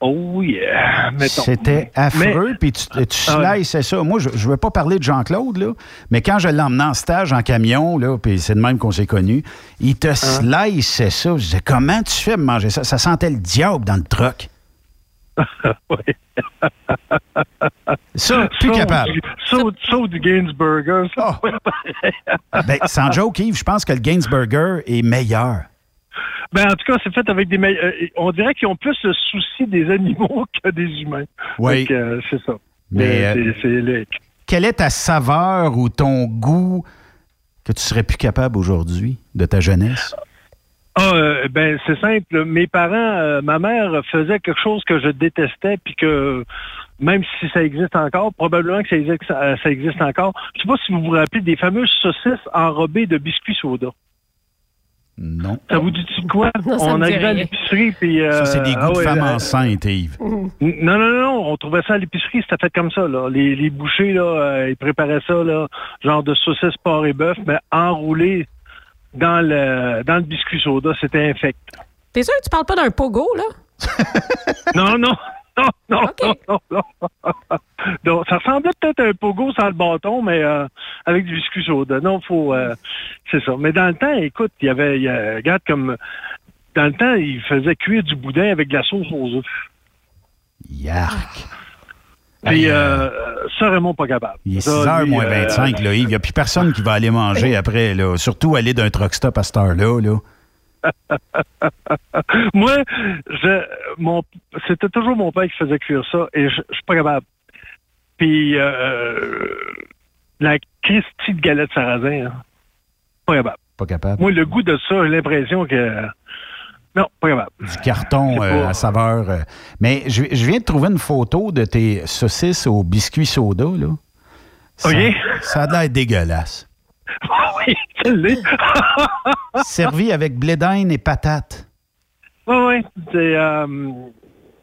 Oh yeah! C'était affreux, puis tu, tu Ah ouais. slices ça. Moi, je ne veux pas parler de Jean-Claude, là, mais quand je l'emmenais en stage en camion, là, puis c'est de même qu'on s'est connus, il Ah. te sliceait ça. Je disais, comment tu fais manger ça? Ça sentait le diable dans le truck. <laughs> Ça, plus capable. Ça, du Gainsburger. ça, Ben, sans joke, Yves, je pense que le Gainsburger est meilleur. Ben, en tout cas, c'est fait avec des... euh, on dirait qu'ils ont plus le souci des animaux <laughs> que des humains. Oui. Euh, c'est ça. Mais, Euh, euh, c'est- c'est le- Quelle est ta saveur ou ton goût que tu serais plus capable aujourd'hui de ta jeunesse? Ah, euh, ben c'est simple. Mes parents, euh, ma mère faisait quelque chose que je détestais, puis que même si ça existe encore, probablement que ça existe, ça existe encore. Je sais pas si vous vous rappelez des fameuses saucisses enrobées de biscuits soda. <laughs> Non. Ça vous dit quoi? Non, on arrivait à l'épicerie, puis... euh, Ça, c'est des goûts ah de ouais, femmes euh, enceintes, Yves. <laughs> Non, non, non, non, on trouvait ça à l'épicerie, c'était fait comme ça, là. Les, les bouchers, là, euh, ils préparaient ça, là, genre de saucisses porc et bœuf, mais enroulé dans le, dans le biscuit soda, c'était infect. T'es sûr que tu parles pas d'un pogo, là? Non, non, non, non, non, <laughs> non, non. Donc, ça ressemblait peut-être à un pogo sans le bâton, mais euh, avec du biscuit soda. Non, faut, euh, c'est ça. Mais dans le temps, écoute, il y avait, il y a- regarde comme, dans le temps, ils faisaient cuire du boudin avec de la sauce aux œufs. Yark. Puis euh, ça, Raymond, pas capable. Il est Ça, 6h lui, moins euh, 25, là, Yves. Il n'y a plus personne qui va aller manger <laughs> après, là. Surtout aller d'un truck stop à cette heure-là, là. <laughs> Moi, je, mon, c'était toujours mon père qui faisait cuire ça et je, je suis pas capable. Puis euh, la Christie de galette sarrasin, hein, pas capable. Pas capable. Moi, le goût de ça, j'ai l'impression que non, pas capable. Du carton euh, pas- à saveur. euh. Mais je, je viens de trouver une photo de tes saucisses au biscuit soda, là. Ça a l'air dégueulasse. <laughs> oui, ça l'est. <laughs> Servi avec blé d'Inde et patates. Oui, oui. C'est, euh,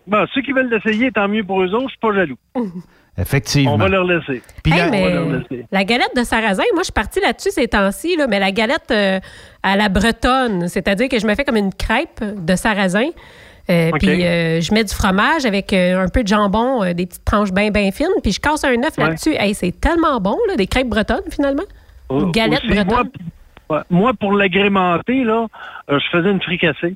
bon, ceux qui veulent l'essayer, tant mieux pour eux autres, je suis pas jaloux. <laughs> Effectivement. On va leur laisser. Puis Hey, la- mais on va leur laisser. la galette de sarrasin, moi, je suis partie là-dessus ces temps-ci, là, mais la galette euh, à la bretonne, c'est-à-dire que je me fais comme une crêpe de sarrasin. euh. Puis euh, je mets du fromage avec euh, un peu de jambon, euh, des petites tranches bien, bien fines, puis je casse un œuf Ouais. là-dessus. Hey, c'est tellement bon, là, des crêpes bretonnes, finalement. Une galette Aussi, bretonne? Moi, moi, pour l'agrémenter, là, euh, je faisais une fricassée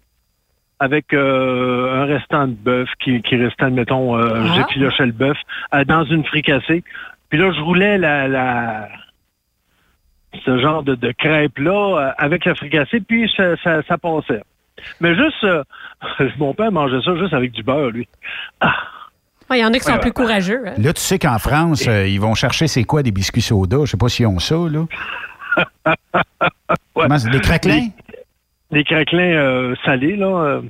avec euh, un restant de bœuf qui, qui restait, admettons, euh, Ah. j'effilochais le bœuf euh, dans une fricassée. Puis là, je roulais la, la ce genre de, de crêpe-là euh, avec la fricassée, puis ça, ça, ça passait. Mais juste, euh, <laughs> mon père mangeait ça juste avec du beurre, lui. Ouais, Il y en a qui sont Ouais, plus ouais. courageux. hein. Là, tu sais qu'en France, euh, ils vont chercher c'est quoi des biscuits soda? Je sais pas s'ils ont ça, là. <laughs> Comment des craquelins? Des craquelins euh, salés, là. euh,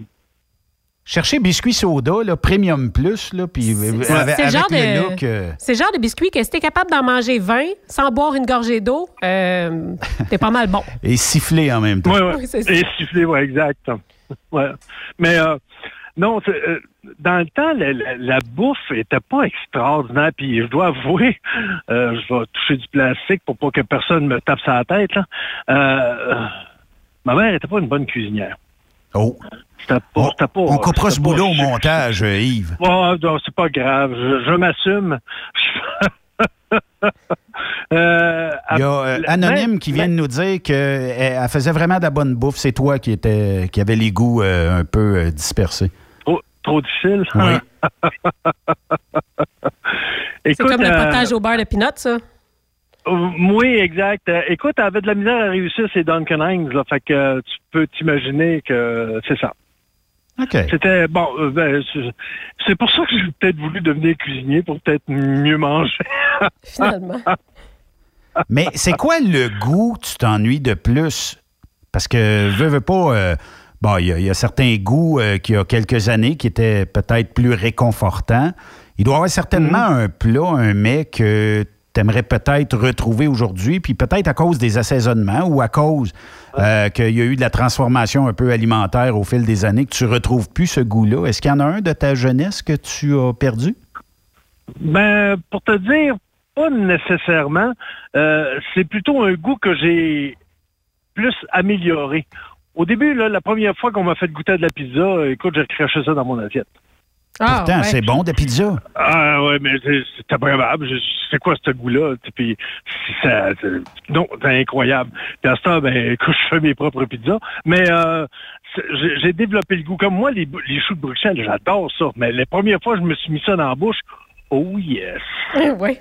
Cherchez biscuits soda, là, premium plus, là, puis C'est avec, genre le de- look. euh, C'est le genre de biscuit que si t'es capable d'en manger 20 sans boire une gorgée d'eau, euh, t'es pas mal bon. <laughs> et sifflé en même temps. Ouais, ouais. Oui, c'est ça. Et siffler, ouais, exact. Ouais. Mais euh, non, euh, dans le temps, la, la- la bouffe était pas extraordinaire. Puis je dois avouer, <laughs> euh, je vais toucher du plastique pour pas que personne me tape la tête. Là. Euh, ma mère était pas une bonne cuisinière. Oh. C'était pas, On coupera ce boulot au montage, Yves. Oh, non, c'est pas grave. Je, je m'assume. <laughs> <laughs> Euh, Il y a euh, Anonyme qui vient de nous dire qu'elle elle faisait vraiment de la bonne bouffe. C'est toi qui, qui avait les goûts euh, un peu dispersés. Trop, trop difficile. Oui. <laughs> C'est comme le euh, potage au beurre de pinot, ça. Euh, Oui, exact. Euh, Écoute, elle avait de la misère à réussir ses Duncan Hines, là, fait que euh, tu peux t'imaginer que c'est ça. OK. C'était bon. euh, ben, c'est- c'est pour ça que j'ai peut-être voulu devenir cuisinier pour peut-être mieux manger. <laughs> Finalement. Mais c'est quoi le goût que tu t'ennuies de plus? Parce que, veux, veux pas, euh, bon, il y, a- il y a certains goûts euh, qu'il y a quelques années qui étaient peut-être plus réconfortants. Il doit y avoir certainement Mhm. un plat, un mets que tu aimerais peut-être retrouver aujourd'hui, puis peut-être à cause des assaisonnements ou à cause euh, qu'il y a eu de la transformation un peu alimentaire au fil des années, que tu retrouves plus ce goût-là. Est-ce qu'il y en a un de ta jeunesse que tu as perdu? Ben, pour te dire, pas nécessairement. Euh, c'est plutôt un goût que j'ai plus amélioré. Au début, là, la première fois qu'on m'a fait goûter de la pizza, euh, écoute, j'ai craché ça dans mon assiette. Ah, Pourtant, c'est bon de la pizza. Ah ouais, mais c'est-. Je- C'est quoi ce goût-là? Puis ça- non, c'est incroyable. Puis à ce temps, ben, écoute, je fais mes propres pizzas. Mais euh, j'ai développé le goût. Comme moi, les, les choux de Bruxelles, j'adore ça. Mais les premières fois, je me suis mis ça dans la bouche. Oh yes! oui.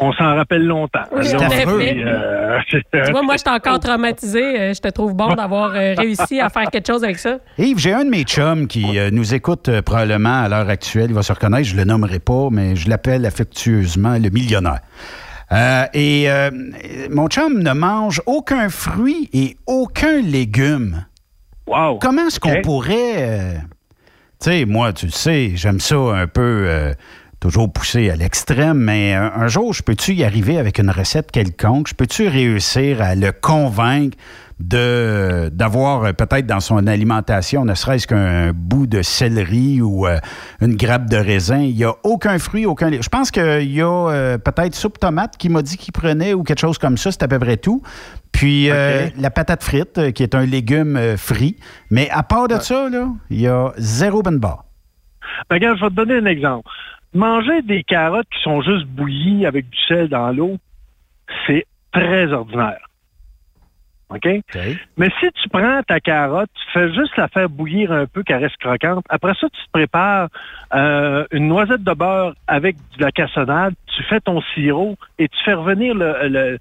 On s'en rappelle longtemps. Oui, Alors, euh, <laughs> Tu vois, moi, je suis encore traumatisé. Euh, Je te trouve bon d'avoir euh, réussi à faire quelque chose avec ça. Yves, j'ai un de mes chums qui euh, nous écoute euh, probablement à l'heure actuelle. Il va se reconnaître, je le nommerai pas, mais je l'appelle affectueusement le millionnaire. Euh, et euh, mon chum ne mange aucun fruit et aucun légume. Wow! Comment est-ce qu'on pourrait... euh, tu sais, moi, tu le sais, j'aime ça un peu... toujours poussé à l'extrême, mais un, jour, je peux-tu y arriver avec une recette quelconque? Je peux-tu réussir à le convaincre de d'avoir euh, peut-être dans son alimentation, ne serait-ce qu'un bout de céleri ou euh, une grappe de raisin? Il n'y a aucun fruit, aucun... Je pense qu'il y a euh, peut-être soupe tomate qui m'a dit qu'il prenait ou quelque chose comme ça, c'est à peu près tout. Puis euh, la patate frite, qui est un légume frit. Mais à part de ça, il y a zéro bonne barre. Ben, regarde, je vais te donner un exemple. Manger des carottes qui sont juste bouillies avec du sel dans l'eau, c'est très ordinaire. OK? Mais si tu prends ta carotte, tu fais juste la faire bouillir un peu qu'elle reste croquante. Après ça, tu te prépares euh, une noisette de beurre avec de la cassonade, tu fais ton sirop et tu fais revenir le, le-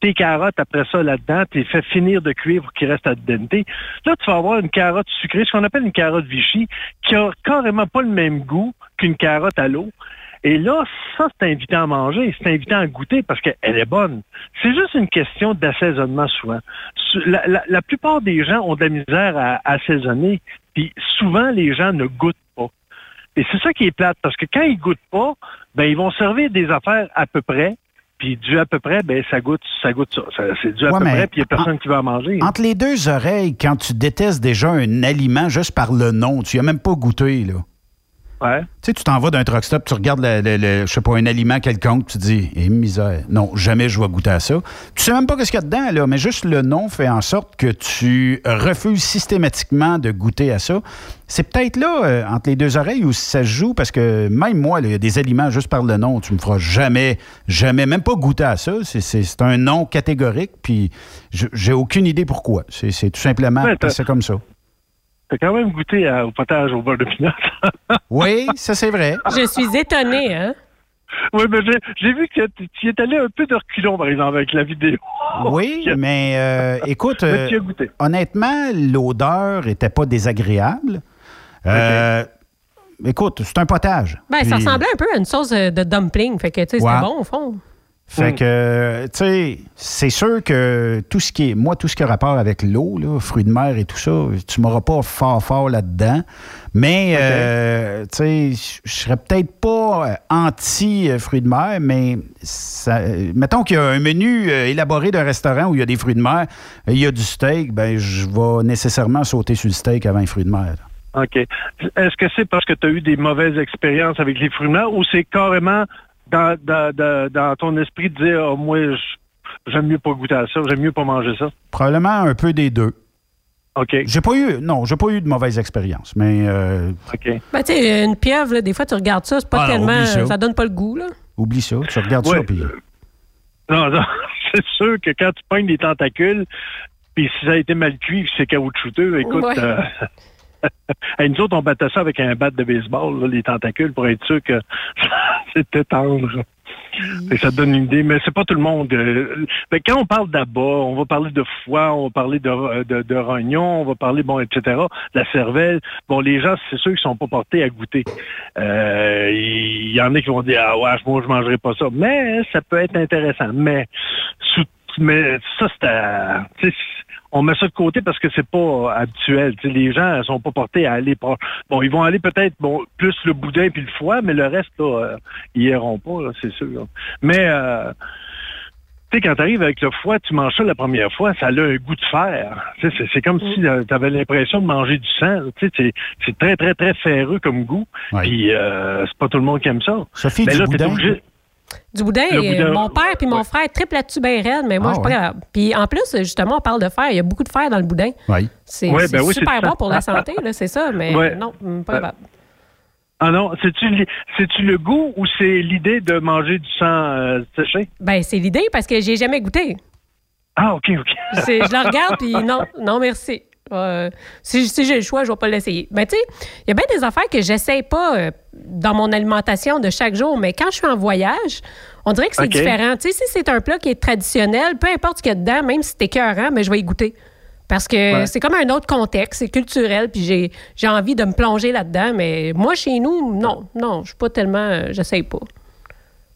tes carottes après ça là-dedans, tu les fais finir de cuire pour qu'il reste à dente. Là, tu vas avoir une carotte sucrée, ce qu'on appelle une carotte Vichy, qui a carrément pas le même goût qu'une carotte à l'eau. Et là, ça, c'est invitant à manger, c'est invitant à goûter parce qu'elle est bonne. C'est juste une question d'assaisonnement souvent. La, la- la plupart des gens ont de la misère à assaisonner, puis souvent, les gens ne goûtent pas. Et c'est ça qui est plate, parce que quand ils goûtent pas, ben ils vont servir des affaires à peu près, puis du à peu près, ben ça goûte, ça goûte ça. Ça- C'est du à Ouais, peu près, puis il n'y a personne qui va en manger. Entre les deux oreilles, quand tu détestes déjà un aliment juste par le nom, tu n'y as même pas goûté, là. Ouais. Tu sais, tu t'en vas d'un truck stop, tu regardes, le, le- le- je sais pas, un aliment quelconque, tu te dis, eh, misère, non, jamais je vais goûter à ça. Tu sais même pas ce qu'il y a dedans, là, mais juste le nom fait en sorte que tu refuses systématiquement de goûter à ça. C'est peut-être là, euh, entre les deux oreilles, où ça se joue, parce que même moi, il y a des aliments juste par le nom, tu me feras jamais, jamais, même pas goûter à ça. C'est- un nom catégorique, puis j'ai aucune idée pourquoi. C'est tout simplement Ouais, parce que c'est comme ça. T'as quand même goûté à- au potage au beurre de pinot. <laughs> Oui, ça c'est vrai. Je suis étonnée, hein? oui, mais j'ai- vu que tu y es allé un peu de reculons, par exemple, avec la vidéo. <laughs> Oui, mais euh, écoute, Mais euh, tu as goûté. honnêtement, l'odeur était pas désagréable. Euh, Écoute, c'est un potage. Ben, ça ressemblait un peu à une sauce euh, de dumpling. Fait que, tu sais, c'était bon, au fond. Fait Hmm. que, tu sais, c'est sûr que tout ce qui est, moi, tout ce qui a rapport avec l'eau, là, fruits de mer et tout ça, tu m'auras pas fort, fort là-dedans. Mais, euh, tu sais, je serais peut-être pas euh, anti-fruits de mer, mais ça, euh, mettons qu'il y a un menu euh, élaboré d'un restaurant où il y a des fruits de mer, il y a du steak, ben, je vais nécessairement sauter sur le steak avant les fruits de mer. là. OK. Est-ce que c'est parce que tu as eu des mauvaises expériences avec les fruits de mer ou c'est carrément dans, dans, dans, dans ton esprit de dire, oh, moi, j'aime mieux pas goûter à ça, j'aime mieux pas manger ça? Probablement un peu des deux. OK. J'ai pas eu, non, j'ai pas eu de mauvaise expérience, mais euh, OK. Ben, tu sais, une pieuvre, là, des fois, tu regardes ça, c'est pas Ah tellement. oublie ça. Ça. donne pas le goût, là. oublie ça. Tu regardes Ouais. ça, puis... Non, non, <laughs> c'est sûr que quand tu pognes des tentacules, puis si ça a été mal cuit, puis c'est caoutchouteux, écoute, Ouais. euh, hey, nous autres, on battait ça avec un bat de baseball, là, les tentacules, pour être sûr que c'était tendre. Et ça te donne une idée, mais c'est pas tout le monde. euh, mais quand on parle d'abat, on va parler de foie, on va parler de, de, de rognon, on va parler, bon, etc., de la cervelle. Bon, les gens, c'est sûr qu'ils sont pas portés à goûter. Euh, Il y en a qui vont dire, ah ouais, moi, je mangerai pas ça. Mais ça peut être intéressant. Mais, sous- mais ça, c'est à- on met ça de côté parce que c'est pas habituel. Tu sais, les gens sont pas portés à aller. pro- Bon, ils vont aller peut-être bon plus le boudin puis le foie, mais le reste, là, euh, ils iront pas, c'est sûr. là. Mais euh, tu sais, quand tu arrives avec le foie, tu manges ça la première fois, ça a un goût de fer. Tu sais, C'est comme si tu avais l'impression de manger du sang. Tu sais, C'est très, très, très ferreux comme goût. Puis euh, c'est pas tout le monde qui aime ça. Sophie, Mais du là, t'es boudin? obligé- Du boudin, Le euh, boudin- mon père puis mon frère triple là-dessus bien raide, mais moi, Ah, je suis pas capable. Puis en plus, justement, on parle de fer. Il y a beaucoup de fer dans le boudin. Oui. C'est Ouais, c'est ben oui, super ça. bon pour la <laughs> santé, c'est ça, mais Ouais. non, hum, pas Euh, capable. Ah non, c'est-tu le goût ou c'est l'idée de manger du sang euh, séché? Ben, c'est l'idée parce que j'ai jamais goûté. Ah, OK, OK. Je la <laughs> regarde, puis non, non, merci. Euh, si si j'ai le choix, je vais pas l'essayer. Mais tu sais, il y a bien des affaires que j'essaie pas euh, dans mon alimentation de chaque jour, mais quand je suis en voyage, on dirait que c'est différent. Tu sais, si c'est un plat qui est traditionnel, peu importe ce qu'il y a dedans, même si c'est écœurant, mais je vais y goûter. Parce que Ouais. c'est comme un autre contexte, c'est culturel, puis j'ai, j'ai envie de me plonger là-dedans, mais moi, chez nous, non, non, je suis pas tellement, euh, j'essaye pas.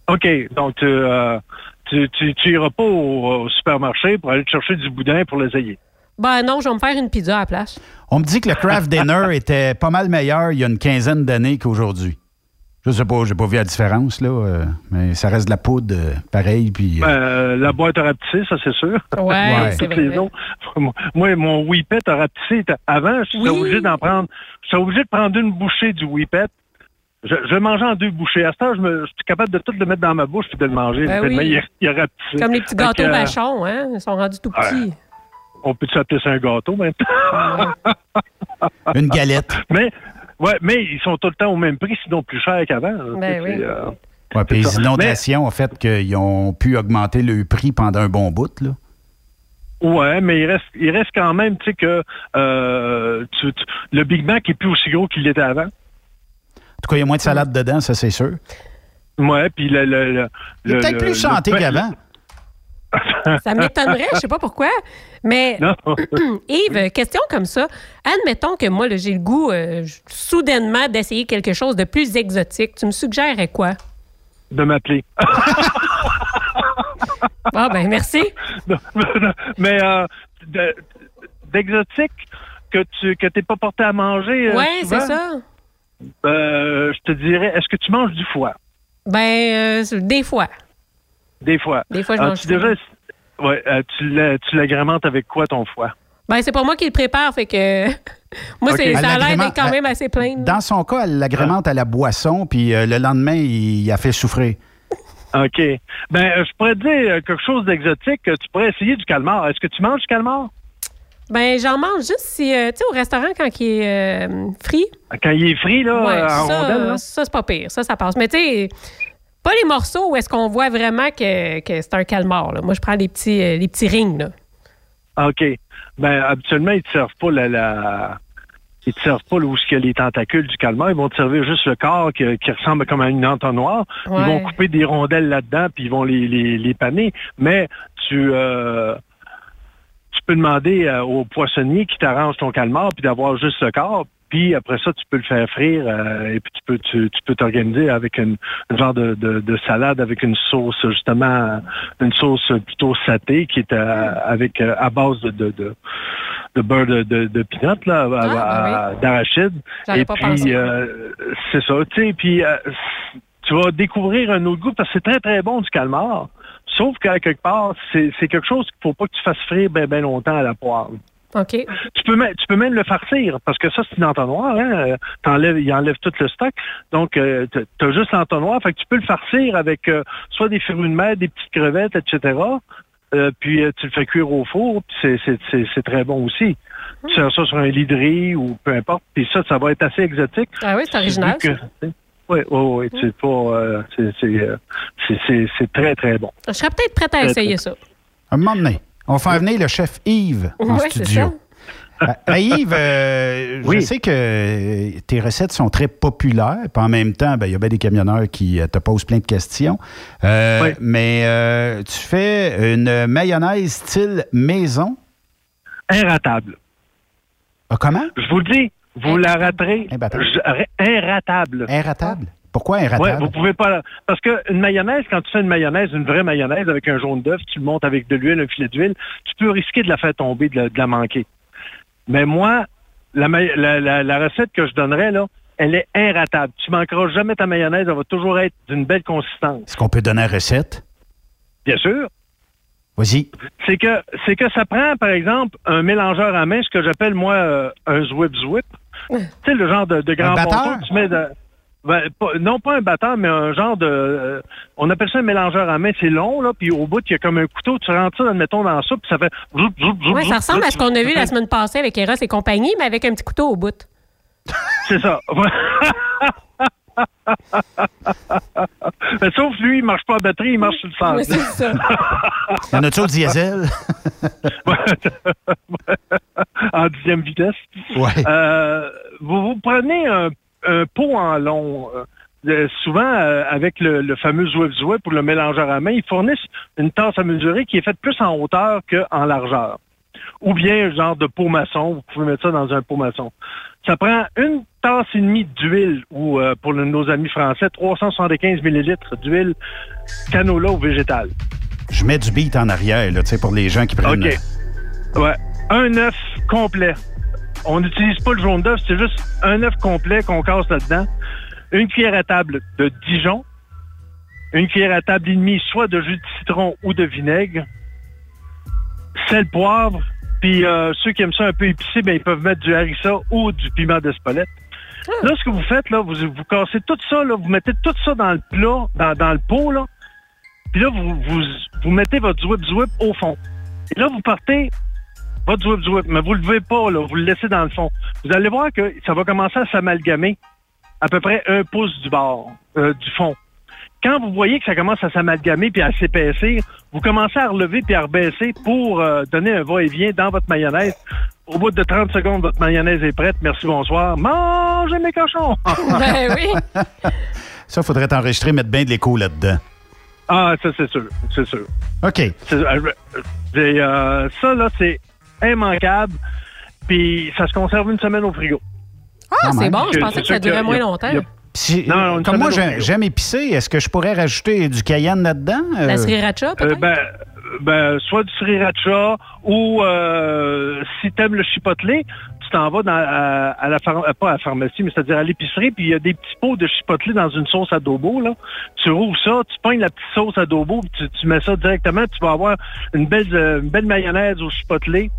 OK, donc tu, euh, tu, tu, tu iras pas au, au supermarché pour aller te chercher du boudin pour l'essayer. Ben non, je vais me faire une pizza à la place. On me dit que le craft dinner <laughs> était pas mal meilleur il y a une quinzaine d'années qu'aujourd'hui. Je sais pas, j'ai pas vu la différence, là, euh, mais ça reste de la poudre euh, pareil. Puis, euh, Euh, la boîte à rapetisser, ça c'est sûr. Ouais, <laughs> Ouais. c'est Toutes les vrai. autres. Moi, mon whippet à rapetisser, avant, je suis obligé d'en prendre. Je suis obligé de prendre une bouchée du whippet. Je, je le mangeais en deux bouchées. À ce temps, je, me, je suis capable de tout le mettre dans ma bouche et de le manger. Ben oui. il, il a rapetissé. Comme les petits gâteaux euh, vachons, hein? Ils sont rendus tout petits. On peut appeler ça un gâteau maintenant? Une galette. <laughs> Mais, ouais, mais ils sont tout le temps au même prix, sinon plus cher qu'avant. Ben oui. euh, ouais, ça. les inondations ont fait qu'ils ont pu augmenter le prix pendant un bon bout. Là. Ouais, mais il reste, il reste quand même, tu sais, que euh, tu- tu- le Big Mac est plus aussi gros qu'il l'était avant. En tout cas, il y a moins de salade dedans, ça c'est sûr. Ouais, puis le. le, le Il est le- peut-être le- plus chanté le- qu'avant. <laughs> Ça m'étonnerait, je sais pas pourquoi. Mais. <laughs> <clears throat> Yves, question comme ça. Admettons que moi, j'ai le goût euh, soudainement d'essayer quelque chose de plus exotique. Tu me suggérerais quoi? de m'appeler. <laughs> Ah ben merci. mais euh, de- d'exotique que tu que t'es pas porté à manger. euh, souvent, c'est ça. je te dirais, est-ce que tu manges du foie? Ben, des fois. Des fois. Des fois, je Ah, mange tu ouais, euh, tu l'a- tu l'agrémentes avec quoi ton foie? Ben, c'est pas moi qui le prépare, fait que. <laughs> moi, c'est- Elle ça a l'air d'être quand même assez plein. Dans son cas, elle l'agrémente à la boisson, puis euh, le lendemain, il, il a fait souffrir. OK. Ben, euh, je pourrais te dire quelque chose d'exotique. Tu pourrais essayer du calmar. Est-ce que tu manges du calmar? Ben, j'en mange juste si, euh, tu sais, au restaurant quand il est euh, frit. Quand il est frit, là, Ouais, en ça, rondelle, là? ça c'est pas pire. Ça, ça passe. Mais tu sais, pas les morceaux où est-ce qu'on voit vraiment que, que c'est un calmar. là. Moi, je prends les petits, euh, les petits rings. Là. Ah, OK. Ben, habituellement, ils te servent pas la, la... Ils te servent pas là, où a les tentacules du calmar. Ils vont te servir juste le corps qui, qui ressemble comme à une entonnoir. Ils vont couper des rondelles là-dedans puis ils vont les, les, les paner. Mais tu... euh, tu peux demander euh, au poissonnier qui t'arrange ton calmar puis d'avoir juste le corps. Puis après ça, tu peux le faire frire euh, et puis tu peux tu, tu peux t'organiser avec une, une genre de, de, de salade avec une sauce justement une sauce plutôt satée qui est euh, avec euh, à base de, de, de, de beurre de, de, de là, à- à- d'arachide. Et puis euh, c'est ça, tu sais. Puis euh, tu vas découvrir un autre goût parce que c'est très très bon du calmar. Sauf qu'à quelque part, c'est c'est quelque chose qu'il faut pas que tu fasses frire bien ben longtemps à la poêle. OK. Tu peux, même, tu peux même le farcir, parce que ça, c'est une entonnoir. Hein? T'enlèves, il enlève tout le stock. Donc, euh, t'as- t'as juste l'entonnoir. Fait que tu peux le farcir avec euh, soit des fruits de mer, des petites crevettes, etc. Euh, puis euh, tu le fais cuire au four, puis c'est- très bon aussi. Hmm. Tu sers ça sur un lit de riz ou peu importe, puis ça, ça va être assez exotique. Ah oui, c'est original. Oui, oui, oui. C'est pas. euh, c'est- c'est, euh, c'est- c'est- c'est très, très bon. Je serais peut-être prête à essayer ça. Un moment donné, on va faire venir le chef Yves en Ouais, studio. Euh, Yves, euh, je Oui. sais que tes recettes sont très populaires, puis en même temps, ben, il y a bien des camionneurs qui euh, te posent plein de questions. Euh, Mais euh, tu fais une mayonnaise style maison? Inratable. Ah, comment? Je vous le dis, vous la raterez. Je- Inratable. Inratable? Pourquoi inratable? Ouais, vous pouvez pas. Parce qu'une mayonnaise, quand tu fais une mayonnaise, une vraie mayonnaise avec un jaune d'œuf, tu le montes avec de l'huile, un filet d'huile, tu peux risquer de la faire tomber, de la, de la manquer. Mais moi, la, ma- la- la- la recette que je donnerais, là, elle est inratable. Tu manqueras jamais ta mayonnaise, elle va toujours être d'une belle consistance. Est-ce qu'on peut donner la recette? Bien sûr. Vas-y. C'est que c'est que ça prend, par exemple, un mélangeur à main, ce que j'appelle moi euh, un zwip zwip. tu sais, le genre de, de grand ponton que tu mets de. Ben, pas- non pas un batteur, mais un genre de. euh, on appelle ça un mélangeur à main. C'est long, là, puis au bout, il y a comme un couteau. Tu rentres ça, admettons, dans la soupe, puis ça fait. Oui, ça ressemble zoup, à ce qu'on a vu la semaine passée avec Eros et compagnie, mais avec un petit couteau au bout. C'est ça. Mais <laughs> sauf lui, il marche pas à batterie, il marche sur le centre. <laughs> Ouais, c'est ça. Y <laughs> en a-tu au diesel? en dixième vitesse. Ouais. Euh, vous, vous prenez un, un pot en long. euh, euh, souvent, euh, avec le, le fameux Zouef Zouef pour le mélangeur à main, ils fournissent une tasse à mesurer qui est faite plus en hauteur qu'en largeur. Ou bien un genre de pot maçon. Vous pouvez mettre ça dans un pot maçon. Ça prend une tasse et demie d'huile, ou euh, pour nos amis français, 375 millilitres d'huile canola ou végétale. Je mets du beat en arrière, là, tu sais, pour les gens qui prennent. OK. Ouais. Un œuf complet. On n'utilise pas le jaune d'œuf, c'est juste un œuf complet qu'on casse là-dedans. Une cuillère à table de Dijon. Une cuillère à table et demie, soit de jus de citron ou de vinaigre. Sel, poivre. Puis euh, ceux qui aiment ça un peu épicé, ben, ils peuvent mettre du harissa ou du piment d'Espelette. Là, ce que vous faites, là, vous, vous cassez tout ça, là, vous mettez tout ça dans le plat, dans, dans le pot, là. Puis là, vous, vous, vous mettez votre zwip au fond. Et là, vous partez votre zwip zwip, mais vous le levez pas, là, vous le laissez dans le fond. Vous allez voir que ça va commencer à s'amalgamer à peu près un pouce du bord, euh, du fond. Quand vous voyez que ça commence à s'amalgamer puis à s'épaissir, vous commencez à relever puis à rebaisser pour euh, donner un va-et-vient dans votre mayonnaise. Au bout de 30 secondes, votre mayonnaise est prête. Merci, bonsoir. Mangez mes cochons! <laughs> Ben oui. Ça, faudrait t'enregistrer, mettre bien de l'écho là-dedans. Ah, ça, c'est sûr. C'est sûr. OK. Euh, euh, ça, là, c'est immanquable. Puis ça se conserve une semaine au frigo. Ah, c'est bon. Je pensais que ça durait a- moins il y a- longtemps. Si- Non, comme moi, j'aime épicé, est-ce que je pourrais rajouter du cayenne là-dedans? Euh, La sriracha, Euh, peut-être? ben, ben, soit du sriracha ou euh, si t'aimes le chipotelé, tu t'en vas dans, à, à la phar- euh, pas à la pharmacie, mais c'est-à-dire à l'épicerie, puis il y a des petits pots de chipotelé dans une sauce adobo, là. Tu rouvres ça, tu pognes la petite sauce adobo, puis tu, tu mets ça directement, tu vas avoir une belle, une belle mayonnaise au chipotelé.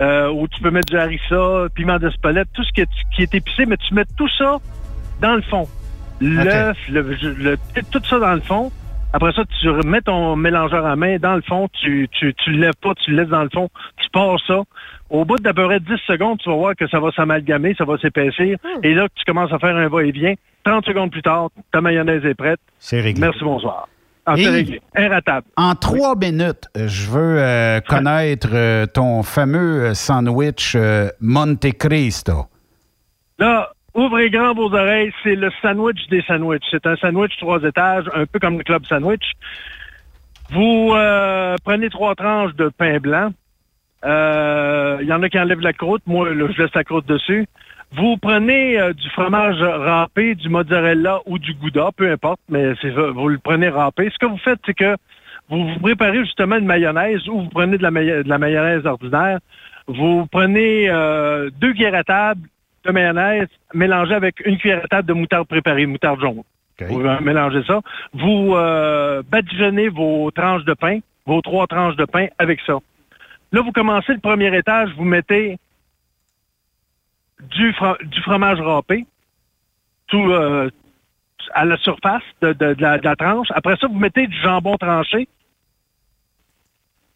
Euh, où tu peux mettre du harissa, piment d'espelette, tout ce qui est, qui est épicé, mais tu mets tout ça dans le fond. L'œuf, le, le- tout ça dans le fond. Après ça, tu remets ton mélangeur à main dans le fond, tu, tu, tu le lèves pas, tu le laisses dans le fond, tu pars ça. Au bout d'à peu près 10 secondes, tu vas voir que ça va s'amalgamer, ça va s'épaissir. Et là, tu commences à faire un va-et-vient. 30 secondes plus tard, ta mayonnaise est prête. C'est réglé. Merci, bonsoir. Réglé. Inratable. En trois minutes, je veux euh, connaître euh, ton fameux euh, sandwich euh, Monte Cristo. Là, ouvrez grand vos oreilles, c'est le sandwich des sandwichs. C'est un sandwich trois étages, un peu comme le club sandwich. Vous prenez trois tranches de pain blanc. Il y en a qui enlèvent la croûte. Moi, là, je laisse la croûte dessus. Vous prenez euh, du fromage râpé, du mozzarella ou du gouda, peu importe, mais vous le prenez râpé. Ce que vous faites, c'est que vous vous préparez justement une mayonnaise ou vous prenez de la, mayo- de la mayonnaise ordinaire. Vous prenez euh, deux cuillères à table de mayonnaise mélangée avec une cuillère à table de moutarde préparée, moutarde jaune. Vous mélangez ça. Vous euh, badigeonnez vos tranches de pain, vos trois tranches de pain avec ça. Là, vous commencez le premier étage, vous mettez du, fro- du fromage râpé, tout euh, à la surface de, de- de la, de la tranche. Après ça, vous mettez du jambon tranché.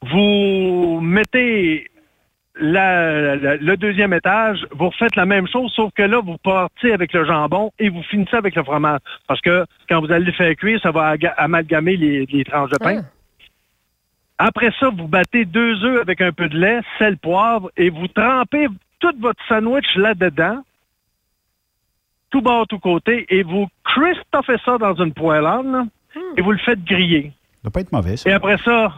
Vous mettez la, le, deuxième étage, vous refaites la même chose, sauf que là, vous partez avec le jambon et vous finissez avec le fromage. Parce que quand vous allez le faire cuire, ça va amalgamer les, les tranches de pain. Après ça, vous battez deux œufs avec un peu de lait, sel, poivre, et vous trempez tout votre sandwich là-dedans, tout bord, tout côté, et vous christoffez ça dans une poêlonne, et vous le faites griller. Ça doit pas être mauvais, ça. Et après ça,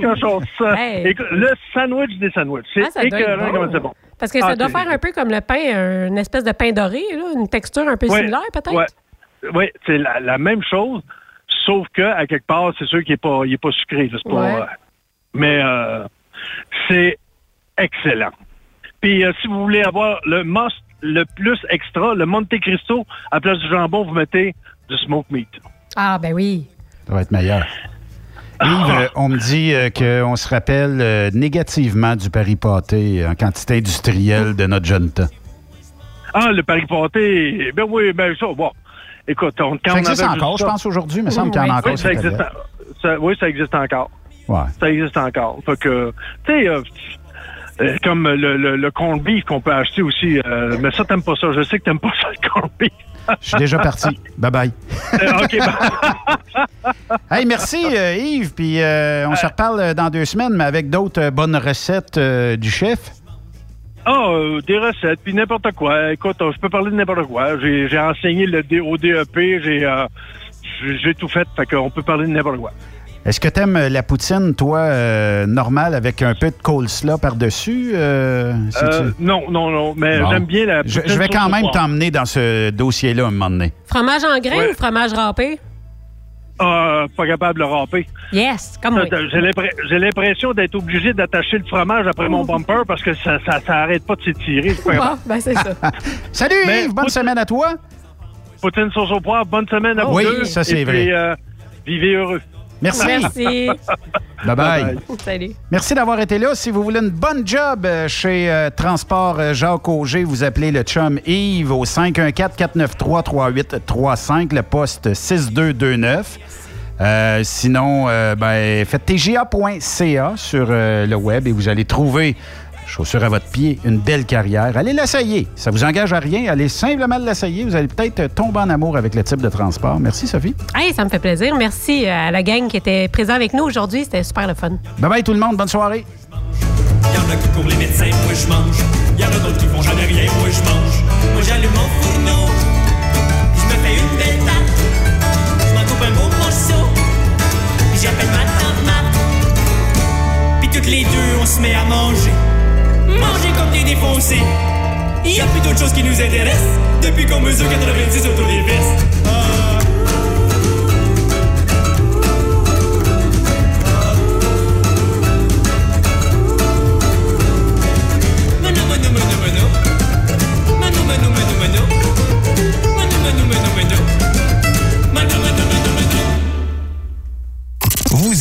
cochons. Ça. <laughs> Hey. Écoute, Le sandwich des sandwichs. C'est Ah, écœurant bon. c'est bon. Parce que ça Ah, doit faire un peu comme le pain, une espèce de pain doré, là, une texture un peu Ouais, similaire peut-être? ouais. Oui, c'est la, la même chose, sauf que à quelque part, c'est sûr qu'il n'est pas, il est pas sucré. là, pas, Ouais. euh, mais euh, c'est excellent. Puis euh, si vous voulez avoir le must, le plus extra, le Monte Cristo, à place du jambon, vous mettez du smoked meat. Ah, ben oui. Ça va être meilleur. Ah. Yves, euh, on me dit euh, qu'on se rappelle euh, négativement du Paris pâté en quantité industrielle de notre jeune temps. Ah, le Paris pâté, ben oui, ben ça, bon. Écoute, on, quand Ça on existe avait encore, je pense, aujourd'hui, il me semble qu'il y en a encore Oui, ça existe, ça- oui, ça existe encore. Ouais. Ça existe encore. Fait que, tu sais, comme le, le, le corned beef qu'on peut acheter aussi. euh, mais ça, t'aimes pas ça. Je sais que t'aimes pas ça, le corned beef. Je suis déjà parti. Bye-bye. Euh, OK, ben, <laughs> Hey, merci euh, Yves, puis euh, on se reparle euh, dans deux semaines, mais avec d'autres euh, bonnes recettes euh, du chef. Ah, euh, des recettes, puis n'importe quoi. Écoute, euh, je peux parler de n'importe quoi. J'ai enseigné le au DEP, euh, j'ai tout fait, fait qu'on peut parler de n'importe quoi. Est-ce que t'aimes euh, la poutine, toi, euh, normale, avec un peu de coleslaw par-dessus? euh, Euh, non, non, non, mais Bon. j'aime bien la Je, poutine je vais quand même t'emmener dans ce dossier-là un moment donné. Fromage en grain Ouais. ou fromage râpé? Ah, pas capable de le râper. Yes, comme moi. J'ai l'impre- j'ai l'impression d'être obligé d'attacher le fromage après mon bumper parce que ça, ça, ça arrête pas de s'étirer. Bon, ben c'est ça. <laughs> Salut Mais Yves, bonne poutine- semaine à toi. Poutine sauce au poivre, bonne semaine à vous Oui, deux. ça, c'est vrai. puis, euh, vivez heureux. Merci. Merci. <laughs> Bye-bye. Salut. Merci d'avoir été là. Si vous voulez une bonne job euh, chez euh, Transport euh, Jacques Auger, vous appelez le chum Yves au 514-493-3835, le poste 6229. Euh, sinon, euh, ben, faites tga.ca sur euh, le web et vous allez trouver, chaussure à votre pied, une belle carrière. Allez l'essayer. Ça vous engage à rien. Allez simplement l'essayer. Vous allez peut-être tomber en amour avec le type de transport. Merci, Sophie. Hey, ça me fait plaisir. Merci euh, à la gang qui était présent avec nous aujourd'hui. C'était super le fun. Bye-bye tout le monde. Bonne soirée. Y'en a qui courent les médecins, moi je mange. Y'en a d'autres qui font jamais rien, moi je mange. Moi j'allume mon fourneau, je me fais une belle tarte. Je m'en coupe un beau morceau, puis j'appelle ma tante Marthe. Puis toutes les deux, on se met à manger. Manger comme des défoncés. Y a plus d'autre chose qui nous intéresse depuis qu'on mesure 90 autour des vestes. Ah.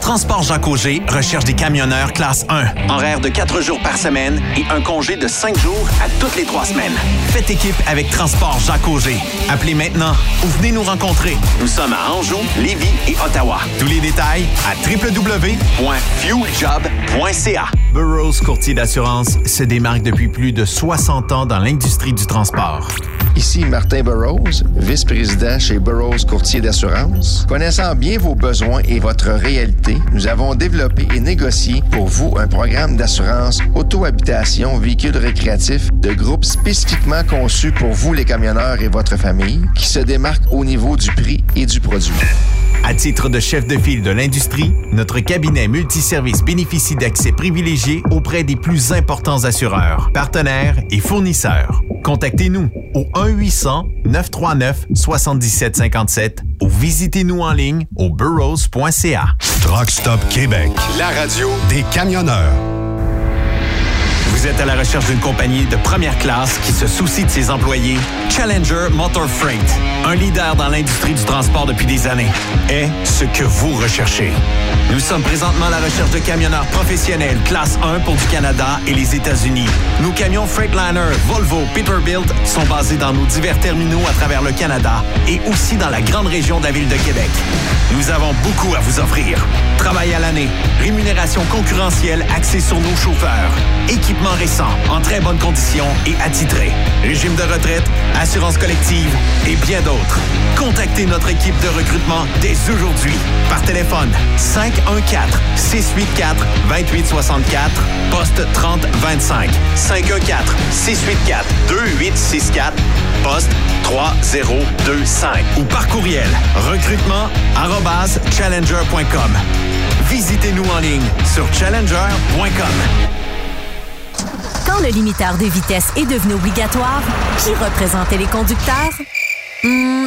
Transport Jacques Auger recherche des camionneurs classe 1. Horaire de 4 jours par semaine et un congé de 5 jours à toutes les 3 semaines. Faites équipe avec Transport Jacques Auger. Appelez maintenant ou venez nous rencontrer. Nous sommes à Anjou, Lévis et Ottawa. Tous les détails à www.fueljob.ca. Burroughs Courtier d'assurance se démarque depuis plus de 60 ans dans l'industrie du transport. Ici Martin Burroughs, vice-président chez Burroughs Courtier d'assurance. Connaissant bien vos besoins et votre réalité, nous avons développé et négocié pour vous un programme d'assurance auto-habitation véhicule récréatif de groupe spécifiquement conçu pour vous les camionneurs et votre famille qui se démarque au niveau du prix et du produit. À titre de chef de file de l'industrie, notre cabinet multiservice bénéficie d'accès privilégié auprès des plus importants assureurs, partenaires et fournisseurs. Contactez-nous au 1-800-939-7757 ou visitez-nous en ligne au burrows.ca. Truck Stop Québec, la radio des camionneurs. Vous êtes à la recherche d'une compagnie de première classe qui se soucie de ses employés? Challenger Motor Freight, un leader dans l'industrie du transport depuis des années, est ce que vous recherchez. Nous sommes présentement à la recherche de camionneurs professionnels classe 1 pour du Canada et les États-Unis. Nos camions Freightliner, Volvo, Peterbilt sont basés dans nos divers terminaux à travers le Canada et aussi dans la grande région de la ville de Québec. Nous avons beaucoup à vous offrir. Travail à l'année, rémunération concurrentielle axée sur nos chauffeurs, équipement récent, en très bonne condition et attitré, régime de retraite, assurance collective et bien d'autres. Contactez notre équipe de recrutement dès aujourd'hui par téléphone 514 684 2864 poste 3025 514 684 2864 poste 3025 ou par courriel recrutement arobase challenger.com. Visitez-nous en ligne sur challenger.com. Quand le limiteur de vitesse est devenu obligatoire, qui représentait les conducteurs? Hmm,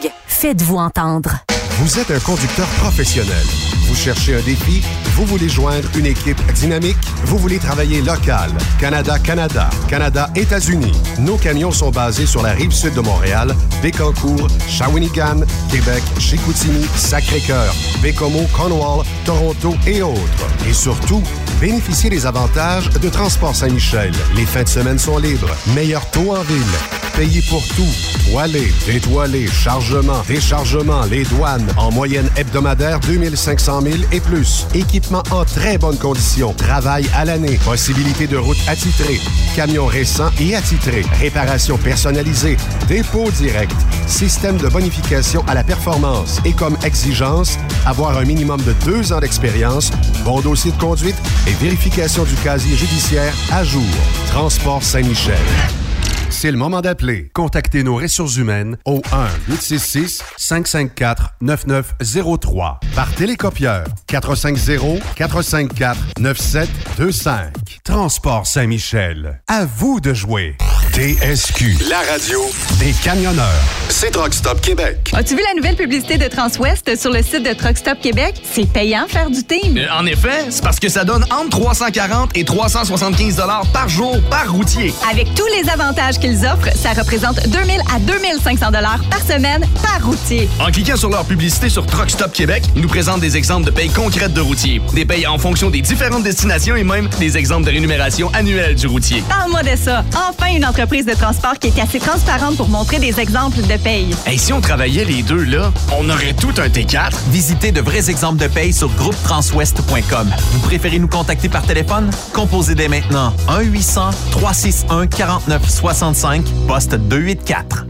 Faites-vous entendre. Vous êtes un conducteur professionnel. Vous cherchez un défi? Vous voulez joindre une équipe dynamique? Vous voulez travailler local? Canada-Canada, Canada-États-Unis. Nos camions sont basés sur la rive sud de Montréal, Bécancour, Shawinigan, Québec, Chicoutimi, Sacré-Cœur, Bécomo, Cornwall, Toronto et autres. Et surtout, bénéficiez des avantages de Transport Saint-Michel. Les fins de semaine sont libres. Meilleur taux en ville. Payé pour tout. Toilé, détoilé, chargement, déchargement, les douanes. En moyenne hebdomadaire, 2500 000 et plus. Équipement en très bonne condition. Travail à l'année. Possibilité de route attitrée. Camions récents et attitrés. Réparation personnalisée. Dépôt direct. Système de bonification à la performance. Et comme exigence, avoir un minimum de deux ans d'expérience, bon dossier de conduite et vérification du casier judiciaire à jour. Transport Saint-Michel. C'est le moment d'appeler. Contactez nos ressources humaines au 1-866-554-9903 par télécopieur 450-454-9725. Transport Saint-Michel. À vous de jouer. TSQ. La radio des camionneurs. C'est Truck Stop Québec. As-tu vu la nouvelle publicité de Transwest sur le site de Truck Stop Québec? C'est payant faire du team. Euh, en effet, c'est parce que ça donne entre 340 et 375 dollars par jour par routier. Avec tous les avantages qu'ils offrent, ça représente 2000 à 2500 dollars par semaine par routier. En cliquant sur leur publicité sur Truck Stop Québec, ils nous présentent des exemples de payes concrètes de routiers, des payes en fonction des différentes destinations et même des exemples de rémunération annuelle du routier. Parle-moi de ça. Enfin, une entreprise de transport qui est assez transparente pour montrer des exemples de paye. Et si on travaillait les deux, là, on aurait tout un T4. Visitez de vrais exemples de paye sur groupetranswest.com. Vous préférez nous contacter par téléphone? Composez dès maintenant 1-800-361-4965, poste 284.